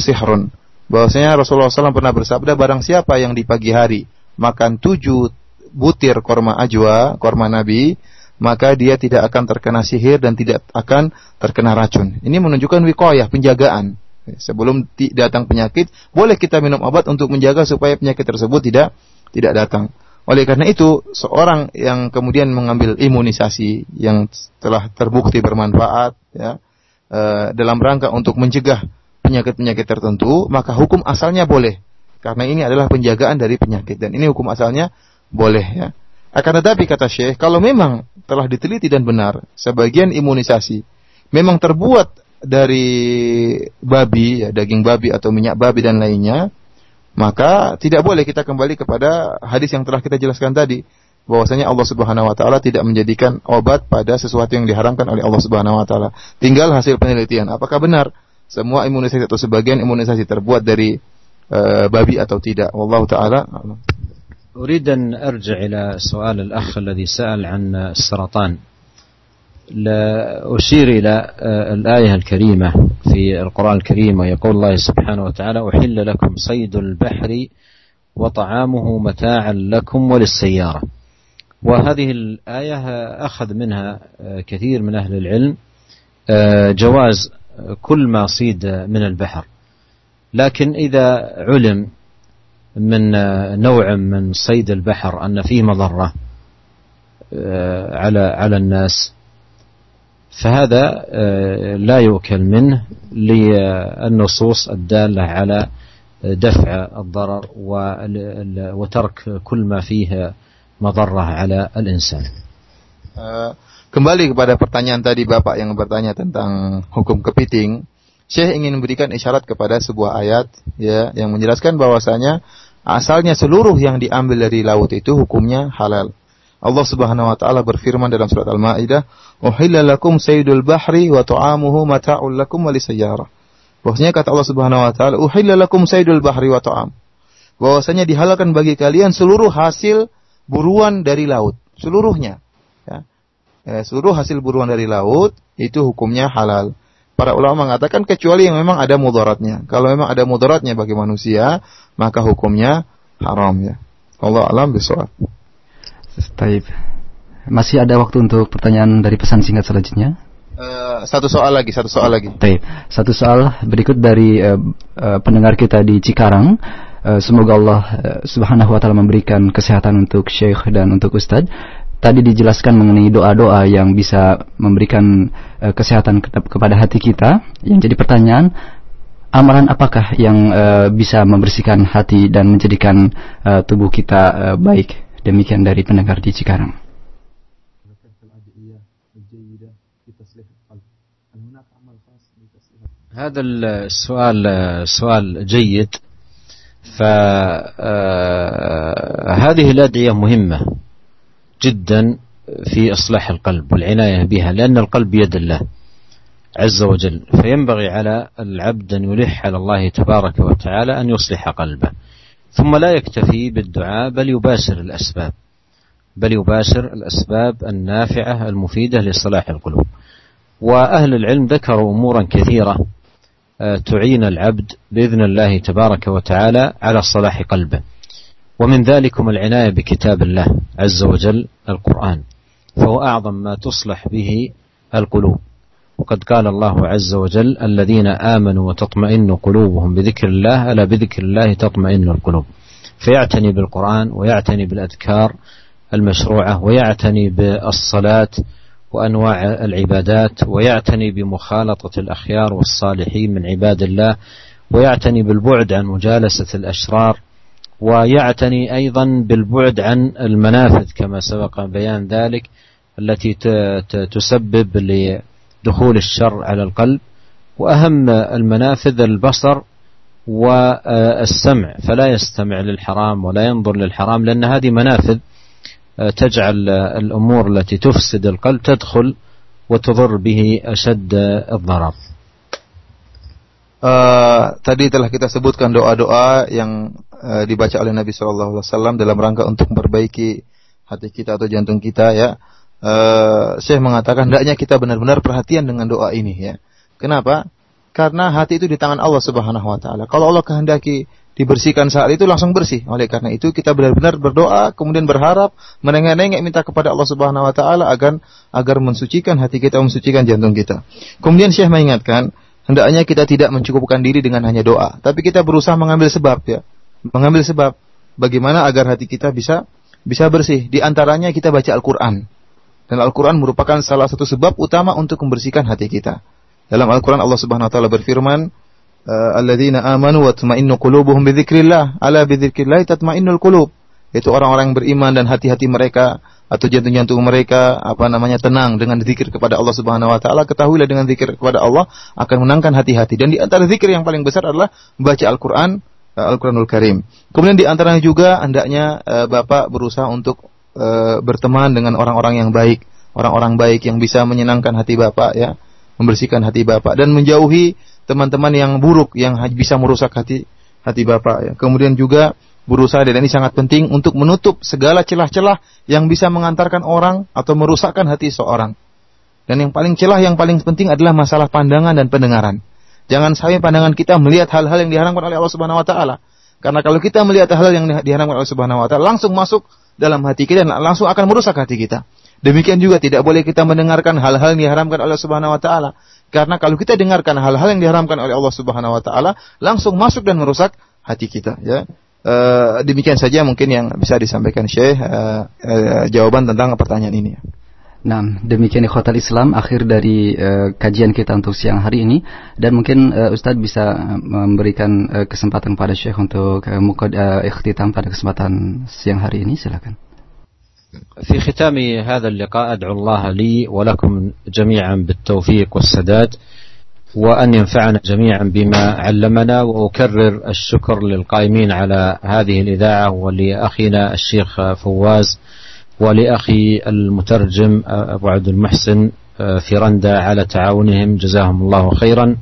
sihrun bahwasanya Rasulullah SAW pernah bersabda barang siapa yang di pagi hari makan tujuh butir korma ajwa korma Nabi maka dia tidak akan terkena sihir dan tidak akan terkena racun. Ini menunjukkan wiqayah, penjagaan. Sebelum datang penyakit, boleh kita minum obat untuk menjaga supaya penyakit tersebut tidak tidak datang. Oleh karena itu, seorang yang kemudian mengambil imunisasi yang telah terbukti bermanfaat ya, e, dalam rangka untuk mencegah penyakit-penyakit tertentu, maka hukum asalnya boleh. Karena ini adalah penjagaan dari penyakit dan ini hukum asalnya boleh ya. Akan tetapi kata Syekh, kalau memang telah diteliti dan benar, sebagian imunisasi memang terbuat dari babi, ya, daging babi atau minyak babi dan lainnya, maka tidak boleh kita kembali kepada hadis yang telah kita jelaskan tadi bahwasanya Allah Subhanahu wa taala tidak menjadikan obat pada sesuatu yang diharamkan oleh Allah Subhanahu wa taala. Tinggal hasil penelitian apakah benar semua imunisasi atau sebagian imunisasi terbuat dari uh, babi atau tidak. Wallahu taala أريد أن أرجع إلى سؤال الأخ الذي سأل عن السرطان. أشير إلى الآية الكريمة في القرآن الكريم ويقول الله سبحانه وتعالى أحل لكم صيد البحر وطعامه متاعا لكم وللسيارة. وهذه الآية أخذ منها كثير من أهل العلم جواز كل ما صيد من البحر. لكن إذا علم من نوع من صيد البحر أن فيه مضرة على على الناس فهذا لا يؤكل منه للنصوص الدالة على دفع الضرر وترك كل ما فيه مضرة على الإنسان Kembali kepada pertanyaan tadi Bapak yang bertanya tentang hukum kepiting, Syekh ingin memberikan isyarat kepada sebuah ayat ya yang menjelaskan bahwasanya asalnya seluruh yang diambil dari laut itu hukumnya halal. Allah Subhanahu wa taala berfirman dalam surat Al-Maidah, "Uhilla lakum saydul bahri wa ta'amuhu mata'ul lakum wa lisayyarah." Bahwasanya kata Allah Subhanahu wa taala, "Uhilla lakum saydul bahri wa ta'am." Bahwasanya dihalalkan bagi kalian seluruh hasil buruan dari laut, seluruhnya. Ya. Eh, seluruh hasil buruan dari laut itu hukumnya halal. Para ulama mengatakan kecuali yang memang ada mudaratnya. Kalau memang ada mudaratnya bagi manusia, maka hukumnya haram ya. Allah alam bisawab. Taib. Masih ada waktu untuk pertanyaan dari pesan singkat selanjutnya? Uh, satu soal lagi, satu soal lagi. Taib. Satu soal berikut dari uh, uh, pendengar kita di Cikarang. Uh, semoga Allah uh, Subhanahu wa taala memberikan kesehatan untuk Syekh dan untuk Ustadz Tadi dijelaskan mengenai doa-doa yang bisa memberikan uh, kesehatan ke kepada hati kita. Yang jadi pertanyaan, amalan apakah yang uh, bisa membersihkan hati dan menjadikan uh, tubuh kita uh, baik? Demikian dari pendengar di Cikarang. هذا السؤال سؤال جيد فهذه الأدعية مهمة جدا في إصلاح القلب والعناية بها لأن القلب بيد الله عز وجل. فينبغي على العبد أن يلح على الله تبارك وتعالى أن يصلح قلبه. ثم لا يكتفي بالدعاء بل يباشر الأسباب. بل يباشر الأسباب النافعة المفيدة لصلاح القلوب. وأهل العلم ذكروا أمورا كثيرة تعين العبد بإذن الله تبارك وتعالى على صلاح قلبه. ومن ذلكم العناية بكتاب الله عز وجل القرآن فهو أعظم ما تصلح به القلوب. وقد قال الله عز وجل الذين آمنوا وتطمئن قلوبهم بذكر الله ألا بذكر الله تطمئن القلوب. فيعتني بالقرآن ويعتني بالأذكار المشروعة ويعتني بالصلاة وأنواع العبادات ويعتني بمخالطة الأخيار والصالحين من عباد الله ويعتني بالبعد عن مجالسة الأشرار ويعتني أيضا بالبعد عن المنافذ كما سبق بيان ذلك التي تسبب لدخول الشر على القلب وأهم المنافذ البصر والسمع. فلا يستمع للحرام ولا ينظر للحرام لأن هذه منافذ تجعل الأمور التي تفسد القلب تدخل وتضر به أشد الضرر. Uh, tadi telah kita sebutkan doa-doa yang uh, dibaca oleh Nabi Shallallahu Alaihi Wasallam dalam rangka untuk memperbaiki hati kita atau jantung kita ya. Uh, Syekh mengatakan hendaknya kita benar-benar perhatian dengan doa ini ya. Kenapa? Karena hati itu di tangan Allah Subhanahu Wa Taala. Kalau Allah kehendaki dibersihkan saat itu langsung bersih. Oleh karena itu kita benar-benar berdoa, kemudian berharap, menengah-nengah minta kepada Allah Subhanahu wa taala agar agar mensucikan hati kita, mensucikan jantung kita. Kemudian Syekh mengingatkan, hendaknya kita tidak mencukupkan diri dengan hanya doa, tapi kita berusaha mengambil sebab ya. Mengambil sebab bagaimana agar hati kita bisa bisa bersih. Di antaranya kita baca Al-Qur'an. Dan Al-Qur'an merupakan salah satu sebab utama untuk membersihkan hati kita. Dalam Al-Qur'an Allah Subhanahu wa taala berfirman, Eh, alladzina amanu wa tatma'innu qulubuhum bi dzikrillah ala bi dzikrillah tatma'innul qulub itu orang-orang yang beriman dan hati-hati mereka atau jantung-jantung mereka apa namanya tenang dengan zikir kepada Allah Subhanahu wa taala ketahuilah dengan zikir kepada Allah akan menangkan hati-hati dan di antara zikir yang paling besar adalah baca Al-Qur'an Al-Qur'anul Karim. Kemudian di juga hendaknya uh, Bapak berusaha untuk uh, berteman dengan orang-orang yang baik, orang-orang baik yang bisa menyenangkan hati Bapak ya, membersihkan hati Bapak dan menjauhi teman-teman yang buruk yang bisa merusak hati hati Bapak ya. Kemudian juga berusaha dan ini sangat penting untuk menutup segala celah-celah yang bisa mengantarkan orang atau merusakkan hati seorang. Dan yang paling celah yang paling penting adalah masalah pandangan dan pendengaran. Jangan sampai pandangan kita melihat hal-hal yang diharamkan oleh Allah Subhanahu wa taala. Karena kalau kita melihat hal-hal yang diharamkan oleh Subhanahu wa taala langsung masuk dalam hati kita dan langsung akan merusak hati kita. Demikian juga tidak boleh kita mendengarkan hal-hal yang diharamkan oleh Subhanahu wa taala. Karena kalau kita dengarkan hal-hal yang diharamkan oleh Allah Subhanahu wa taala, langsung masuk dan merusak hati kita, ya. E, demikian saja mungkin yang bisa disampaikan Syekh e, e, jawaban tentang pertanyaan ini. Nah, demikian ikhwatal Islam akhir dari uh, kajian kita untuk siang hari ini dan mungkin uh, Ustadz bisa memberikan uh, kesempatan kepada Syekh untuk uh, mukad, uh, ikhtitam pada kesempatan siang hari ini silakan. في ختام هذا اللقاء أدعو الله لي ولكم جميعا بالتوفيق والسداد وأن ينفعنا جميعا بما علمنا وأكرر الشكر للقائمين على هذه الإذاعة ولأخينا الشيخ فواز ولأخي المترجم أبو عبد المحسن في رندا على تعاونهم جزاهم الله خيرا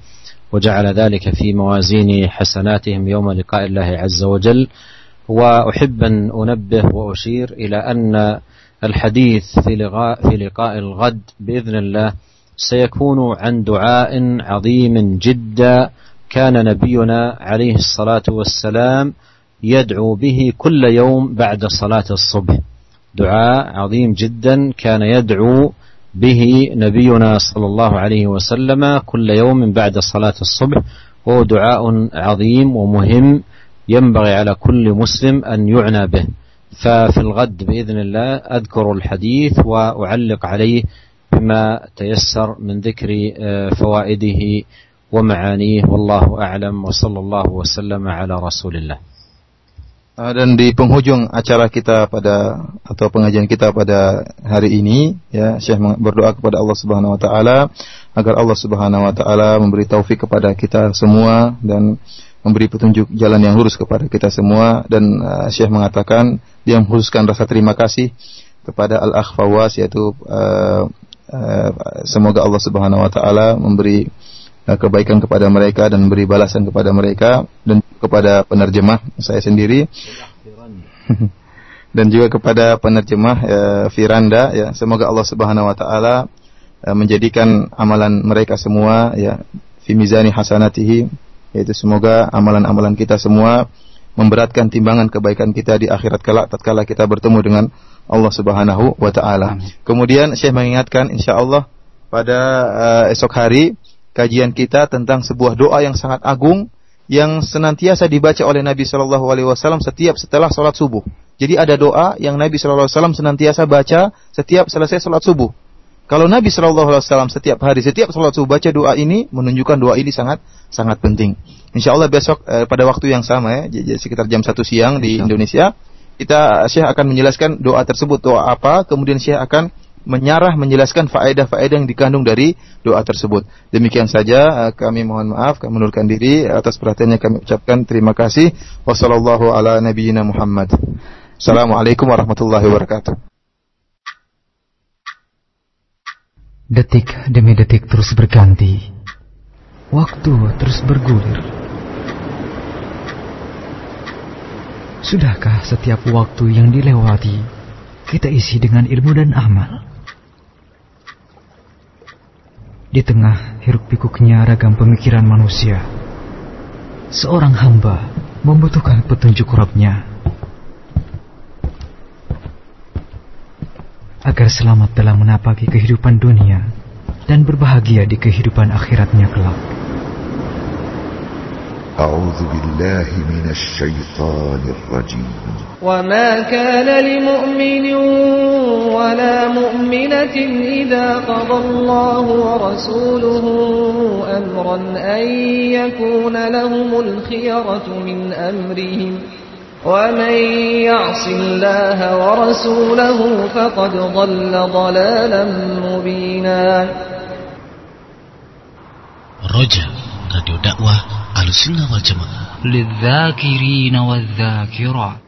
وجعل ذلك في موازين حسناتهم يوم لقاء الله عز وجل. وأحب أن أنبه وأشير إلى أن الحديث في لقاء, في لقاء الغد بإذن الله سيكون عن دعاء عظيم جدا كان نبينا عليه الصلاة والسلام يدعو به كل يوم بعد صلاة الصبح. دعاء عظيم جدا كان يدعو به نبينا صلى الله عليه وسلم كل يوم بعد صلاة الصبح. وهو دعاء عظيم ومهم ينبغي على كل مسلم أن يعنى به. ففي الغد بإذن الله أذكر الحديث وأعلق عليه بما تيسر من ذكر فوائده ومعانيه. والله أعلم وصلى الله وسلم على رسول الله. Dan di penghujung acara kita pada atau pengajian kita pada hari ini ya Syekh berdoa kepada Allah Subhanahu wa taala agar Allah Subhanahu wa taala memberi taufik kepada kita semua dan memberi petunjuk jalan yang lurus kepada kita semua. Dan uh, Syekh mengatakan dia menghususkan rasa terima kasih kepada Al-Akh Fawaz yaitu uh, uh, semoga Allah Subhanahu wa taala memberi kebaikan kepada mereka dan beri balasan kepada mereka dan kepada penerjemah saya sendiri. *laughs* Dan juga kepada penerjemah ya, Firanda ya. Semoga Allah Subhanahu wa taala ya, menjadikan amalan mereka semua ya fi mizani hasanatihi. Yaitu semoga amalan-amalan kita semua memberatkan timbangan kebaikan kita di akhirat kelak tatkala kita bertemu dengan Allah Subhanahu wa taala. Kemudian Syekh mengingatkan insyaallah pada uh, esok hari kajian kita tentang sebuah doa yang sangat agung yang senantiasa dibaca oleh Nabi Shallallahu Alaihi Wasallam setiap setelah sholat subuh. Jadi ada doa yang Nabi Shallallahu Alaihi Wasallam senantiasa baca setiap selesai sholat subuh. Kalau Nabi Shallallahu Alaihi Wasallam setiap hari, setiap sholat subuh baca doa ini, menunjukkan doa ini sangat sangat penting. Insya Allah besok eh, pada waktu yang sama ya, sekitar jam satu siang di Indonesia, kita Syekh akan menjelaskan doa tersebut doa apa, kemudian Syekh akan menyarah menjelaskan faedah-faedah yang dikandung dari doa tersebut. Demikian saja uh, kami mohon maaf kami menurunkan diri atas perhatiannya kami ucapkan terima kasih. Wassallallahu ala nabiyyina Muhammad. Assalamualaikum warahmatullahi wabarakatuh. Detik demi detik terus berganti. Waktu terus bergulir. Sudahkah setiap waktu yang dilewati kita isi dengan ilmu dan amal? Di tengah hiruk pikuknya ragam pemikiran manusia, seorang hamba membutuhkan petunjuk Rabbnya agar selamat dalam menapaki kehidupan dunia dan berbahagia di kehidupan akhiratnya kelak. أعوذ بالله من الشيطان الرجيم. وما كان لمؤمن ولا مؤمنة إذا قضى الله ورسوله أمرا أن يكون لهم الخيرة من أمرهم. ومن يعص الله ورسوله فقد ضل ضلالا مبينا. رجع راديو دعوة أهل السنة والجماعة. للذاكرين والذاكرات.